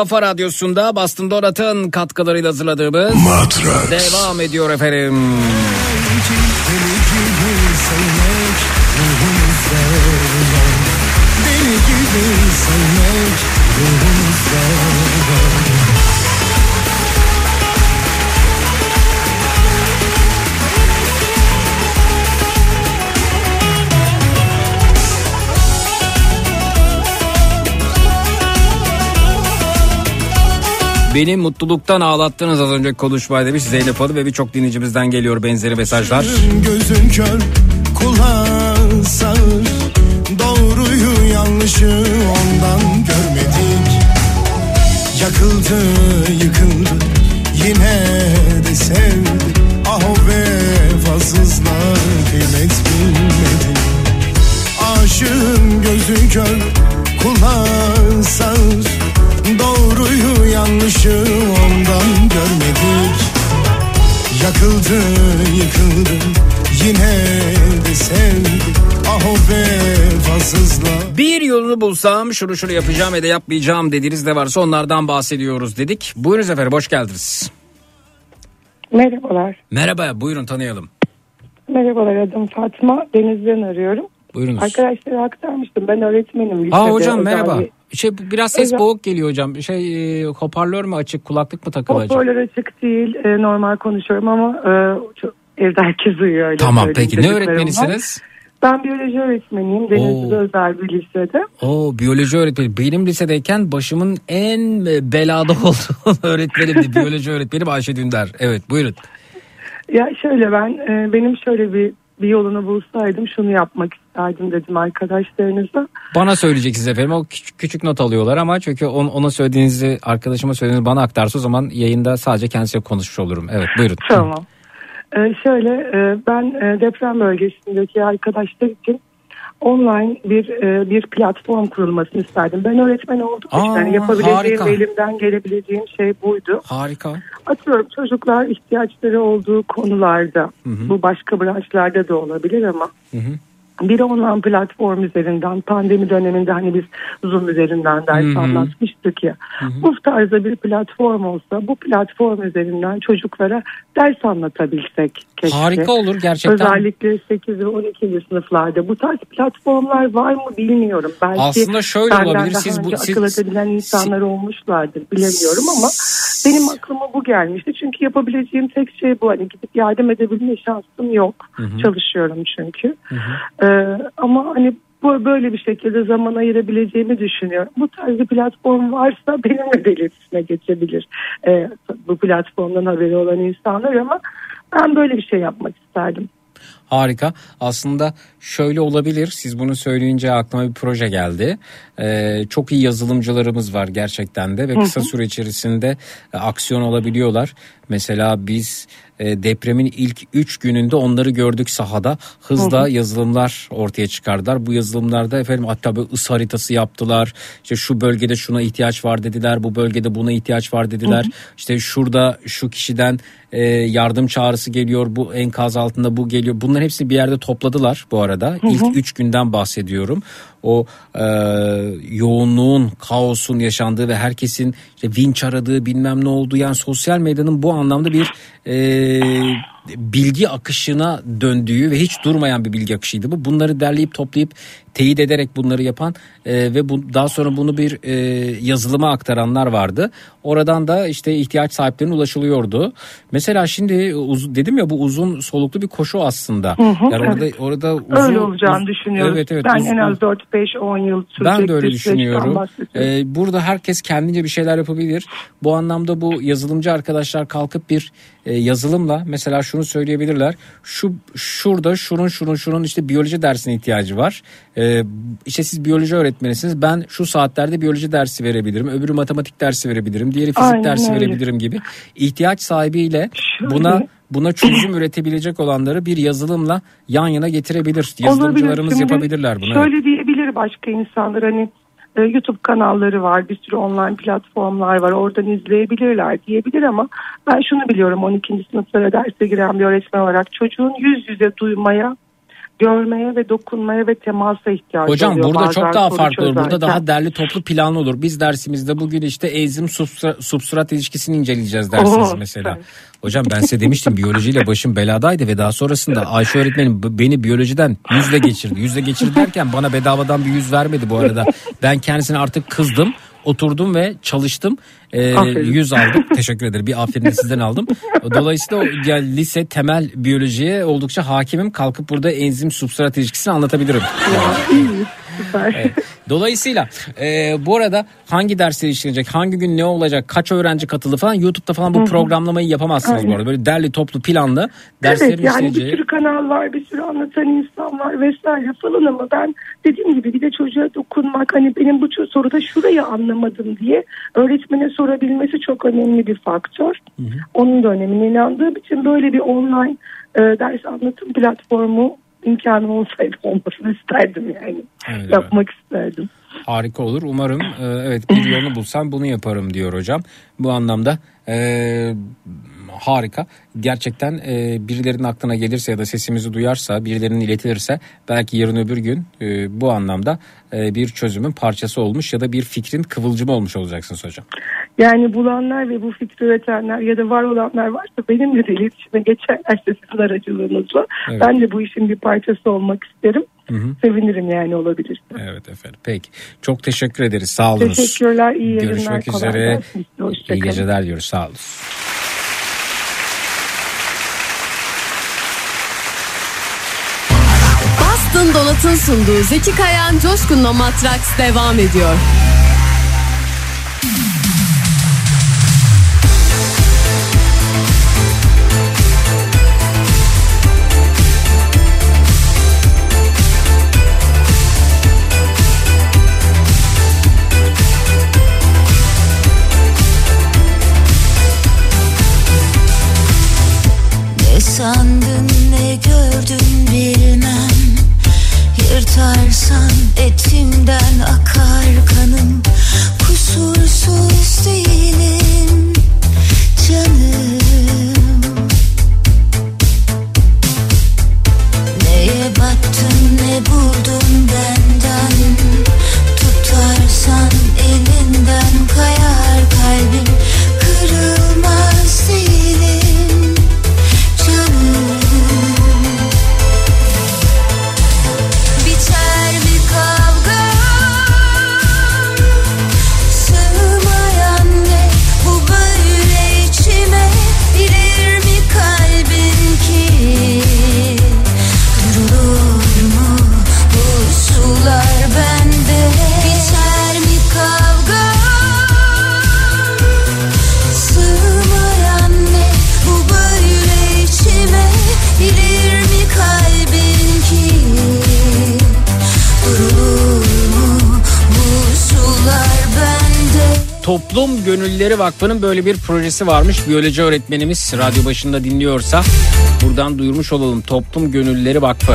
kafa radyosunda Bastın Donat'ın katkılarıyla hazırladığımız Matrax. devam ediyor efendim. Beni mutluluktan ağlattınız az önce konuşmayı demiş Zeynep Hanım ve birçok dinleyicimizden geliyor benzeri mesajlar. Gözün kör kulağın sağır. Doğruyu yanlışı ondan görmedik. Yakıldı yıkıldı yine de sevdi. Ah o vefasızlar kıymet bilmedi. Aşığın gözü kör kulağın sağır. Doğruyu yanlışı ondan görmedik Yakıldı yıkıldı yine de sevdi Ah o vefasızlar Bir yolunu bulsam şunu şunu yapacağım ya da yapmayacağım dediğiniz de varsa onlardan bahsediyoruz dedik. Buyurunuz efendim hoş geldiniz. Merhabalar. Merhaba buyurun tanıyalım. Merhabalar adım Fatma. Deniz'den arıyorum. Buyurunuz. Arkadaşlara aktarmıştım. Ben öğretmenim. Aa hocam merhaba. bir- Şey biraz ses boğuk geliyor hocam. Şey e, hoparlör mü açık kulaklık mı takılı acaba? Hoparlör açık değil. e, normal konuşuyorum ama e, çok, evde herkes uyuyor. Öyle Tamam peki ne öğretmenisiniz? Ben biyoloji öğretmeniyim. Denizli'de özel bir lisede. Oo biyoloji öğretmeni. Benim lisedeyken başımın en e, belada olduğu öğretmenimdi. biyoloji öğretmenim Ayşe Dündar. Evet buyurun. Ya şöyle ben benim şöyle bir bir yolunu bulsaydım şunu yapmak isterdim dedim arkadaşlarınıza. Bana söyleyeceksiniz efendim. O küçük, küçük not alıyorlar ama çünkü on, ona söylediğinizi arkadaşıma söylediğinizi bana aktarsa o zaman yayında sadece kendisiyle konuşmuş olurum. Evet buyurun. Tamam. Ee, şöyle e, ben e, deprem bölgesindeki arkadaşlar için online bir e, bir platform kurulmasını isterdim. Ben öğretmen olduğum için Aa, yani yapabileceğim harika. elimden gelebileceğim şey buydu. Harika. Atıyorum çocuklar ihtiyaçları olduğu konularda Hı hı. bu başka branşlarda da olabilir ama Hı hı. bir online platform üzerinden pandemi döneminde hani biz Zoom üzerinden ders Hı hı. anlatmıştık ya. Bu tarzda bir platform olsa bu platform üzerinden çocuklara ders anlatabilsek keşke. Harika olur gerçekten. Özellikle 8 ve 12. sınıflarda bu tarz platformlar var mı bilmiyorum. Belki Aslında şöyle olabilir, daha siz bu- siz- akıl edebilen insanlar olmuşlardır bilemiyorum ama benim aklıma bu gelmişti. Çünkü yapabileceğim tek şey bu. Hani gidip yardım edebilme şansım yok. Hı hı. Çalışıyorum çünkü. Ee, ama hani bu böyle bir şekilde zaman ayırabileceğimi düşünüyorum. Bu tarz bir platform varsa benimle de iletişime geçebilir. Ee, bu platformdan haberi olan insanlar ama ben böyle bir şey yapmak isterdim. Harika. Aslında şöyle olabilir. Siz bunu söyleyince aklıma bir proje geldi. Ee, çok iyi yazılımcılarımız var gerçekten de ve kısa süre içerisinde e, aksiyon alabiliyorlar. Mesela biz e, depremin ilk 3 gününde onları gördük sahada. Hızla Hı hı. yazılımlar ortaya çıkardılar. Bu yazılımlarda efendim hatta böyle ıs haritası yaptılar. İşte şu bölgede şuna ihtiyaç var dediler. Bu bölgede buna ihtiyaç var dediler. Hı hı. İşte şurada şu kişiden e, yardım çağrısı geliyor. Bu enkaz altında bu geliyor. Bunların hepsini bir yerde topladılar bu arada. Hı hı. İlk 3 günden bahsediyorum. O e, yoğunluğun, kaosun yaşandığı ve herkesin işte vinç aradığı bilmem ne olduğu yani sosyal medyanın bu anlamda bir e, bilgi akışına döndüğü ve hiç durmayan bir bilgi akışıydı bu. Bunları derleyip toplayıp teyit ederek bunları yapan e, ve bu, daha sonra bunu bir e, yazılıma aktaranlar vardı. Oradan da işte ihtiyaç sahiplerine ulaşılıyordu. Mesela şimdi uz, dedim ya bu uzun soluklu bir koşu aslında. Hı hı, yani orada evet. orada uzun, Öyle olacağını uz- düşünüyorum. Evet evet. ben uz- en az 4-5-10 yıl sürecek ben de öyle bir düşünüyorum. Ee, burada herkes kendince bir şeyler yapabilir. Bu anlamda bu yazılımcı arkadaşlar kalkıp bir e, yazılımla mesela şunu söyleyebilirler. Şu şurada şunun şunun şunun işte biyoloji dersine ihtiyacı var. Ee, işte siz biyoloji öğretmenisiniz. Ben şu saatlerde biyoloji dersi verebilirim. Öbürü matematik dersi verebilirim. Diğeri fizik Aynen dersi öyle. verebilirim gibi. İhtiyaç sahibiyle buna buna çözüm üretebilecek olanları bir yazılımla yan yana getirebilir. Yazılımcılarımız Şimdi yapabilirler bunu. Şöyle diyebilir başka insanlar hani e, YouTube kanalları var, bir sürü online platformlar var. Oradan izleyebilirler diyebilir ama ben şunu biliyorum 12. sınıflara derse giren bir öğretmen olarak çocuğun yüz yüze duymaya, görmeye ve dokunmaya ve temasa ihtiyacı Hocam oluyor. burada çok daha farklı olur. Burada daha derli toplu planlı olur. Biz dersimizde bugün işte enzim substra- substrat ilişkisini inceleyeceğiz dersiniz Oo, mesela. Hocam ben size demiştim biyolojiyle başım beladaydı ve daha sonrasında Ayşe öğretmenim beni biyolojiden yüzle geçirdi. Yüzle geçirdi derken bana bedavadan bir yüz vermedi bu arada. Ben kendisine artık kızdım. Oturdum ve çalıştım. Ee, Aferin. yüz aldım. Teşekkür ederim. Bir aferin de sizden aldım. Dolayısıyla yani lise temel biyolojiye oldukça hakimim. Kalkıp burada enzim substrat ilişkisini anlatabilirim. Süper. Evet. Dolayısıyla e, bu arada hangi dersler işlenecek, hangi gün ne olacak, kaç öğrenci katıldı falan YouTube'da falan bu Hı hı. programlamayı yapamazsınız bu Aynen. arada. Böyle derli toplu planlı derslerin Evet yani bir işleneceği. sürü kanal var, bir sürü anlatan insan var vesaire falan ama ben dediğim gibi bir de çocuğa dokunmak hani benim bu soruda şurayı anlamadım diye öğretmene sorabilmesi çok önemli bir faktör. Onun da önemine inandığım için böyle bir online e, ders anlatım platformu imkanım olsaydı olmasını isterdim yani. Evet, Yapmak isterdim. Harika olur. Umarım e, evet bir yolunu bulsam bunu yaparım diyor hocam. Bu anlamda e, harika. Gerçekten e, birilerinin aklına gelirse ya da sesimizi duyarsa, birilerinin iletilirse belki yarın öbür gün e, bu anlamda e, bir çözümün parçası olmuş ya da bir fikrin kıvılcımı olmuş olacaksınız hocam. Yani bulanlar ve bu fikri üretenler ya da var olanlar varsa benimle de iletişime geçerlerse sizin aracılığınızla Evet. ben de bu işin bir parçası olmak isterim. Hı hı. Sevinirim yani olabilir. Evet efendim. Peki. Çok teşekkür ederiz. Sağ olunuz. Teşekkürler, iyi yayınlar. Görüşmek üzere. İyi geceler diyoruz. Sağ olun. Bastın Dolat'ın sunduğu Zeki Kayan Coşkun'la Matraks devam ediyor. Yırtarsan etimden akar kanım. Kusursuz değilim Vakfı'nın böyle bir projesi varmış. Biyoloji öğretmenimiz radyo başında dinliyorsa buradan duyurmuş olalım. Toplum Gönülleri Vakfı.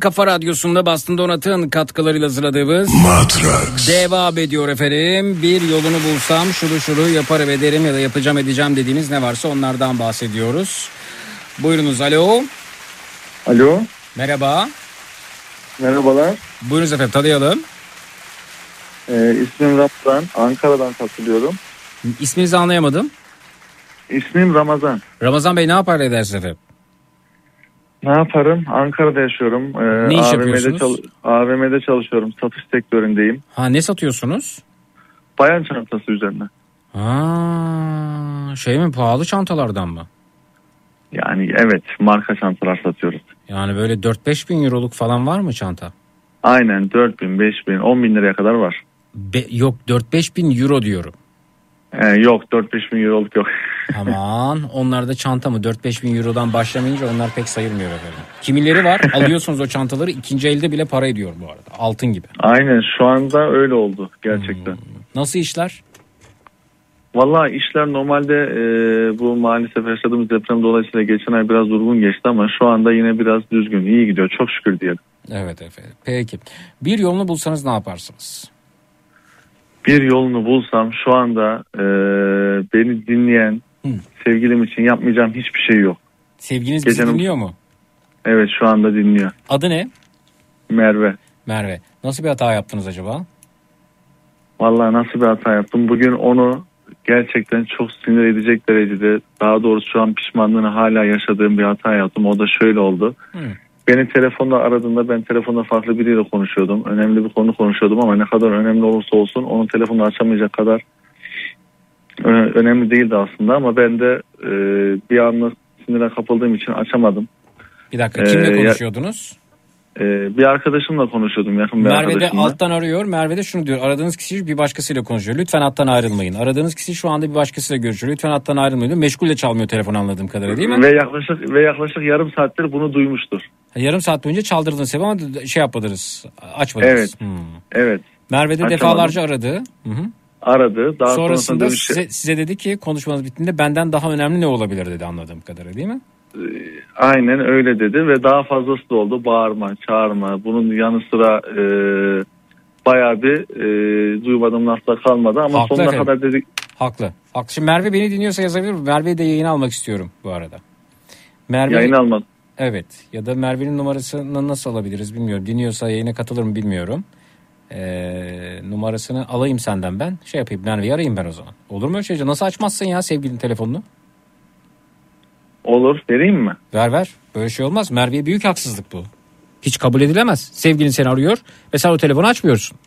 Kafa radyosunda Bastın Donat'ın katkılarıyla hazırladığımız Matrax. devam ediyor efendim. Bir yolunu bulsam şunu şunu yaparım ederim ya da yapacağım edeceğim dediğiniz ne varsa onlardan bahsediyoruz. Buyurunuz alo. Alo. Merhaba. Merhabalar. Buyurunuz efendim tanıyalım. Ee, ismim Ramazan. Ankara'dan katılıyorum. İsminizi anlayamadım. İsmim Ramazan. Ramazan Bey ne yapar edersiniz efendim? Ne yaparım? Ankara'da yaşıyorum. Ee, Ne iş AVM'de yapıyorsunuz? AVM'de çalışıyorum. Satış sektöründeyim. Ha ne satıyorsunuz? Bayan çantası üzerine. Ha, şey mi pahalı çantalardan mı? Yani evet marka çantalar satıyoruz. Yani böyle 4-5 bin euroluk falan var mı çanta? Aynen 4 bin, 5 bin, 10 bin liraya kadar var. Be- yok 4-5 bin euro diyorum. Ee, yok 4-5 bin euroluk yok. Aman onlar da çanta mı 4-5 bin eurodan başlamayınca onlar pek sayılmıyor efendim. Kimileri var alıyorsunuz o çantaları ikinci elde bile para ediyor bu arada altın gibi. Aynen şu anda öyle oldu gerçekten. Nasıl işler? Vallahi işler normalde e, bu maalesef yaşadığımız deprem dolayısıyla geçen ay biraz durgun geçti ama şu anda yine biraz düzgün, iyi gidiyor. Çok şükür diyelim. Evet efendim peki bir yolunu bulsanız ne yaparsınız? Bir yolunu bulsam şu anda e, beni dinleyen sevgilim için yapmayacağım hiçbir şey yok. Sevginiz bizi Gecenin- dinliyor mu? Evet şu anda dinliyor. Adı ne? Merve. Merve. Nasıl bir hata yaptınız acaba? Vallahi nasıl bir hata yaptım. Bugün onu gerçekten çok sinir edecek derecede daha doğrusu şu an pişmanlığını hala yaşadığım bir hata yaptım. O da şöyle oldu. Beni telefonla aradığında ben telefonda farklı biriyle konuşuyordum. Önemli bir konu konuşuyordum ama ne kadar önemli olursa olsun onun telefonunu açamayacak kadar önemli değildi aslında ama ben de e, bir anlık sinire kapıldığım için açamadım. Bir dakika Ee, kimle ya- konuşuyordunuz? E, bir arkadaşımla konuşuyordum yakın bir Merve de alttan arıyor. Merve de şunu diyor. Aradığınız kişi bir başkasıyla konuşuyor. Lütfen hattan ayrılmayın. Aradığınız kişi şu anda bir başkasıyla görüşüyor. Lütfen hattan ayrılmayın. diyor. Meşgulle çalmıyor telefon anladığım kadarıyla değil mi? Ve yaklaşık ve yaklaşık yarım saattir bunu duymuştur. Yarım saat boyunca çaldırdınız hep ama şey yapmadınız. Açmadınız. Evet. Hmm. Evet. Merve de Açamadım. defalarca aradı. Hı hı. Aradı. Daha Sonrasında dönüş- size, size dedi ki konuşmanız bittiğinde benden daha önemli ne olabilir dedi anladığım kadarıyla değil mi? Aynen öyle dedi ve daha fazlası da oldu. Bağırma, çağırma. Bunun yanı sıra e, bayağı bir e, duymadığım laflar kalmadı ama Haklı sonuna efendim. kadar dedik. Haklı. Haklı. Şimdi Merve beni dinliyorsa yazabilir mi? Merve'yi de yayına almak istiyorum bu arada. Merve... Yayın almadım. Evet. Ya da Merve'nin numarasını nasıl alabiliriz bilmiyorum. Dinliyorsa yayına katılır mı bilmiyorum. Ee, numarasını alayım senden ben. Şey yapayım Merve'yi arayayım ben o zaman. Olur mu öyle şey? Nasıl açmazsın ya sevgilinin telefonunu? Olur. Vereyim mi? Ver ver. Böyle şey olmaz. Merve'ye büyük haksızlık bu. Hiç kabul edilemez. Sevgilin seni arıyor ve sen o telefonu açmıyorsun.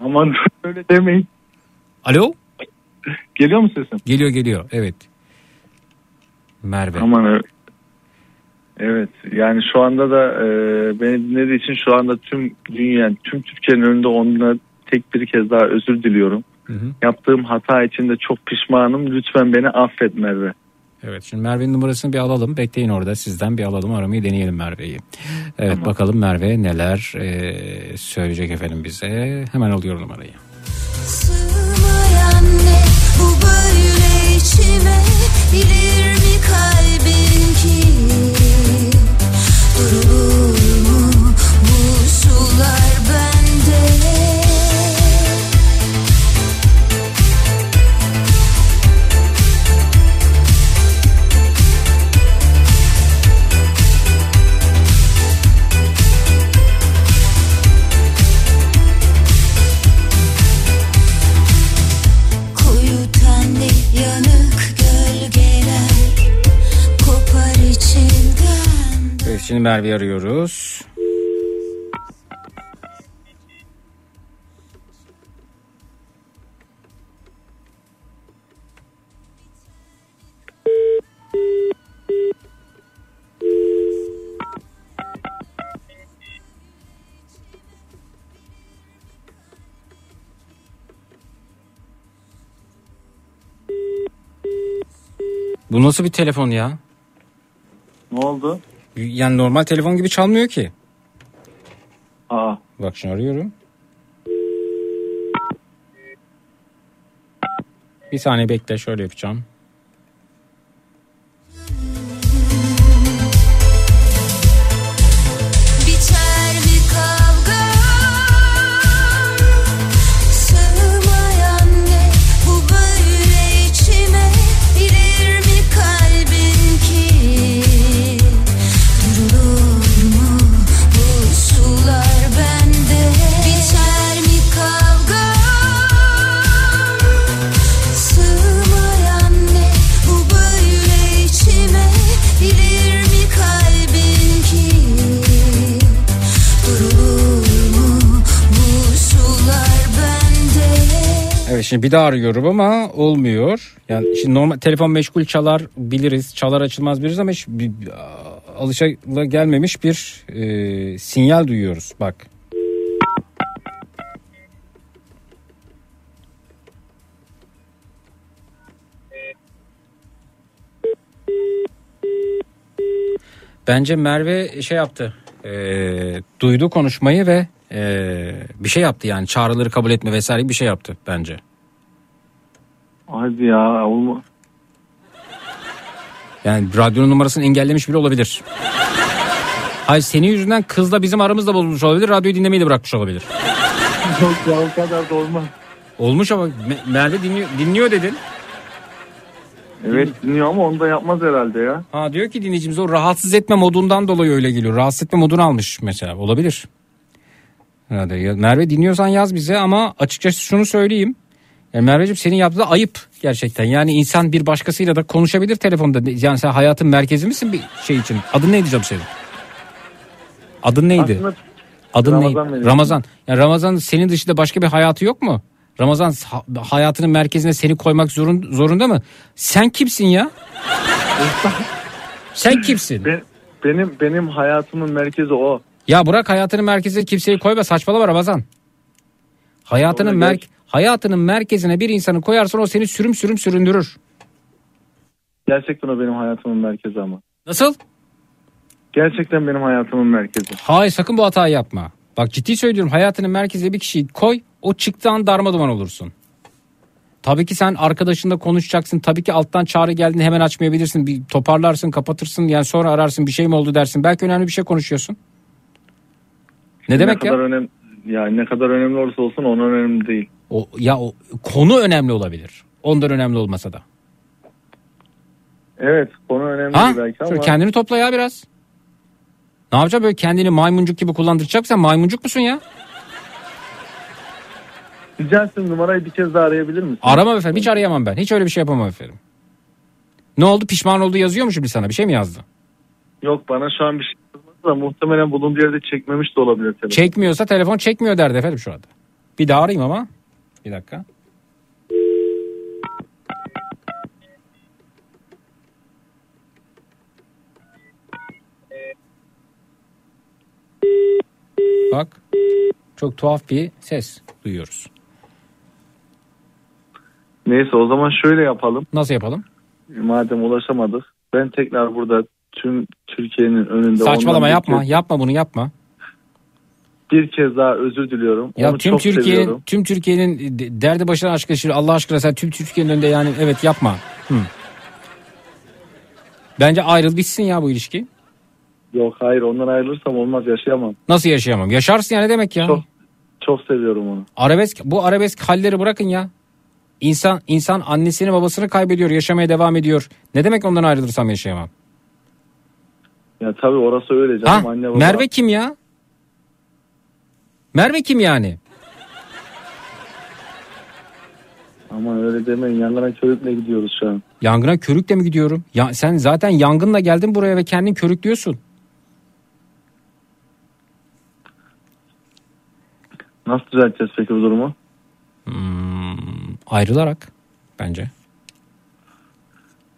Aman öyle demeyin. Alo? Geliyor mu sesim? Geliyor geliyor. Evet. Merve. Aman ö- Evet yani şu anda da e, beni dinlediği için şu anda tüm dünya, tüm Türkiye'nin önünde onunla tek bir kez daha özür diliyorum. Yaptığım hata için de çok pişmanım. Lütfen beni affet Merve. Evet şimdi Merve'nin numarasını bir alalım. Bekleyin orada sizden bir alalım aramayı deneyelim Merve'yi. Evet bakalım Merve neler e, söyleyecek efendim bize. Hemen alıyorum numarayı. Sığmayan ne bu böyle içime Bilir mi kalbin ki yanık gölgeler Kopar içimden Evet şimdi Merve'yi arıyoruz. Bu nasıl bir telefon ya? Ne oldu? Yani normal telefon gibi çalmıyor ki. Aa. Bak şimdi arıyorum. Bir saniye bekle şöyle yapacağım. Şimdi bir daha arıyorum ama olmuyor. Yani şimdi normal telefon meşgul çalar biliriz. Çalar açılmaz biliriz ama hiç bir, alışa gelmemiş bir e, sinyal duyuyoruz. Bak. Bence Merve şey yaptı. e, duydu konuşmayı ve e, bir şey yaptı yani çağrıları kabul etme vesaire bir şey yaptı bence. Hadi ya olma. Yani radyonun numarasını engellemiş bile olabilir. Hayır senin yüzünden kızla bizim aramızda bozulmuş olabilir. Radyoyu dinlemeyi de bırakmış olabilir. Yok ya o kadar da olmaz. Olmuş ama Me- Merve dinliyor, dinliyor dedin. Evet dinliyor ama onu da yapmaz herhalde ya. Ha diyor ki dinleyicimiz o rahatsız etme modundan dolayı öyle geliyor. Rahatsız etme modunu almış mesela. Olabilir. Herhalde. Merve dinliyorsan yaz bize ama açıkçası şunu söyleyeyim. Yani Merveciğim senin yaptığı ayıp gerçekten. Yani insan bir başkasıyla da konuşabilir telefonda. Yani sen hayatın merkezi misin bir şey için? Adın neydi canım senin? Adın neydi? Aslında Adın Ramazan neydi? benim. Ramazan. Yani Ramazan senin dışında başka bir hayatı yok mu? Ramazan ha- hayatının merkezine seni koymak zorun, zorunda mı? Sen kimsin ya? Sen kimsin? Ben, benim benim hayatımın merkezi o. Ya bırak hayatının merkezine kimseyi koyma saçmalama Ramazan. Hayatının merk hayatının merkezine bir insanı koyarsan o seni sürüm sürüm süründürür. Gerçekten o benim hayatımın merkezi ama. Nasıl? Gerçekten benim hayatımın merkezi. Hayır sakın bu hatayı yapma. Bak ciddi söylüyorum hayatının merkezine bir kişiyi koy o çıktığı darma duman olursun. Tabii ki sen arkadaşınla konuşacaksın. Tabii ki alttan çağrı geldiğinde hemen açmayabilirsin. Bir toparlarsın, kapatırsın. Yani sonra ararsın bir şey mi oldu dersin. Belki önemli bir şey konuşuyorsun. Ne demek ne ya? kadar önemli yani ne kadar önemli olursa olsun onun önemli değil. O, ya o konu önemli olabilir. Ondan önemli olmasa da. Evet konu önemli Ha? belki ama kendini topla ya biraz. Ne yapacaksın böyle kendini maymuncuk gibi kullandıracak sen maymuncuk musun ya? rica numarayı bir kez daha arayabilir misin? Aramam efendim hiç arayamam ben. Hiç öyle bir şey yapamam efendim. Ne oldu pişman oldu yazıyor mu şimdi sana bir şey mi yazdı? Yok bana şu an bir şey yazmadı da muhtemelen bulunduğu yerde çekmemiş de olabilir telefon. Çekmiyorsa telefon çekmiyor derdi efendim şu anda. Bir daha arayayım ama. Bir dakika. Bak. Çok tuhaf bir ses duyuyoruz. Neyse o zaman şöyle yapalım. Nasıl yapalım? Madem ulaşamadık ben tekrar burada tüm Türkiye'nin önünde Saçmalama yapma. Yapma bunu yapma. Bir kez daha özür diliyorum. Ya Onu tüm Türkiye'nin tüm Türkiye'nin de- derdi başına aşk aşırı Allah aşkına sen tüm Türkiye'nin önünde yani evet yapma. Hı. Bence ayrıl bitsin ya bu ilişki. Yok hayır ondan ayrılırsam olmaz yaşayamam. Nasıl yaşayamam? Yaşarsın ya ne demek ya? Çok çok seviyorum onu. Arabesk bu arabesk halleri bırakın ya. İnsan insan annesini babasını kaybediyor, yaşamaya devam ediyor. Ne demek ondan ayrılırsam yaşayamam? Ya tabii orası öyle canım. Ha? Anne baba. Merve kim ya? Merve kim yani? Aman öyle demeyin yangına körükle gidiyoruz şu an. Yangına körükle mi gidiyorum? Ya sen zaten yangınla geldin buraya ve kendin körüklüyorsun. Nasıl düzelteceğiz peki bu durumu? Hmm, ayrılarak bence.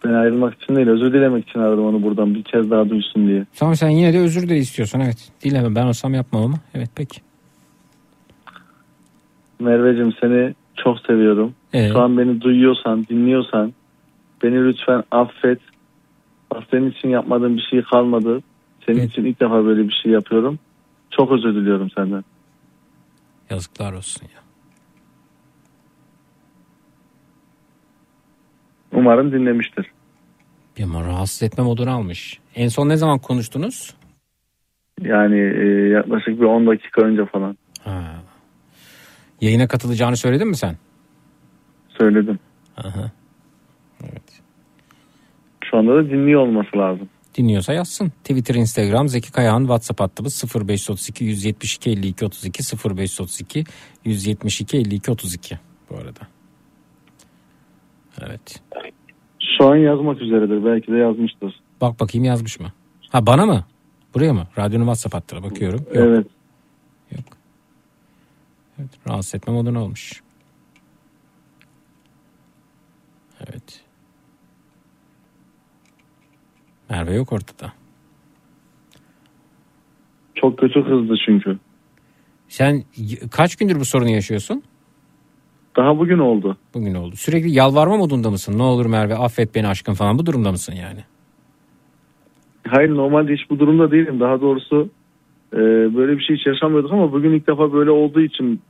Ben ayrılmak için değil özür dilemek için aradım onu buradan bir kez daha duysun diye. Tamam sen yine de özür de istiyorsun evet. Dileme ben olsam yapmam ama. Evet peki. Merveciğim seni çok seviyorum. Evet. Şu an beni duyuyorsan, dinliyorsan beni lütfen affet. Bak senin için yapmadığım bir şey kalmadı. Senin için ilk defa böyle bir şey yapıyorum. Çok özür diliyorum senden. Yazıklar olsun ya. Umarım dinlemiştir. Bir ama rahatsız etme modunu almış. En son ne zaman konuştunuz? Yani e, yaklaşık bir 10 dakika önce falan Ha. Yayına katılacağını söyledin mi sen? söyledim. Aha. Şu anda da dinliyor olması lazım. Dinliyorsa yazsın. Twitter, Instagram, Zeki Kayağan, WhatsApp hattımız 0532 172 52 32 0532 172 52 32 bu arada. Evet. Şu an yazmak üzeredir. Belki de yazmıştır. Bak bakayım yazmış mı? Ha bana mı? Buraya mı? Radyonun WhatsApp hattına bakıyorum. Yok. Evet rahatsız etme moduna olmuş. Evet. Merve yok ortada. Çok kötü hızlı çünkü. Sen kaç gündür bu sorunu yaşıyorsun? Daha bugün oldu. Bugün oldu. Sürekli yalvarma modunda mısın? Ne olur Merve affet beni aşkım falan bu durumda mısın yani? Hayır normalde hiç bu durumda değilim. Daha doğrusu e, böyle bir şey hiç yaşamıyorduk ama bugün ilk defa böyle olduğu için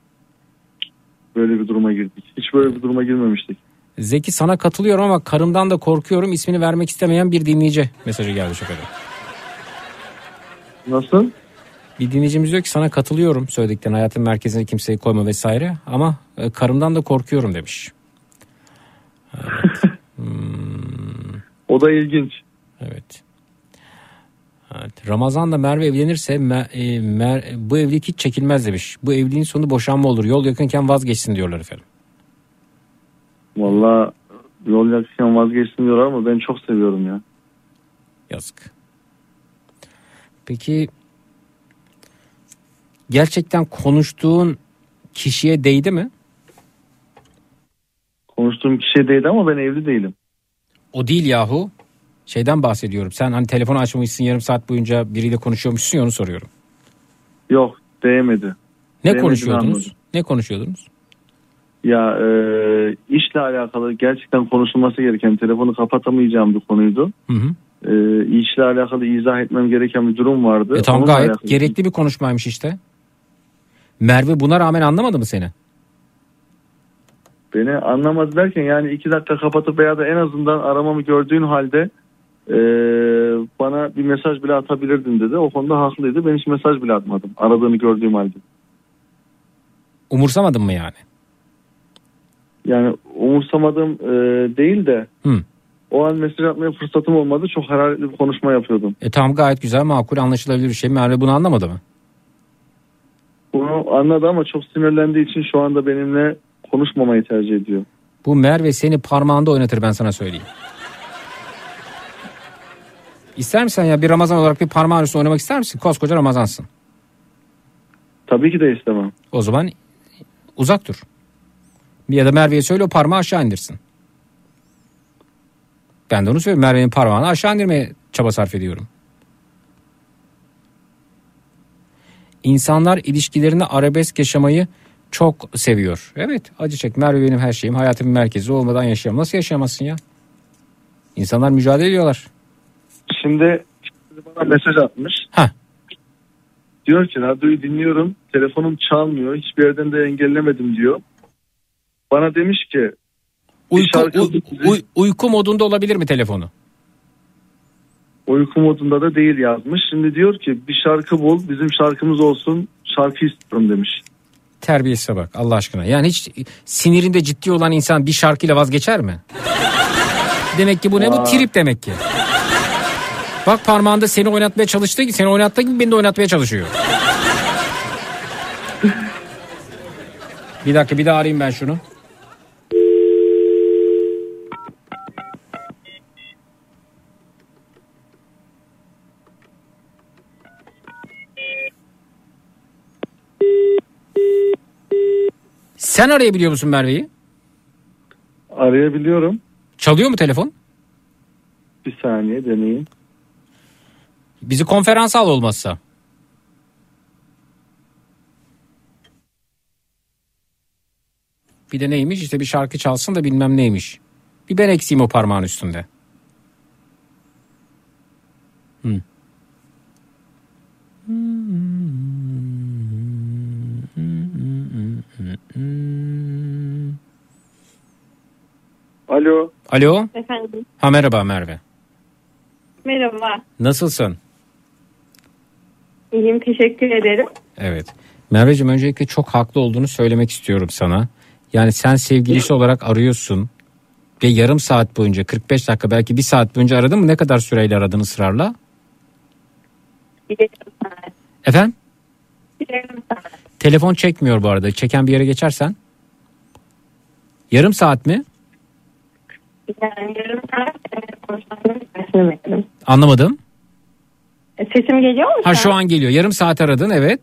böyle bir duruma girdik. Hiç böyle bir duruma girmemiştik. Zeki sana katılıyorum ama karımdan da korkuyorum ismini vermek istemeyen bir dinleyici mesajı geldi şakada. Nasıl? Bir dinleyicimiz diyor ki sana katılıyorum söyledikten hayatın merkezine kimseyi koyma vesaire ama e, karımdan da korkuyorum demiş. O da ilginç. Ramazan'da Merve evlenirse Me- e, Mer- bu evlilik hiç çekilmez demiş. Bu evliliğin sonu boşanma olur. Yol yakınken vazgeçsin diyorlar efendim. Valla yol yakışan vazgeçsin diyorlar ama ben çok seviyorum ya. Yazık. Peki gerçekten konuştuğun kişiye değdi mi? Konuştuğum kişi değildi ama ben evli değilim. O değil yahu. Şeyden bahsediyorum. Sen hani telefonu açmamışsın yarım saat boyunca biriyle konuşuyormuşsun ya onu soruyorum. Yok değmedi. Ne Değmediğini konuşuyordunuz? anladım. Ne konuşuyordunuz? Ya e, işle alakalı gerçekten konuşulması gereken telefonu kapatamayacağım bir konuydu. Hı hı. E, işle alakalı izah etmem gereken bir durum vardı. E tamam Onunla gayet alakalı- gerekli bir konuşmaymış işte. Merve buna rağmen anlamadı mı seni? Beni anlamadı derken yani iki dakika kapatıp veya da en azından aramamı gördüğün halde e, bana bir mesaj bile atabilirdin dedi. O konuda haklıydı. Ben hiç mesaj bile atmadım. Aradığını gördüğüm halde. Umursamadın mı yani? Yani umursamadım e, değil de Hı. o an mesaj atmaya fırsatım olmadı. Çok hararetli bir konuşma yapıyordum. E tamam gayet güzel makul anlaşılabilir bir şey. Merve bunu anlamadı mı? Bunu anladı ama çok sinirlendiği için şu anda benimle konuşmamayı tercih ediyor. Bu Merve seni parmağında oynatır ben sana söyleyeyim. İster misin ya bir Ramazan olarak bir parmağın üstüne oynamak ister misin? Koskoca Ramazansın. Tabii ki de istemem. O zaman uzak dur. Ya da Merve'ye söyle o parmağı aşağı indirsin. Ben de onu söylüyorum. Merve'nin parmağını aşağı indirmeye çaba sarf ediyorum. İnsanlar ilişkilerini arabesk yaşamayı çok seviyor. Evet acı çek. Merve benim her şeyim. Hayatımın merkezi olmadan yaşayamam. Nasıl yaşayamazsın ya? İnsanlar mücadele ediyorlar. Şimdi bana mesaj atmış. Ha. Diyor ki radyoyu dinliyorum. Telefonum çalmıyor. Hiçbir yerden de engellemedim diyor. Bana demiş ki Uyku, uy- uy- uyku modunda olabilir mi telefonu? uyku modunda da değil yazmış. Şimdi diyor ki bir şarkı bul bizim şarkımız olsun şarkı istiyorum demiş. Terbiyesize bak Allah aşkına. Yani hiç sinirinde ciddi olan insan bir şarkıyla vazgeçer mi? demek ki bu ne bu Aa. trip demek ki. Bak parmağında seni oynatmaya çalıştığı gibi seni oynattığı gibi beni de oynatmaya çalışıyor. bir dakika bir daha arayayım ben şunu. Sen arayabiliyor musun Merve'yi? Arayabiliyorum. Çalıyor mu telefon? Bir saniye deneyeyim. Bizi konferans al olmazsa. Bir de neymiş işte bir şarkı çalsın da bilmem neymiş. Bir ben eksiğim o parmağın üstünde. Hı. Alo. Alo. Efendim. Ha merhaba Merve. Merhaba. Nasılsın? İyiyim teşekkür ederim. Evet. Merveciğim öncelikle çok haklı olduğunu söylemek istiyorum sana. Yani sen sevgilisi olarak arıyorsun ve yarım saat boyunca 45 dakika belki bir saat boyunca aradın mı? Ne kadar süreyle aradın ısrarla? Efendim? Telefon çekmiyor bu arada. Çeken bir yere geçersen. Yarım saat mi? Yani yarım saat konuşmamı. Anlamadım. E, Sesim geliyor mu? Ha şu an geliyor. Yarım saat aradın evet.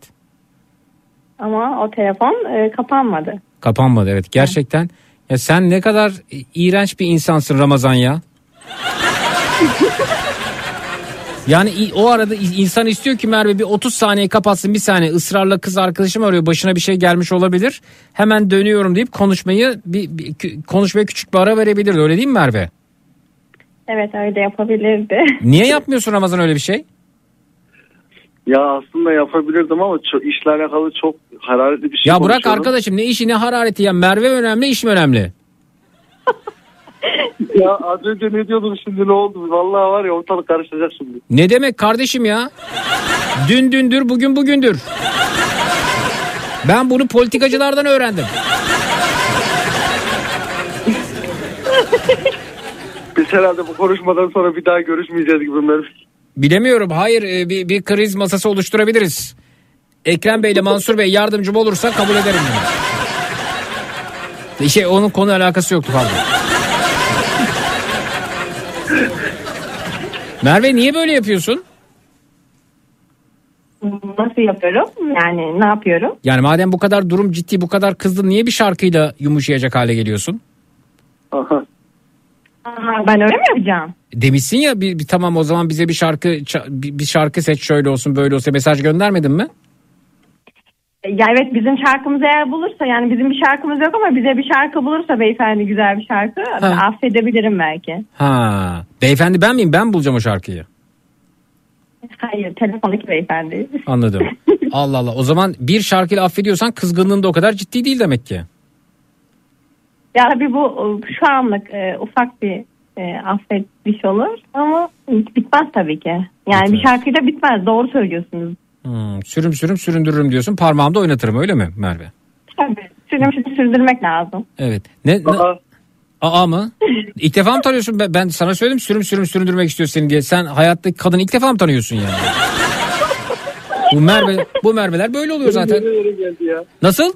Ama o telefon e, kapanmadı. Kapanmadı evet. Gerçekten ya sen ne kadar iğrenç bir insansın Ramazan ya. Yani o arada insan istiyor ki Merve bir 30 saniye kapatsın bir saniye ısrarla kız arkadaşım arıyor başına bir şey gelmiş olabilir. Hemen dönüyorum deyip konuşmayı bir, bir- konuşmaya küçük bir ara verebilirdi öyle değil mi Merve? Evet öyle yapabilirdi. Niye yapmıyorsun Ramazan öyle bir şey? Ya aslında yapabilirdim ama çok, işle alakalı çok hararetli bir şey Ya bırak arkadaşım ne işi ne harareti ya Merve önemli iş mi önemli? Ya az önce ne diyordun şimdi ne oldu? Vallahi var ya ortalık karışacak şimdi. Ne demek kardeşim ya? Dün dündür bugün bugündür. Ben bunu politikacılardan öğrendim. Biz herhalde bu konuşmadan sonra bir daha görüşmeyeceğiz gibi Merve. Bilemiyorum. Hayır e, bir, bir kriz masası oluşturabiliriz. Ekrem Bey ile Mansur Bey yardımcım olursa kabul ederim bunu. Şey onun konu alakası yoktu pardon. Merve niye böyle yapıyorsun? Nasıl yapıyorum? Yani ne yapıyorum? Yani madem bu kadar durum ciddi bu kadar kızdın niye bir şarkıyla yumuşayacak hale geliyorsun? Aha, ben öyle mi yapacağım? Demişsin ya bir, bir tamam o zaman bize bir şarkı bir, bir şarkı seç şöyle olsun böyle olsun mesaj göndermedin mi? Ya evet bizim şarkımız eğer bulursa yani bizim bir şarkımız yok ama bize bir şarkı bulursa beyefendi güzel bir şarkı affedebilirim belki. Ha. Beyefendi ben miyim? Ben bulacağım o şarkıyı. Hayır telefondaki beyefendi. Anladım. Allah Allah. O zaman bir şarkıyla affediyorsan kızgınlığın da o kadar ciddi değil demek ki. Ya tabii bu e, şu anlık e, ufak bir e, affediş olur ama bitmez tabii ki. Yani bir şarkıyla bitmez doğru söylüyorsunuz. Hmm, sürüm sürüm süründürürüm diyorsun. Parmağımda oynatırım öyle mi Merve? Tabii sürüm sürüm sürdürmek lazım. Evet. Ne, ne- Aa mı? İlk defa mı tanıyorsun? Ben, ben sana söyledim sürüm sürüm süründürmek istiyor seni diye. Sen hayattaki kadını ilk defa mı tanıyorsun yani? bu Merve, bu Merveler böyle oluyor zaten. Nerelere geldi ya? Nasıl?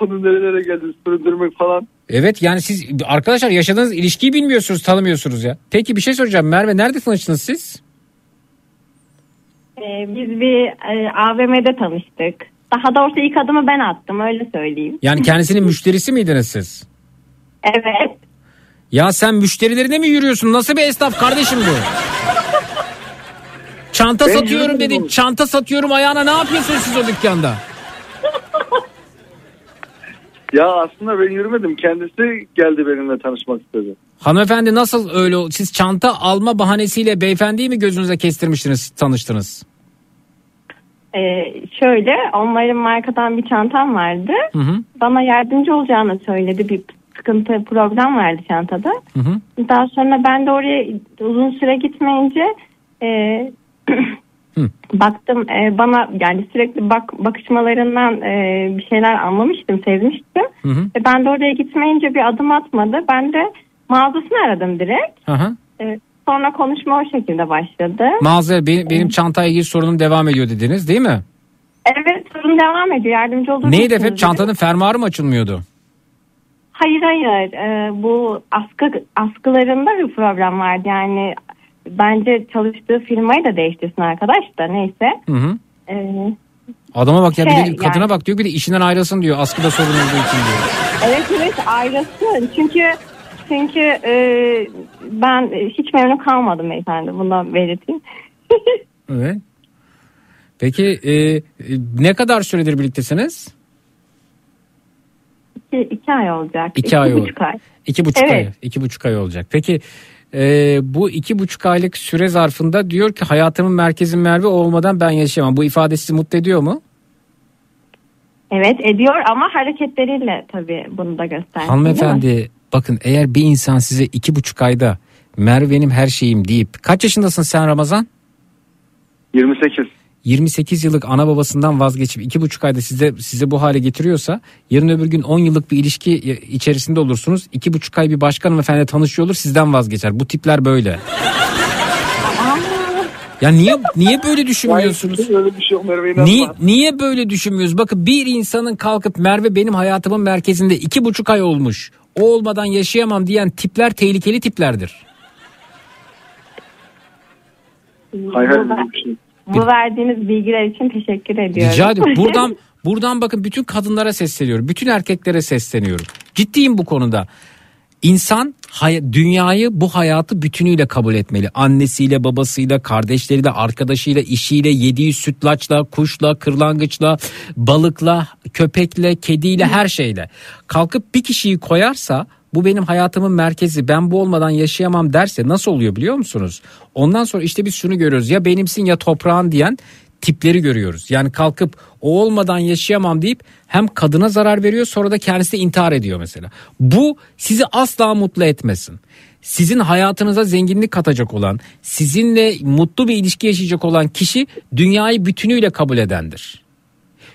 Konu nerelere geldi? Süründürmek falan. Evet yani siz arkadaşlar yaşadığınız ilişkiyi bilmiyorsunuz, tanımıyorsunuz ya. Peki bir şey soracağım. Merve nerede tanıştınız siz? E, biz bir e, AVM'de tanıştık. Daha doğrusu ilk adımı ben attım öyle söyleyeyim. Yani kendisinin müşterisi miydiniz siz? Evet. Ya sen müşterilerine mi yürüyorsun? Nasıl bir esnaf kardeşim bu? Çanta Ben satıyorum oğlum. Çanta satıyorum ayağına ne yapıyorsunuz siz o dükkanda? Ya aslında ben yürümedim. Kendisi geldi benimle tanışmak istedi. Hanımefendi nasıl öyle ol- siz çanta alma bahanesiyle beyefendiyi mi gözünüze kestirmiştiniz tanıştınız? E, şöyle onların markadan bir çantam vardı. Hı hı. Bana yardımcı olacağını söyledi. Bir sıkıntı problem vardı çantada. Hı hı. Daha sonra ben de oraya uzun süre gitmeyince e, baktım e, bana yani sürekli bak bakışmalarından e, bir şeyler anlamıştım, sevmiştim. Hı hı. Ve ben de oraya gitmeyince bir adım atmadı. Ben de mağazasını aradım direkt. Hı hı. E, sonra konuşma o şekilde başladı. Mağaza benim, benim çantayla ilgili sorunum devam ediyor dediniz değil mi? evet sorun devam ediyor. Yardımcı olur Neydi efendim çantanın fermuarı mı açılmıyordu? Hayır hayır E, bu askı askılarında bir problem vardı yani bence çalıştığı firmayı da değiştirsin arkadaş da neyse. Hı hı. E, Adama bak ya bir Şey, de kadına yani- bak diyor bir de işinden ayrılsın diyor askıda sorun olduğu için diyor. evet evet ayrılsın çünkü çünkü e, ben hiç memnun kalmadım beyefendi bundan belirteyim. Evet. Peki e, ne kadar süredir birliktesiniz? iki, iki ay olacak. İki ay oldu. buçuk ay. İki buçuk Evet. ay. İki buçuk ay olacak. Peki e, bu iki buçuk aylık süre zarfında diyor ki hayatımın merkezi Merve olmadan ben yaşayamam. Bu ifade sizi mutlu ediyor mu? Evet ediyor ama hareketleriyle tabii bunu da gösterdi. Hanımefendi bakın eğer bir insan size iki buçuk ayda Merve benim her şeyim deyip kaç yaşındasın sen Ramazan? 28. 28 yıllık ana babasından vazgeçip iki buçuk ayda size size bu hale getiriyorsa yarın öbür gün 10 yıllık bir ilişki içerisinde olursunuz. iki buçuk ay bir başkan hanımefendi tanışıyor olur sizden vazgeçer. Bu tipler böyle. Ya niye niye böyle düşünmüyorsunuz? Şey. Niye, niye böyle düşünmüyoruz? Bakın bir insanın kalkıp Merve benim hayatımın merkezinde iki buçuk ay olmuş. O olmadan yaşayamam diyen tipler tehlikeli tiplerdir. Hayır hayır Bu- verdiğiniz bilgiler için teşekkür ediyorum. Rica ediyorum. Buradan buradan bakın bütün kadınlara sesleniyorum. Bütün erkeklere sesleniyorum. Ciddiyim bu konuda. İnsan dünyayı bu hayatı bütünüyle kabul etmeli. Annesiyle, babasıyla, kardeşleriyle, arkadaşıyla, işiyle, yediği sütlaçla, kuşla, kırlangıçla, balıkla, köpekle, kediyle, her şeyle. Kalkıp bir kişiyi koyarsa bu benim hayatımın merkezi ben bu olmadan yaşayamam derse nasıl oluyor biliyor musunuz? Ondan sonra işte biz şunu görüyoruz ya benimsin ya toprağın diyen tipleri görüyoruz. Yani kalkıp o olmadan yaşayamam deyip hem kadına zarar veriyor sonra da kendisi de intihar ediyor mesela. Bu sizi asla mutlu etmesin. Sizin hayatınıza zenginlik katacak olan, sizinle mutlu bir ilişki yaşayacak olan kişi dünyayı bütünüyle kabul edendir.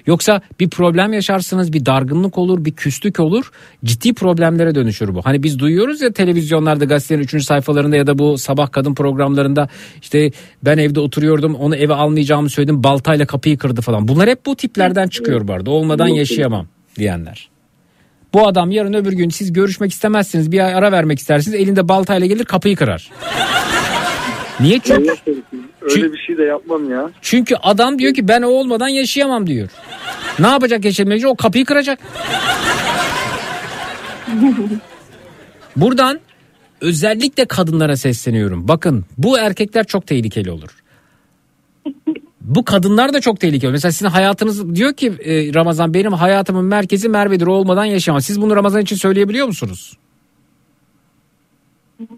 Yoksa bir problem yaşarsınız, bir dargınlık olur, bir küslük olur. Ciddi problemlere dönüşür bu. Hani biz duyuyoruz ya televizyonlarda gazetenin 3. sayfalarında ya da bu sabah kadın programlarında işte ben evde oturuyordum onu eve almayacağımı söyledim baltayla kapıyı kırdı falan. Bunlar hep bu tiplerden çıkıyor bu arada. Olmadan yaşayamam diyenler. Bu adam yarın öbür gün siz görüşmek istemezsiniz bir ara vermek istersiniz elinde baltayla gelir kapıyı kırar. Niye? Çünkü, Öyle bir şey de yapmam ya. çünkü adam diyor ki ben o olmadan yaşayamam diyor. Ne yapacak yaşamayınca o kapıyı kıracak. Buradan özellikle kadınlara sesleniyorum. Bakın bu erkekler çok tehlikeli olur. Bu kadınlar da çok tehlikeli. Mesela sizin hayatınız diyor ki e, Ramazan benim hayatımın merkezi Merve'dir o olmadan yaşamam. Siz bunu Ramazan için söyleyebiliyor musunuz?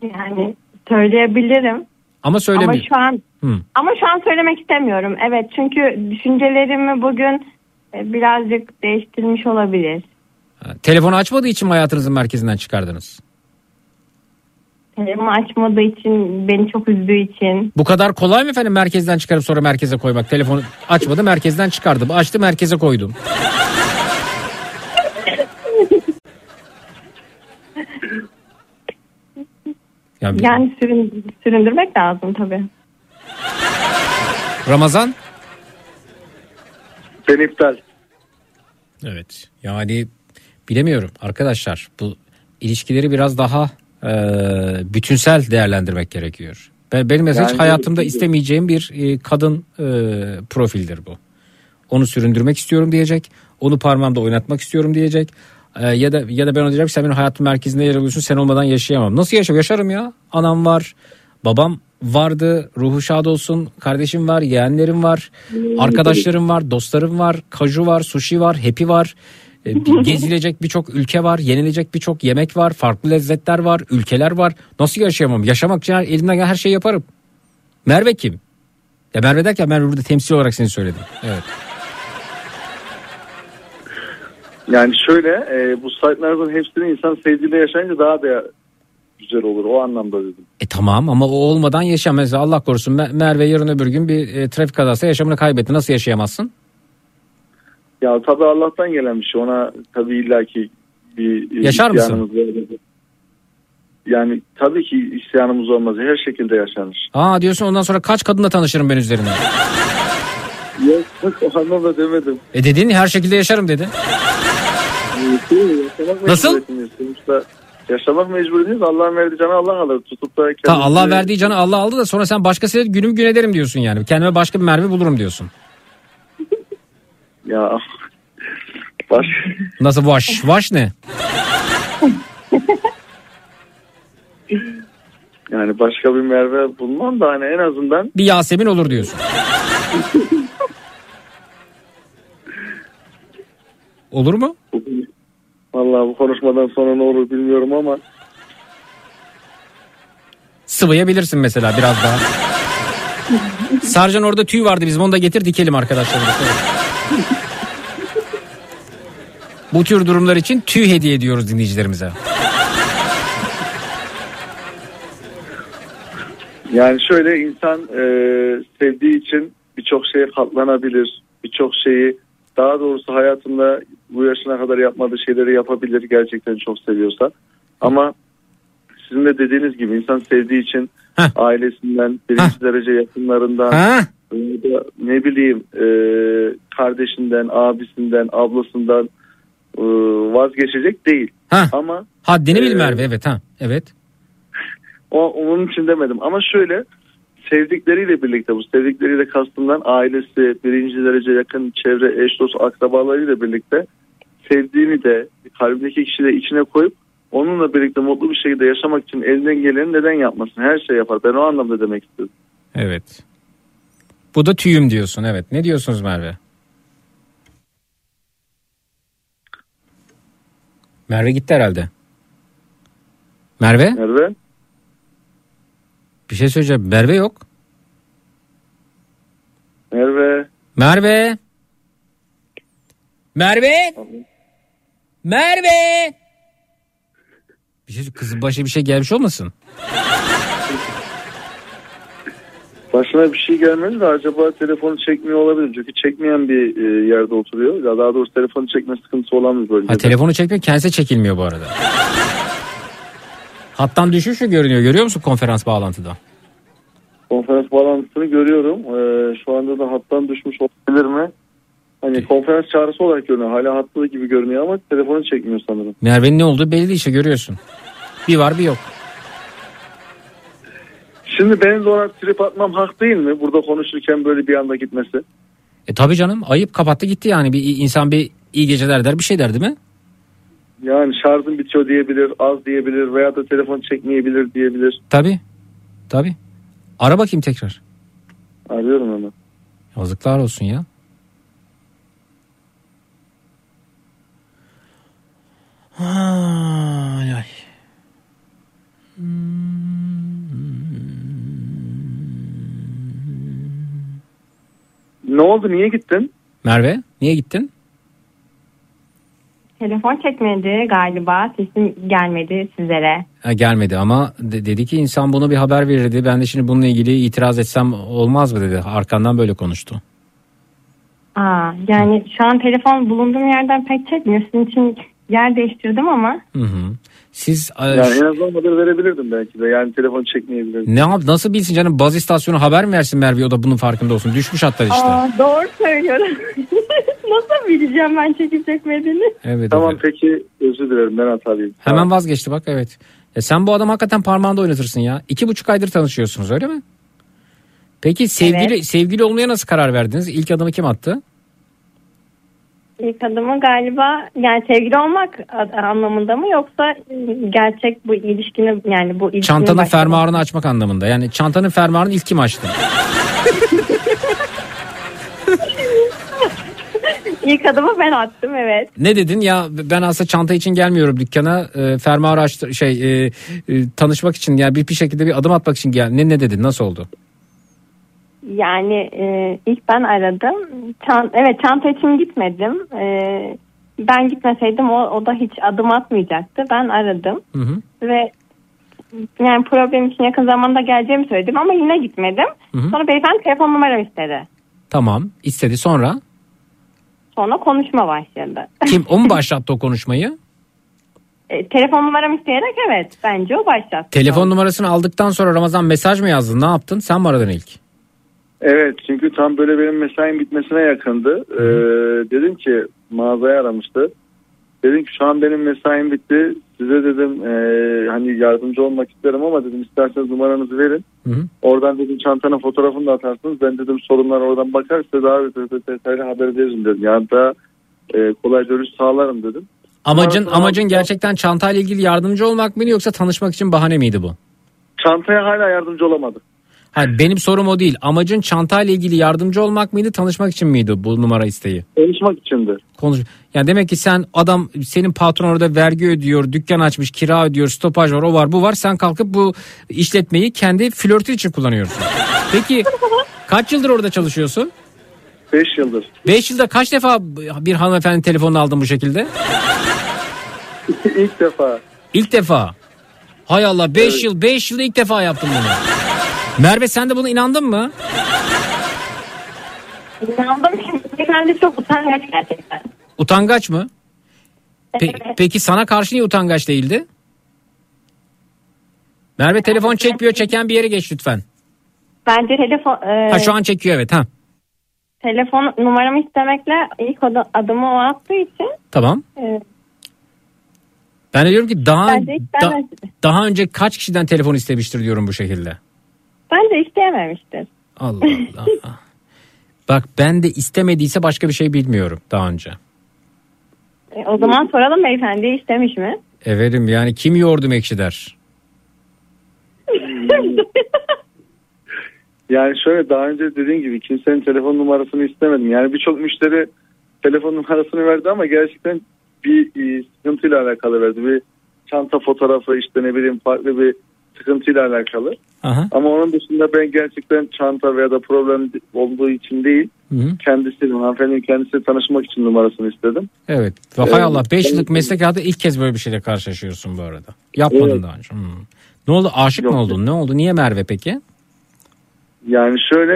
Yani söyleyebilirim. Ama söylemiyor. Ama şu an Hı. ama şu an söylemek istemiyorum. Evet çünkü düşüncelerimi bugün e, birazcık değiştirmiş olabilir. Telefonu açmadığı için mi hayatınızın merkezinden çıkardınız? Telefonu açmadığı için, beni çok üzdüğü için. Bu kadar kolay mı efendim merkezden çıkarıp sonra merkeze koymak? Telefonu açmadı merkezden çıkardı. Açtı merkeze koydum. Yani, Yani sürün, süründürmek lazım tabii. Ramazan? Ben iptal. Evet yani bilemiyorum arkadaşlar bu ilişkileri biraz daha e, bütünsel değerlendirmek gerekiyor. Ben, benim mesela hiç Yani- hayatımda istemeyeceğim bir e, kadın e, profildir bu. Onu süründürmek istiyorum diyecek. Onu parmağımda oynatmak istiyorum diyecek. E, ya da ya da ben ona diyeceğim sen benim hayatım merkezinde yer alıyorsun sen olmadan yaşayamam. Nasıl yaşarım? Yaşarım ya. Anam var. Babam vardı. Ruhu şad olsun. Kardeşim var. Yeğenlerim var. Arkadaşlarım var. Dostlarım var. Kaju var. Sushi var. Happy var. E, Gezilecek birçok ülke var. Yenilecek birçok yemek var. Farklı lezzetler var. Ülkeler var. Nasıl yaşayamam? Yaşamak için elimden gelen her şeyi yaparım. Merve kim? Ya Merve derken Merve burada temsil olarak seni söyledim. Evet. Yani şöyle e, bu site'lardan hepsini insan sevdiğiyle yaşayınca daha da güzel olur. O anlamda dedim. E tamam ama o olmadan yaşam. Mesela Allah korusun Mer- Merve yarın öbür gün bir e, trafik kazası yaşamını kaybetti. Nasıl yaşayamazsın? Ya tabii Allah'tan gelen bir şey. Ona tabii illaki bir Yaşar mısın? var. Yani tabii ki isyanımız olmaz. Her şekilde yaşanır. Aa diyorsun ondan sonra kaç kadınla tanışırım ben üzerine. Yok o anlamda demedim. E dedin her şekilde yaşarım dedi. Yaşamak Nasıl? mecburiyetindeyiz. Sonuçta yaşamak mecburiyetindeyiz. Allah'ın verdiği canı Allah alır. Tutup da Ta kendimizi- Allah verdiği canı Allah aldı da sonra sen başkasıyla günüm gün ederim diyorsun yani. Kendime başka bir Merve bulurum diyorsun. Ya baş... Nasıl vaş? Vaş ne? Yani başka bir Merve bulmam da hani en azından Bir Yasemin olur diyorsun. Olur mu? Vallahi bu konuşmadan sonra ne olur bilmiyorum ama Sıvayabilirsin mesela biraz daha. Sarcan orada tüy vardı bizim onu da getir dikelim arkadaşlar. Bu tür durumlar için tüy hediye ediyoruz dinleyicilerimize. yani şöyle insan e, sevdiği için birçok şeye katlanabilir. Birçok şeyi daha doğrusu hayatında bu yaşına kadar yapmadığı şeyleri yapabilir gerçekten çok seviyorsa. Ama sizin de dediğiniz gibi insan sevdiği için ailesinden, birinci derece yakınlarından ya da ne bileyim e, kardeşinden, abisinden, ablasından e, vazgeçecek değil. Ha. Ama Haddini bil Ee, Merve evet ha. Evet. o onun için demedim ama şöyle sevdikleriyle birlikte bu sevdikleriyle kastımdan ailesi, birinci derece yakın çevre, eş dost, akrabalarıyla birlikte sevdiğini de kalbindeki kişiyi de içine koyup onunla birlikte mutlu bir şekilde yaşamak için elinden geleni neden yapmasın? Her şey yapar. Ben o anlamda demek istedim. Evet. Bu da tüyüm diyorsun evet. Ne diyorsunuz Merve? Merve gitti herhalde. Merve? Merve? Bir şey söyleyeceğim. Merve yok. Merve. Merve. Merve. Merve. Bir şey kızın başına bir şey gelmiş olmasın? Başına bir şey gelmedi de acaba telefonu çekmiyor olabilir. Çünkü çekmeyen bir e, yerde oturuyor. Ya daha doğrusu telefonu çekme sıkıntısı olan bir bölgede. Ha telefonu çekmiyor kendisi çekilmiyor bu arada. Hattan düşmüş mü görünüyor? Görüyor musun konferans bağlantıda? Konferans bağlantısını görüyorum. Ee, şu anda da hattan düşmüş olabilir mi? Hani konferans çağrısı olarak görünüyor. Hala hatta gibi görünüyor ama telefonu çekmiyor sanırım. Merve'nin ne olduğu belli işte görüyorsun. Bir var bir yok. Şimdi benim de ona trip atmam hak değil mi? Burada konuşurken böyle bir anda gitmesi. E tabi canım ayıp kapattı gitti yani bir insan bir iyi geceler der bir şey der değil mi? Yani şarjım bitiyor diyebilir, az diyebilir veya da telefon çekmeyebilir diyebilir. Tabi tabi. Ara bakayım tekrar. Arıyorum hemen. Yazıklar olsun ya. Ay ay. Ne oldu niye gittin? Merve niye gittin? Telefon çekmedi galiba. Sesim gelmedi sizlere. Ha, gelmedi ama de- dedi ki insan bunu bir haber verirdi. Ben de şimdi bununla ilgili itiraz etsem olmaz mı dedi. Arkandan böyle konuştu. Aa, yani şu an telefon bulunduğum yerden pek çekmiyor. Sizin için yer değiştirdim ama. Hı hı. Siz e, Yani en azından haber verebilirdim belki de. Yani telefon çekmeyebilirdim. ne yap nasıl bilsin canım baz istasyonu haber mi versin Merve o da bunun farkında olsun. Düşmüş hatta işte. Aa, doğru söylüyorum. Nasıl bileceğim ben çekip çekmediğini? Evet. Tamam evet. peki özür dilerim ben hatalıyım. Hemen vazgeçti bak evet. E sen bu adam hakikaten parmağında oynatırsın ya. İki buçuk aydır tanışıyorsunuz öyle mi? Peki sevgili Evet. sevgili olmaya nasıl karar verdiniz? İlk adımı kim attı? İlk adımı galiba yani sevgili olmak anlamında mı yoksa gerçek bu ilişkinin yani bu ilişkinin Çantanın başlaması- fermuarını açmak anlamında. Yani çantanın fermuarını ilk kim açtı? İlk adımı ben attım evet. Ne dedin ya ben aslında çanta için gelmiyorum dükkana e, fermuarı açtı şey e, e, tanışmak için yani bir, bir şekilde bir adım atmak için gel. Ne ne dedin nasıl oldu? Yani e, ilk ben aradım. Çan- evet çanta için gitmedim. E, ben gitmeseydim o, o da hiç adım atmayacaktı. Ben aradım Hı hı. ve yani problem için yakın zamanda geleceğimi söyledim ama yine gitmedim. Hı hı. Sonra beyefendi telefon numaramı istedi. Tamam istedi sonra Sonra konuşma başladı. kim o mu başlattı o konuşmayı? E, telefon numaramı isteyerek evet bence o başlattı. Telefon numarasını aldıktan sonra Ramazan mesaj mı yazdın ne yaptın sen mi aradın ilk? Evet çünkü tam böyle benim mesaim bitmesine yakındı. Ee, dedim ki mağazaya aramıştı. Dedim ki şu an benim mesaim bitti. Size dedim ee, hani yardımcı olmak isterim ama dedim isterseniz numaranızı verin. Hı hı. Oradan dedim çantanın fotoğrafını da atarsınız. Ben dedim sorunlar oradan bakar size daha detaylı haber veririm dedim. Yani daha e, kolay dönüş sağlarım dedim. Amacın Sonra- amacın gerçekten çantayla ilgili yardımcı olmak mıydı yoksa tanışmak için bahane miydi bu? Çantaya hala yardımcı olamadı. Hayır benim sorum o değil. Amacın çantayla ilgili yardımcı olmak mıydı tanışmak için miydi bu numara isteği? Konuşmak içindi. Konuş. Yani demek ki sen adam senin patron orada vergi ödüyor, dükkan açmış, kira ödüyor, stopaj var, o var, bu var. Sen kalkıp bu işletmeyi kendi flörtü için kullanıyorsun. Peki kaç yıldır orada çalışıyorsun? 5 yıldır. 5 yılda kaç defa bir hanımefendi telefonunu aldın bu şekilde? İlk defa. İlk defa. Hay Allah 5 yıl 5 yılda ilk defa yaptım bunu. Merve sen de buna inandın mı? İnandım şimdi. Beyefendi çok utangaç gerçekten. Utangaç mı? Pe- peki sana karşı niye utangaç değildi? Merve telefon çekmiyor çeken bir yere geç lütfen. Bence telefon e, Ha şu an çekiyor evet ha. telefon numaramı istemekle ilk adı- adımı o attığı için Tamam. e, Ben de diyorum ki daha da- daha önce kaç kişiden telefon istemiştir diyorum bu şekilde. Bence isteyememiştir. Allah Allah. Bak ben de istemediyse başka bir şey bilmiyorum daha önce. E, o zaman soralım beyefendi istemiş mi? Efendim yani kim yoğurdum ekşi der. Yani şöyle daha önce dediğim gibi kimsenin telefon numarasını istemedim. Yani birçok müşteri telefon numarasını verdi ama gerçekten bir e, sıkıntıyla alakalı verdi. Bir çanta fotoğrafı işte ne bileyim farklı bir sıkıntıyla alakalı. Aha. Ama onun dışında ben gerçekten çanta veya da problem olduğu için değil Hı hı. kendisiyle hanımefendinin kendisiyle tanışmak için numarasını istedim. Evet. Ve hay Allah 5 yıllık meslek hayatı ilk kez böyle bir şeyle karşılaşıyorsun bu arada. Yapmadın Evet. daha önce. Hmm. Ne oldu aşık mı oldun? Ne oldu? Niye Merve peki? Yani şöyle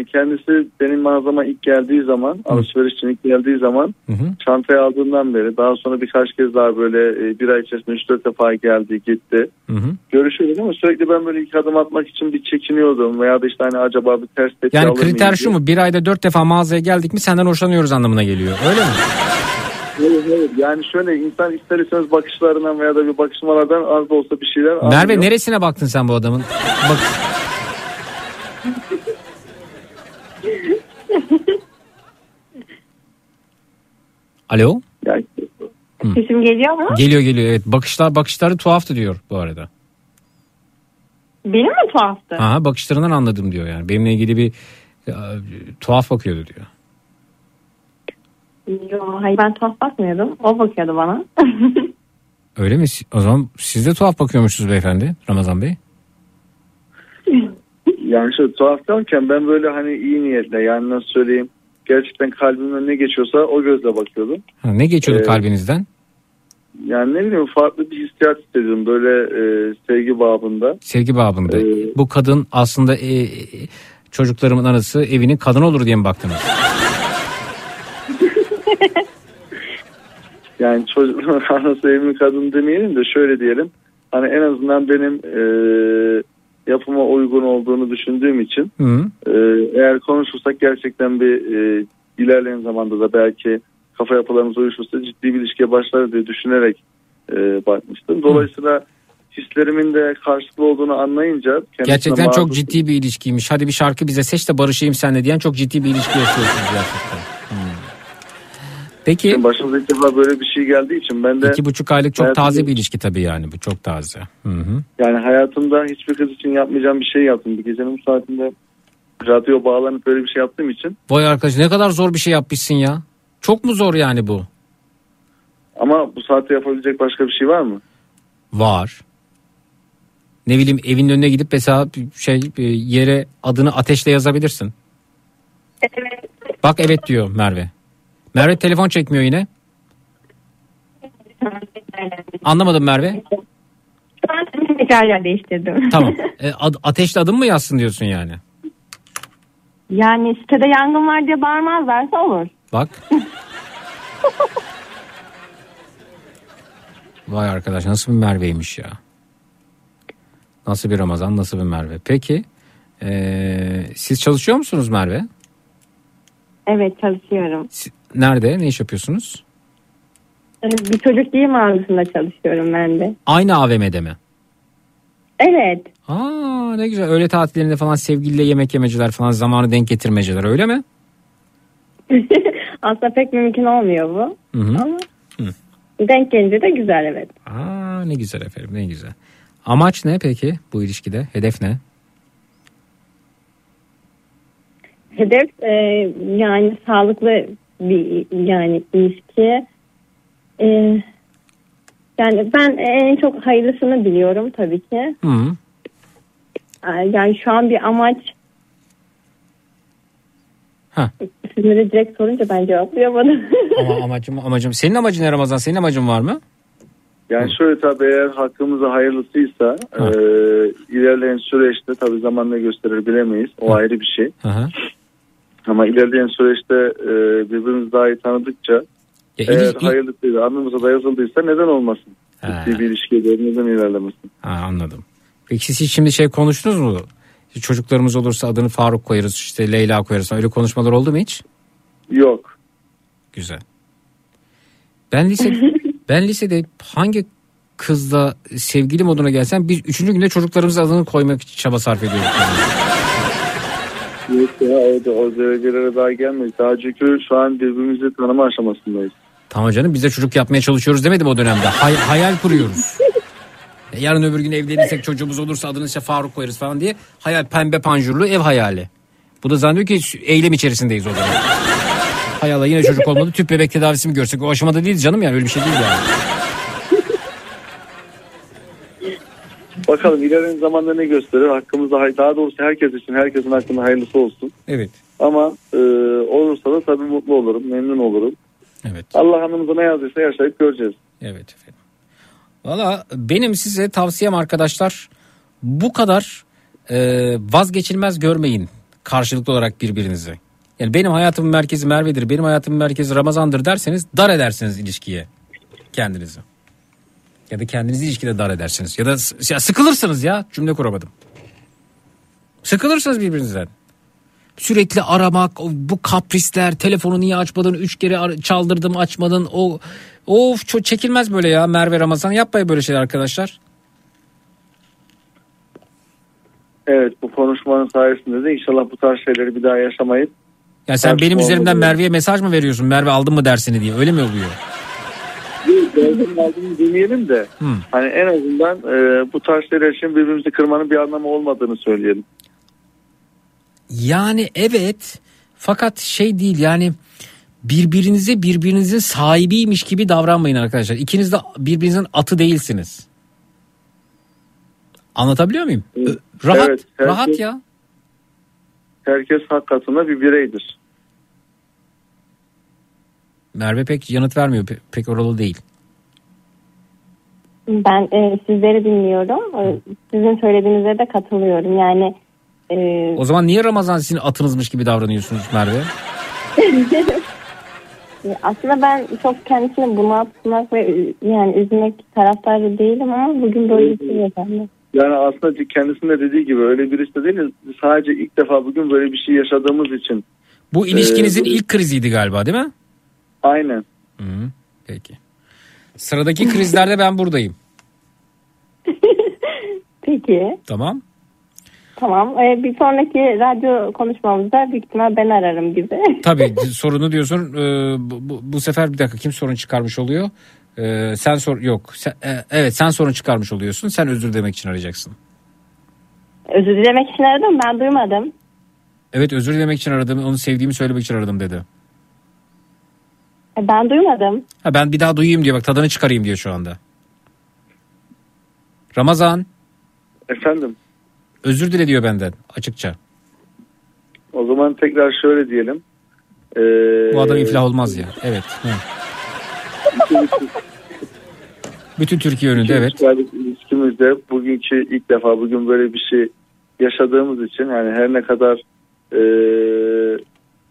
e, kendisi benim mağazama ilk geldiği zaman alışveriş için ilk geldiği zaman Hı hı. çantayı aldığından beri daha sonra birkaç kez daha böyle e, bir ay içerisinde 3-4 defa geldi gitti. Hı hı. Görüşüyorduk ama sürekli ben böyle ilk adım atmak için bir çekiniyordum veya da işte hani acaba bir ters tepki Yani kriter diye. şu mu? Bir ayda dört defa mağazaya geldik mi senden hoşlanıyoruz anlamına geliyor. Öyle mi? Hayır, hayır. Yani şöyle insan ister istemez bakışlarından veya da bir bakışmalardan az da olsa bir şeyler Merve anlıyor. neresine baktın sen bu adamın? Bak. Alo? Sesim geliyor mu? Geliyor geliyor evet. Bakışlar bakışları tuhaftı diyor bu arada. Benim mi tuhaftı? Aha bakışlarından anladım diyor yani. Benimle ilgili bir e, tuhaf bakıyordu diyor. Yok, hayır ben tuhaf bakmıyordum. O bakıyordu bana. Öyle mi? O zaman siz de tuhaf bakıyormuşsunuz beyefendi Ramazan Bey. Yani şöyle tuhaf derken ben böyle hani iyi niyetle yani nasıl söyleyeyim gerçekten kalbimden ne geçiyorsa o gözle bakıyordum. Ha, ne geçiyordu Ee, kalbinizden? Yani ne bileyim farklı bir hissiyat hissediyorum böyle e, sevgi babında. Sevgi babında. Ee, Bu kadın aslında e, e, çocuklarımın anası evinin kadını olur diye mi baktınız? Yani çocukların anası evimin kadını demeyelim de şöyle diyelim. Hani en azından benim e, yapıma uygun olduğunu düşündüğüm için Hı. e, eğer konuşursak gerçekten bir e, ilerleyen zamanda da belki kafa yapılarımız uyuşursa ciddi bir ilişkiye başlar diye düşünerek e, bakmıştım. Dolayısıyla hislerimin de karşılıklı olduğunu anlayınca Gerçekten çok ciddi bir ilişkiymiş. Hadi bir şarkı bize seç de barışayım seninle diyen çok ciddi bir ilişki yaşıyorsunuz gerçekten. Peki Şimdi başımıza ilk defa böyle bir şey geldiği için ben de iki buçuk aylık çok hayatımda- taze bir ilişki tabii yani bu çok taze. Hı hı. Yani hayatımda hiçbir kız için yapmayacağım bir şey yaptım. Bir gecenin bu saatinde radyo bağlanıp böyle bir şey yaptığım için. Vay arkadaş ne kadar zor bir şey yapmışsın ya. Çok mu zor yani bu? Ama bu saatte yapabilecek başka bir şey var mı? Var. Ne bileyim evin önüne gidip mesela bir şey yere adını ateşle yazabilirsin. Bak evet diyor Merve. Merve telefon çekmiyor yine. Anlamadım Merve. Ben tekrar yer değiştirdim. Tamam. E, ad- ateşle adım mı yazsın diyorsun yani? Yani sitede yangın var diye bağırmazlarsa olur. Bak. Vay arkadaş nasıl bir Merve'ymiş ya. Nasıl bir Ramazan nasıl bir Merve. Peki ee, siz çalışıyor musunuz Merve? Evet çalışıyorum. Nerede ne iş yapıyorsunuz? Bir çocuk giyim mağazasında çalışıyorum ben de. Aynı AVM'de mi? Evet. Aa ne güzel öğle tatillerinde falan sevgiliyle yemek yemeceler falan zamanı denk getirmeceler öyle mi? Aslında pek mümkün olmuyor bu. Hı hı. Ama Hı. denk gelince de güzel evet. Aa ne güzel efendim ne güzel. Amaç ne peki bu ilişkide? Hedef ne? Hedef e, yani sağlıklı bir yani ilişki. E, yani ben en çok hayırlısını biliyorum tabii ki. Hı. E, Yani şu an bir amaç Ha. Siz de direkt sorunca ben cevaplayamadım. Ama amacım amacım senin amacın ne Ramazan? Senin amacın var mı? Yani şöyle tabii eğer hakkımıza hayırlısıysa e, ilerleyen süreçte tabii zaman ne gösterir bilemeyiz. O ayrı bir şey. Hı hı. Ama ilerleyen süreçte e, birbirimizi daha iyi tanıdıkça Ya eğer ili- hayırlısıysa alnımıza da yazıldıysa neden olmasın? Ciddi bir ilişkiye de neden ilerlemesin? Ha, anladım. Peki siz şimdi şey konuştunuz mu? Çocuklarımız olursa adını Faruk koyarız işte Leyla koyarız öyle konuşmalar oldu mu hiç? Yok. Güzel. Ben lise ben lisede hangi kızla sevgili moduna gelsem biz üçüncü günde çocuklarımızın adını koymak için çaba sarf ediyoruz. Ya da, o derecelere daha gelmedik. Daha çünkü şu an birbirimizi tanıma aşamasındayız. Tamam canım biz de çocuk yapmaya çalışıyoruz demedim o dönemde. Hay- hayal kuruyoruz. E, Yarın öbür gün evlenirsek çocuğumuz olursa adını işte Faruk koyarız falan diye. Hayal pembe panjurlu ev hayali. Bu da zannediyor ki eylem içerisindeyiz o dönem. Hay Allah yine çocuk olmadı tüp bebek tedavisi mi görsek o aşamada değil canım yani öyle bir şey değil yani. Bakalım ilerleyen zamanda ne gösterir? Hakkımızda daha doğrusu herkes için herkesin hakkında hayırlısı olsun. Evet. Ama e, olursa da tabii mutlu olurum, memnun olurum. Evet. Allah hanımıza ne yazdıysa yaşayıp göreceğiz. Evet efendim. Valla benim size tavsiyem arkadaşlar bu kadar e, vazgeçilmez görmeyin karşılıklı olarak birbirinizi. Yani benim hayatımın merkezi Merve'dir, benim hayatımın merkezi Ramazan'dır derseniz dar edersiniz ilişkiye kendinizi. Ya da kendinizi ilişkide dar edersiniz. Ya da ya sıkılırsınız ya cümle kuramadım. Sıkılırsınız birbirinizden. Sürekli aramak, bu kaprisler, telefonu niye açmadın, üç kere çaldırdım açmadın. O Of çok çekilmez böyle ya Merve Ramazan yapmayın böyle şeyler arkadaşlar. Evet bu konuşmanın sayesinde de inşallah bu tarz şeyleri bir daha yaşamayız. Ya sen Tartışma benim üzerimden. Merve'ye mesaj mı veriyorsun? Merve aldın mı dersini diye öyle mi oluyor? Geldim aldığını demeyelim de Hı. hani en azından e, bu tarz şeyler için birbirimizi kırmanın bir anlamı olmadığını söyleyelim. Yani evet fakat şey değil yani birbirinize birbirinizin sahibiymiş gibi davranmayın arkadaşlar. İkiniz de birbirinizin atı değilsiniz. Anlatabiliyor muyum? Ö- Rahat, Evet, herkes- rahat ya. Herkes hak katında bir bireydir. Merve pek yanıt vermiyor. Pe- pek oralı değil. Ben e, sizleri dinliyorum. E, sizin söylediğinize de katılıyorum. Yani e, O zaman niye Ramazan sizin atınızmış gibi davranıyorsunuz Merve? aslında ben çok kendisini bunaltmak ve yani üzmek taraftarı değilim ama bugün böyle bir şey yaşandı. Yani aslında kendisinin de dediği gibi öyle birisi de değil. Sadece ilk defa bugün böyle bir şey yaşadığımız için. Bu ilişkinizin Ee, ilk kriziydi galiba değil mi? Aynen. Hı, peki. Sıradaki krizlerde ben buradayım. Peki Tamam. tamam. E, bir sonraki radyo konuşmamızda büyük ihtimal ben ararım gibi. Tabii sorunu diyorsun. Ee, bu, bu, bu sefer bir dakika kim sorun çıkarmış oluyor? Ee, sen sor yok. Sen, e, evet sen sorun çıkarmış oluyorsun. Sen özür dilemek için arayacaksın. Özür dilemek için aradım ben duymadım. Evet özür dilemek için aradım. Onu sevdiğimi söylemek için aradım dedi. E, ben duymadım. Ha, ben bir daha duyayım diyor bak tadını çıkarayım diyor şu anda. Ramazan Efendim özür dile diyor benden açıkça. o zaman tekrar şöyle diyelim. Ee, Bu adam iflah olmaz ya. Evet. Hı. Bütün Türkiye önünde evet. İlişkiler- ilişkimizde bugünkü ilk defa bugün böyle bir şey yaşadığımız için yani her ne kadar e,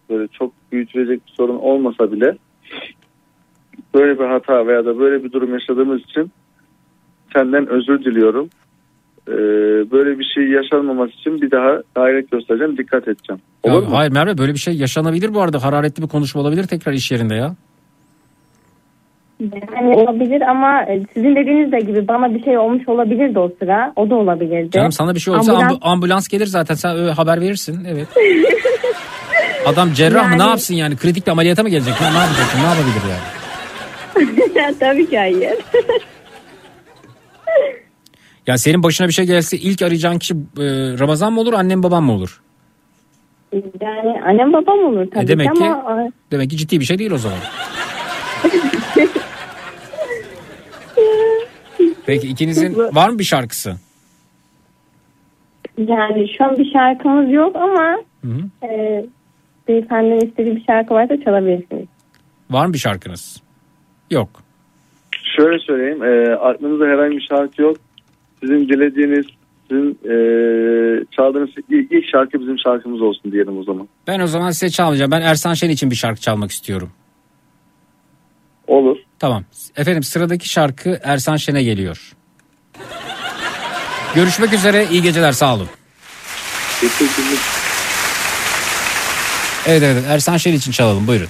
böyle çok büyütülecek bir sorun olmasa bile böyle bir hata veya da böyle bir durum yaşadığımız için senden özür diliyorum. E, böyle bir şey yaşanmaması için bir daha gayret göstereceğim, dikkat edeceğim. Ya, Olur mu? hayır Merve böyle bir şey yaşanabilir bu arada. Hararetli bir konuşma olabilir tekrar iş yerinde ya. Yani olabilir ama e, sizin dediğiniz de gibi bana bir şey olmuş olabilirdi o sıra. O da olabilirdi. Canım sana bir şey olsa Ambulans- ambu- ambulans gelir zaten sen öyle haber verirsin. Evet. Adam cerrah mı Yani- ne yapsın yani kritik bir ameliyata mı gelecek? Ne, ne yapacak? Ne yapabilir yani? Tabii ki hayır. Ya senin başına bir şey gelse ilk arayacağın kişi e, Ramazan mı olur annem babam mı olur? yani annem babam olur tabii E demek ki ama Demek ki ciddi bir şey değil o zaman. Peki ikinizin var mı bir şarkısı? yani şu an bir şarkımız yok ama Hı hı. e, beyefendinin istediği bir şarkı varsa çalabilirsiniz. Var mı bir şarkınız? Yok. Şöyle söyleyeyim, e, aklımızda herhangi bir şarkı yok. Sizin dilediğiniz, sizin e, çaldığınız ilk, ilk şarkı bizim şarkımız olsun diyelim o zaman. Ben o zaman size çalmayacağım. Ben Ersan Şen için bir şarkı çalmak istiyorum. Olur. Tamam. Efendim sıradaki şarkı Ersan Şen'e geliyor. Görüşmek üzere. iyi geceler. Sağ olun. Evet evet Ersan Şen için çalalım. Buyurun.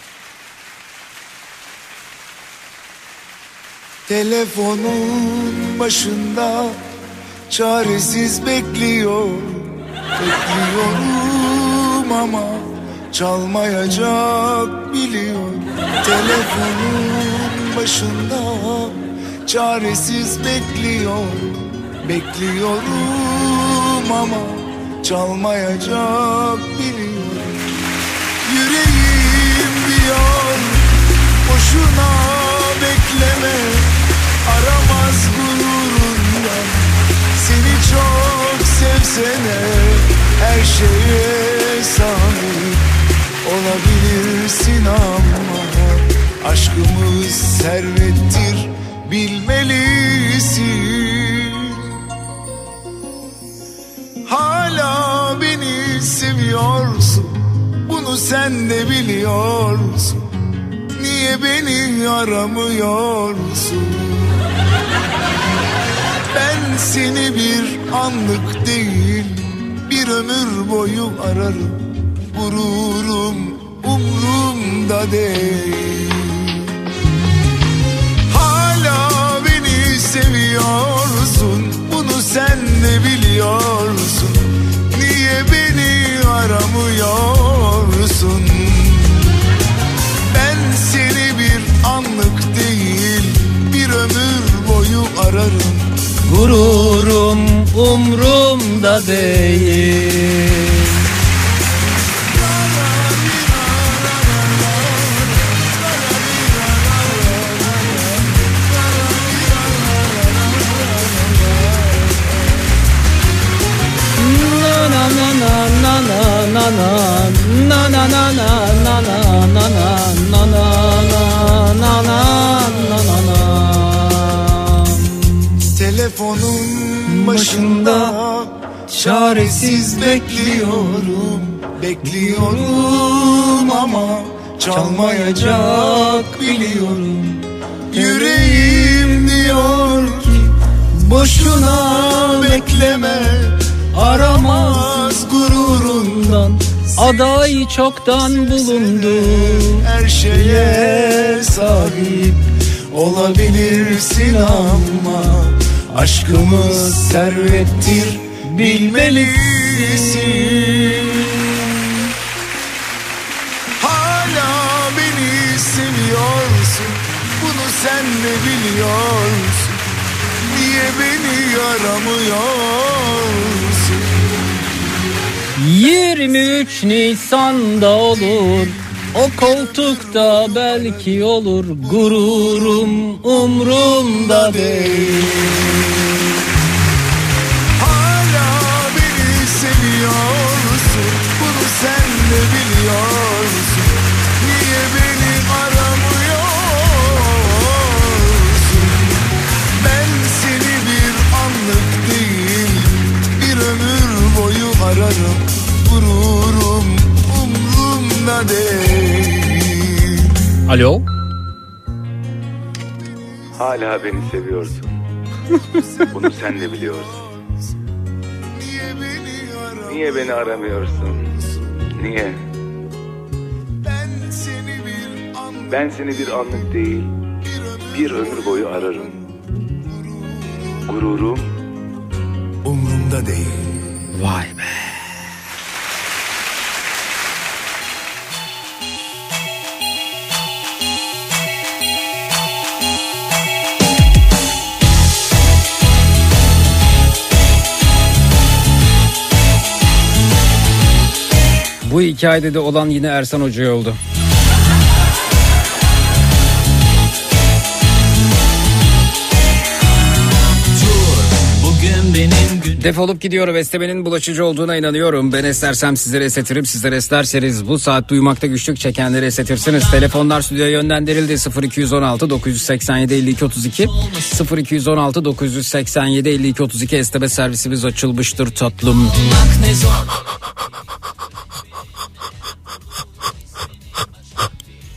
Telefonun başında çaresiz bekliyor Bekliyorum ama çalmayacak biliyor Telefonun başında çaresiz bekliyor Bekliyorum ama çalmayacak biliyor Yüreğim diyor boşuna bekleme Aramaz gururundan seni çok sevsene Her şeye sahip olabilirsin ama. Aşkımız servettir bilmelisin. Hala beni seviyorsun Bunu sen de biliyorsun. Niye beni aramıyorsun Ben seni bir anlık değil Bir ömür boyu ararım. Gururum umrumda değil. Hala beni seviyorsun. Bunu sen de biliyorsun. Niye beni aramıyorsun Ben seni bir anlık değil Bir ömür boyu ararım Gururum umrumda değil. Na na na na na na na na na na na na na na na na na Telefonun başında çaresiz bekliyorum Bekliyorum ama çalmayacak biliyorum Yüreğim diyor ki boşuna bekleme Aramaz gururundan Aday çoktan bulundu. Her şeye sahip olabilirsin ama Aşkımız servettir bilmelisin. Hala beni seviyorsun Bunu sen de biliyorsun. Niye beni aramıyorsun 23 Nisan'da olur. O koltukta belki olur. Gururum umrumda değil. Hala beni seviyorsun. Bunu sen de biliyorsun. Niye beni aramıyorsun? Ben seni bir anlık değil Bir ömür boyu ararım değil Alo? Hala beni seviyorsun. Bunu sen de biliyorsun. Niye beni aramıyorsun? Niye? Ben seni bir anlık değil, bir ömür boyu ararım. Gururum umrumda değil. Vay be. Bu hikayede de olan yine Ersan Hoca oldu. Defolup gidiyor beslemenin bulaşıcı olduğuna inanıyorum. Ben esnersem sizlere esnetirim. Sizler esnerseniz bu saat duymakta güçlük çekenleri esnetirsiniz. Telefonlar stüdyoya yönlendirildi. 0216 987 52 32 0216 987 52 32 esneme servisimiz açılmıştır tatlım.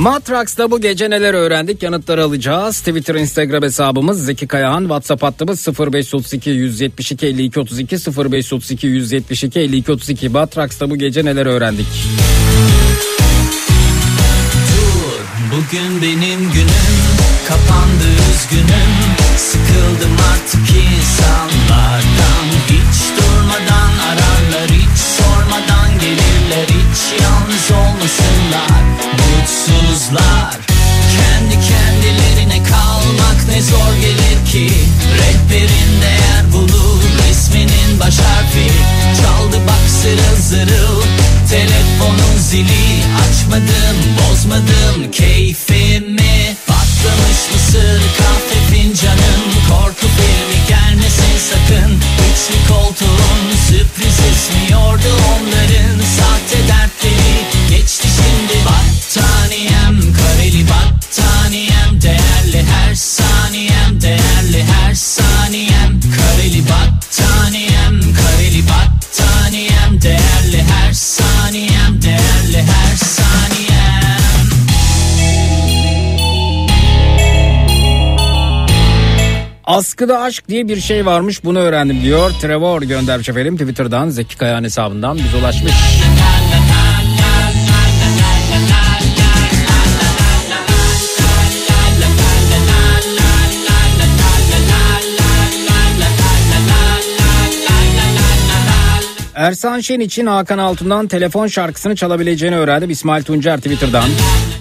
Matrax'ta bu gece neler öğrendik yanıtları alacağız. Twitter, Instagram hesabımız Zeki Kayahan. WhatsApp hattımız 0532 172 52 32 0532 172 52 32. Matrax'ta bu gece neler öğrendik? Dur bugün benim günüm kapandı üzgünüm Sıkıldım artık insanlardan Hiç durmadan ararlar hiç sormadan gelirler Hiç yalnız olmasınlar mutsuzlar Kendi kendilerine kalmak ne zor gelir ki? Rehberin değer bulur resminin baş harfi. Çaldı bak zırıl zırıl Telefonun zili. Açmadım bozmadım keyfimi. Patlamış mısır kahve fincanım. Korku filmi gelmesin sakın. Üçlü koltuğun sürpriz ismiyordu onların. Sahte dertleri geçti şimdi Battaniyem saniyem Kareli battaniyem kareli battaniyem Değerli her saniyem değerli her saniyem Askıda aşk diye bir şey varmış bunu öğrendim diyor. Trevor göndermiş efendim Twitter'dan Zeki Kayahan hesabından biz ulaşmış. Ersan Şen için Hakan Altun'dan telefon şarkısını çalabileceğini öğrendim İsmail Tuncer Twitter'dan.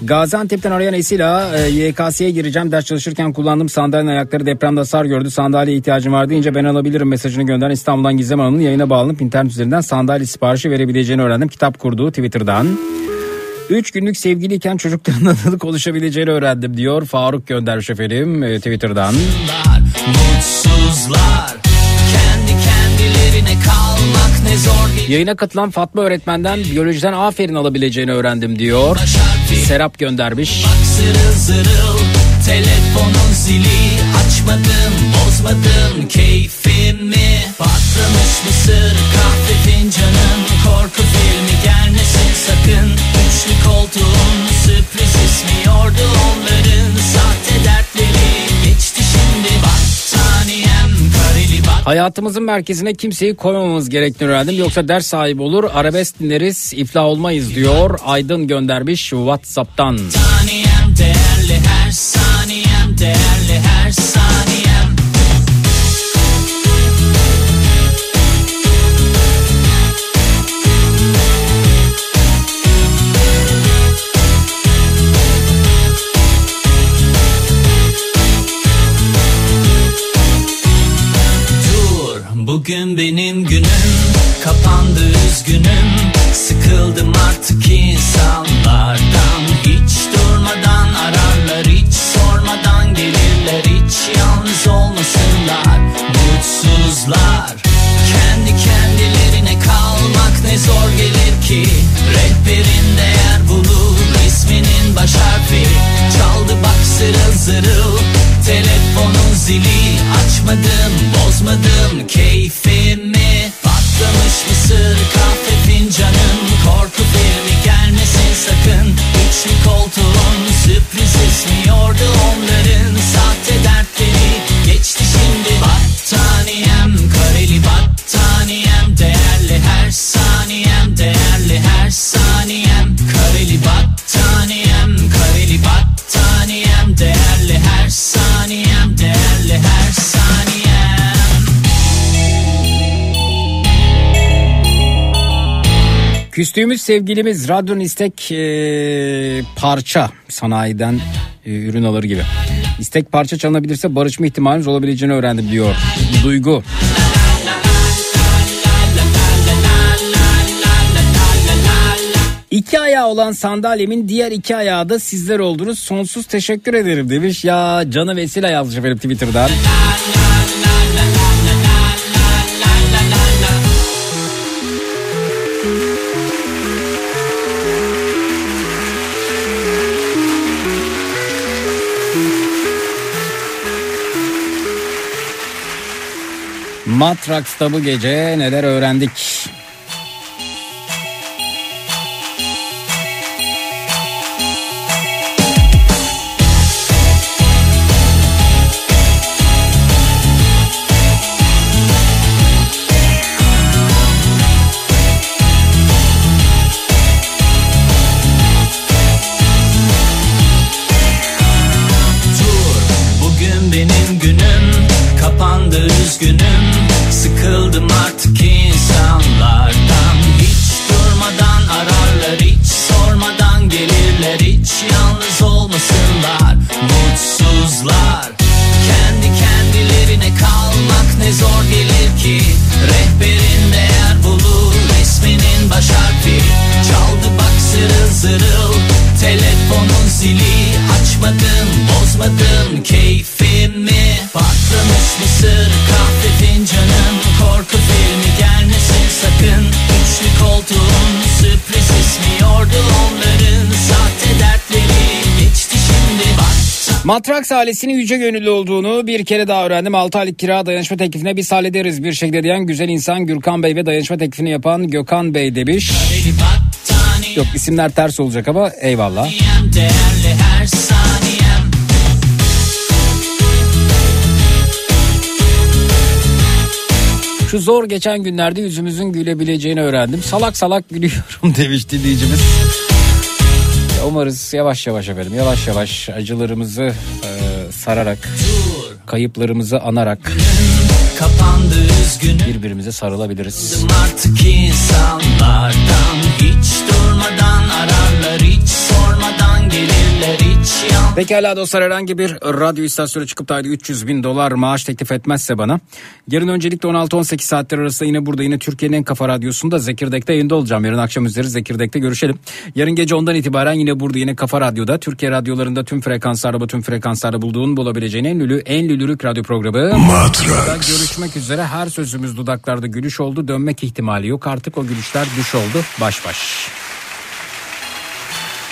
Gaziantep'ten arayan Esila e, YKS'ye gireceğim ders çalışırken kullandığım sandalyenin ayakları depremde hasar gördü. Sandalyeye ihtiyacım var deyince ben alabilirim mesajını gönderen İstanbul'dan Gizem Hanım'ın yayına bağlanıp internet üzerinden sandalye siparişi verebileceğini öğrendim. Kitap kurduğu Twitter'dan. 3 günlük sevgiliyken çocukların adını konuşabileceğini öğrendim diyor. Faruk göndermiş efendim e, Twitter'dan. Mutsuzlar kendi Yayına katılan Fatma öğretmenden biyolojiden aferin alabileceğini öğrendim diyor. Serap göndermiş. Zırıl zırıl telefonun zili. Açmadım bozmadım keyfimi Patlamış mısır kahve fincanım korku filmi gelmesin sakın. Üçlü koltuğun sürpriz ismiyordu onların. Sahte dertleri Hayatımızın merkezine kimseyi koymamamız gerektiğini öğrendim. Yoksa ders sahibi olur, arabesk dinleriz, iflah olmayız diyor. Aydın göndermiş WhatsApp'tan. saniyem değerli her saniyem değerli her saniyem bugün benim günüm kapandı üzgünüm. Sıkıldım artık insanlardan. Hiç durmadan ararlar hiç sormadan gelirler. Hiç yalnız olmasınlar mutsuzlar. Kendi kendilerine kalmak ne zor gelir ki. Rehberin değer bulur resminin baş harfi. Çaldı bak zırıl zırıl Telefonun zili açmadım bozmadım keyfimi. Patlamış mısır kahve fincanım. Korku filmi gelmesin sakın. Üçlü koltuğun sürpriz ismiyordu onların. Sahte dertleri geçti şimdi Battaniyem. Kareli battaniyem Değerli her saniyem değerli her saniyem Küstüğümüz sevgilimiz Radyon İstek e, parça sanayiden e, ürün alır gibi. İstek parça çalınabilirse barışma ihtimaliniz olabileceğini öğrendim diyor. Duygu. İki ayağı olan sandalyemin diğer iki ayağı da sizler oldunuz. Sonsuz teşekkür ederim demiş. Ya canı vesile yazmış efendim Twitter'dan. Matraks'ta bu gece neler öğrendik? Matraks ailesinin yüce gönüllü olduğunu bir kere daha öğrendim. 6 aylık kira dayanışma teklifine biz hallederiz bir şekilde diyen güzel insan Gürkan Bey ve dayanışma teklifini yapan Gökhan Bey demiş. Yok isimler ters olacak ama eyvallah. Şu zor geçen günlerde yüzümüzün gülebileceğini öğrendim. Salak salak gülüyorum demiş dinleyicimiz. Ya Umarız yavaş yavaş efendim yavaş yavaş acılarımızı e, sararak kayıplarımızı anarak birbirimize sarılabiliriz. artık insanlardan Hiç Pekala dostlar herhangi bir radyo istasyonu çıkıp da ayda 300 bin dolar maaş teklif etmezse bana yarın öncelikle 16-18 saatler arasında yine burada yine Türkiye'nin en kafa radyosunda Zekirdek'te yayında olacağım. Yarın akşam üzeri Zekirdek'te görüşelim. Yarın gece ondan itibaren yine burada yine kafa radyoda Türkiye radyolarında tüm frekanslarda tüm frekanslarda bulduğun bulabileceğin en lülü en lülürük radyo programı. Matrax. Görüşmek üzere her sözümüz dudaklarda gülüş oldu dönmek ihtimali yok artık o gülüşler düş oldu baş baş.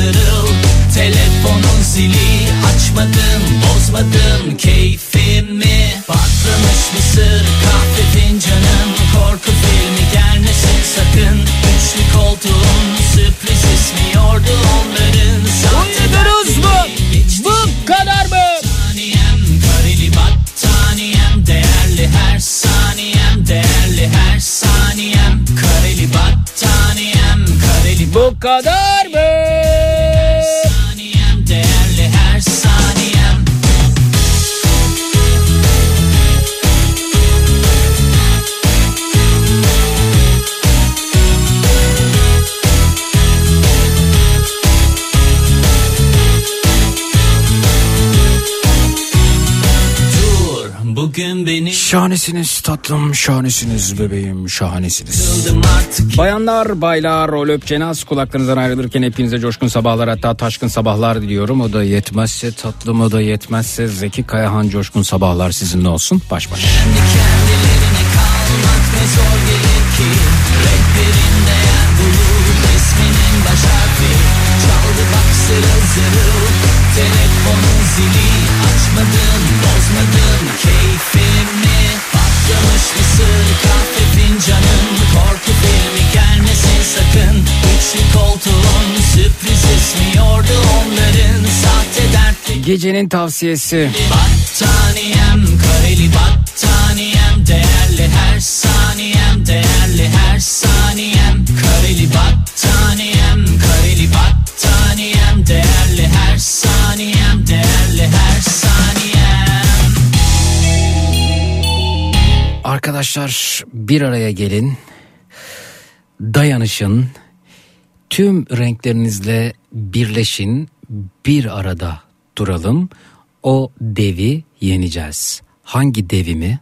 zırıl Telefonun zili açmadım bozmadım. Keyfimi Patlamış mısır kahve fincanın Korku filmi gelmesin sakın. Üçlü koltuğun sürpriz ismiyordu onların Duydunuz mu? Bu kadar mı? Saniyem kareli battaniyem Değerli her saniyem Değerli her saniyem. Kareli battaniyem Kareli Bu kadar mı? Şahanesiniz tatlım, şahanesiniz bebeğim, şahanesiniz. Bayanlar, baylar, rol öpçenaz kulaklarınızdan ayrılırken hepinize coşkun sabahlar hatta taşkın sabahlar diliyorum. O da yetmezse tatlım, o da yetmezse Zeki Kayahan coşkun sabahlar sizinle olsun. Baş baş. Gecenin tavsiyesi. Battaniyem kareli battaniyem Değerli her saniyem Değerli her saniyem Kareli battaniyem Kareli battaniyem Değerli her saniyem Değerli her saniyem Arkadaşlar bir araya gelin. Dayanışın. Tüm renklerinizle birleşin. Bir arada duralım. O devi yeneceğiz. Hangi devi mi?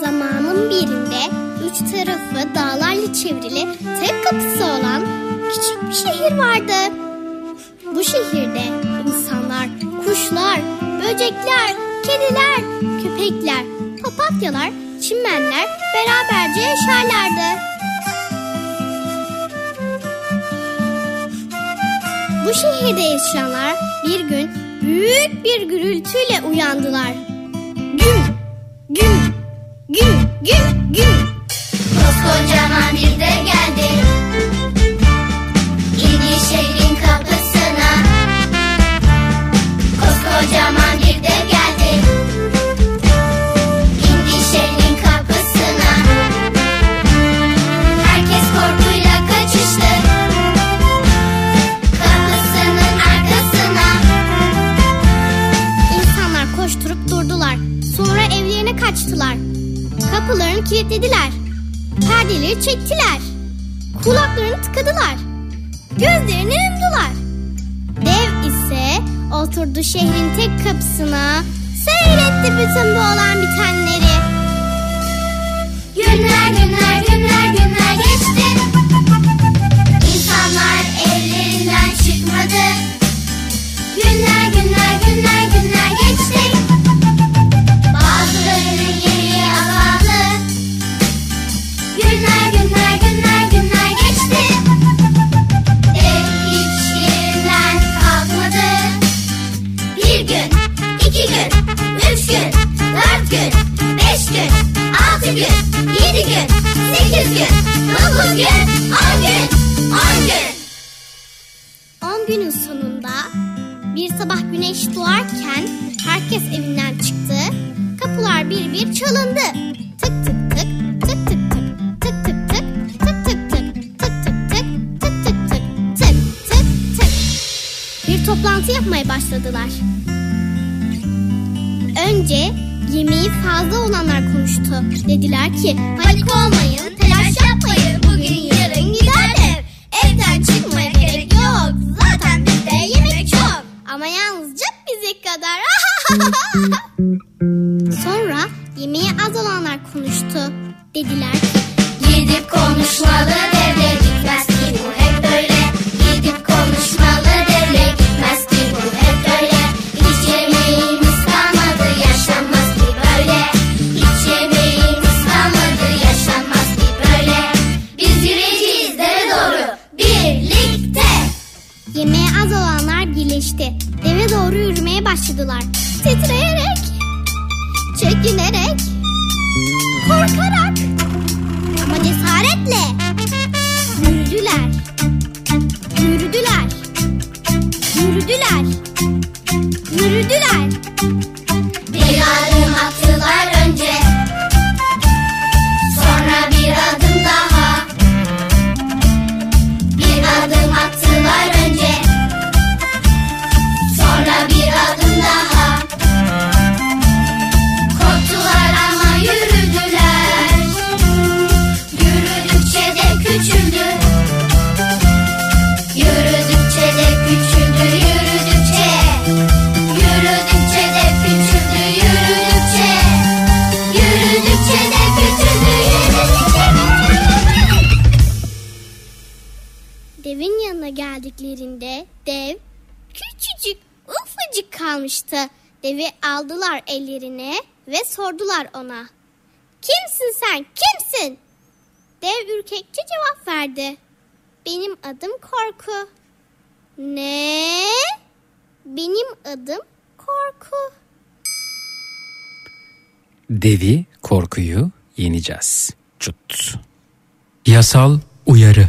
Zamanın birinde üç tarafı dağlarla çevrili tek kapısı olan küçük bir şehir vardı. Bu şehirde insanlar, kuşlar, böcekler, kediler, köpekler, papatyalar, çimenler beraberce yaşarlardı. Bu şehirde yaşayanlar bir gün büyük bir gürültüyle uyandılar. Güm, güm, güm, güm, güm. Koskocaman bir de geldi kilitlediler. Perdeleri çektiler. Kulaklarını tıkadılar. Gözlerini yumdular. Dev ise oturdu şehrin tek kapısına. Seyretti bütün bu olan bitenleri. Günler günler günler günler geçti İnsanlar evlerinden çıkmadı Günler günler günler günler geçti gün, yedi gün, sekiz gün, dokuz gün, on gün, on gün. 10 günün sonunda bir sabah güneş doğarken herkes evinden çıktı. Kapılar bir bir çalındı. Tık tık tık, tık tık tık, tık tık tık, tık tık tık, tık tık tık, tık tık tık, tık tık tık. Bir toplantı yapmaya başladılar. Önce yemeği fazla olanlar konuştu. Dediler ki panik olmayın, telaş yapmayın. Bugün yarın gider ev. Evden çıkmaya gerek yok. Zaten bizde yemek çok. Ama yalnızca bize kadar. Sonra yemeği az olanlar konuştu. Dediler ki Gidip konuşmalı devre çekinerek, korkarak ama cesaretle yürüdüler. Yürüdüler. Yürüdüler. Yürüdüler. Geldiklerinde dev küçücük ufacık kalmıştı. Devi aldılar ellerine ve sordular ona. Kimsin sen kimsin? Dev ürkekçe cevap verdi. Benim adım Korku. Ne? Benim adım Korku. Devi korkuyu yeneceğiz. Çut. Yasal uyarı.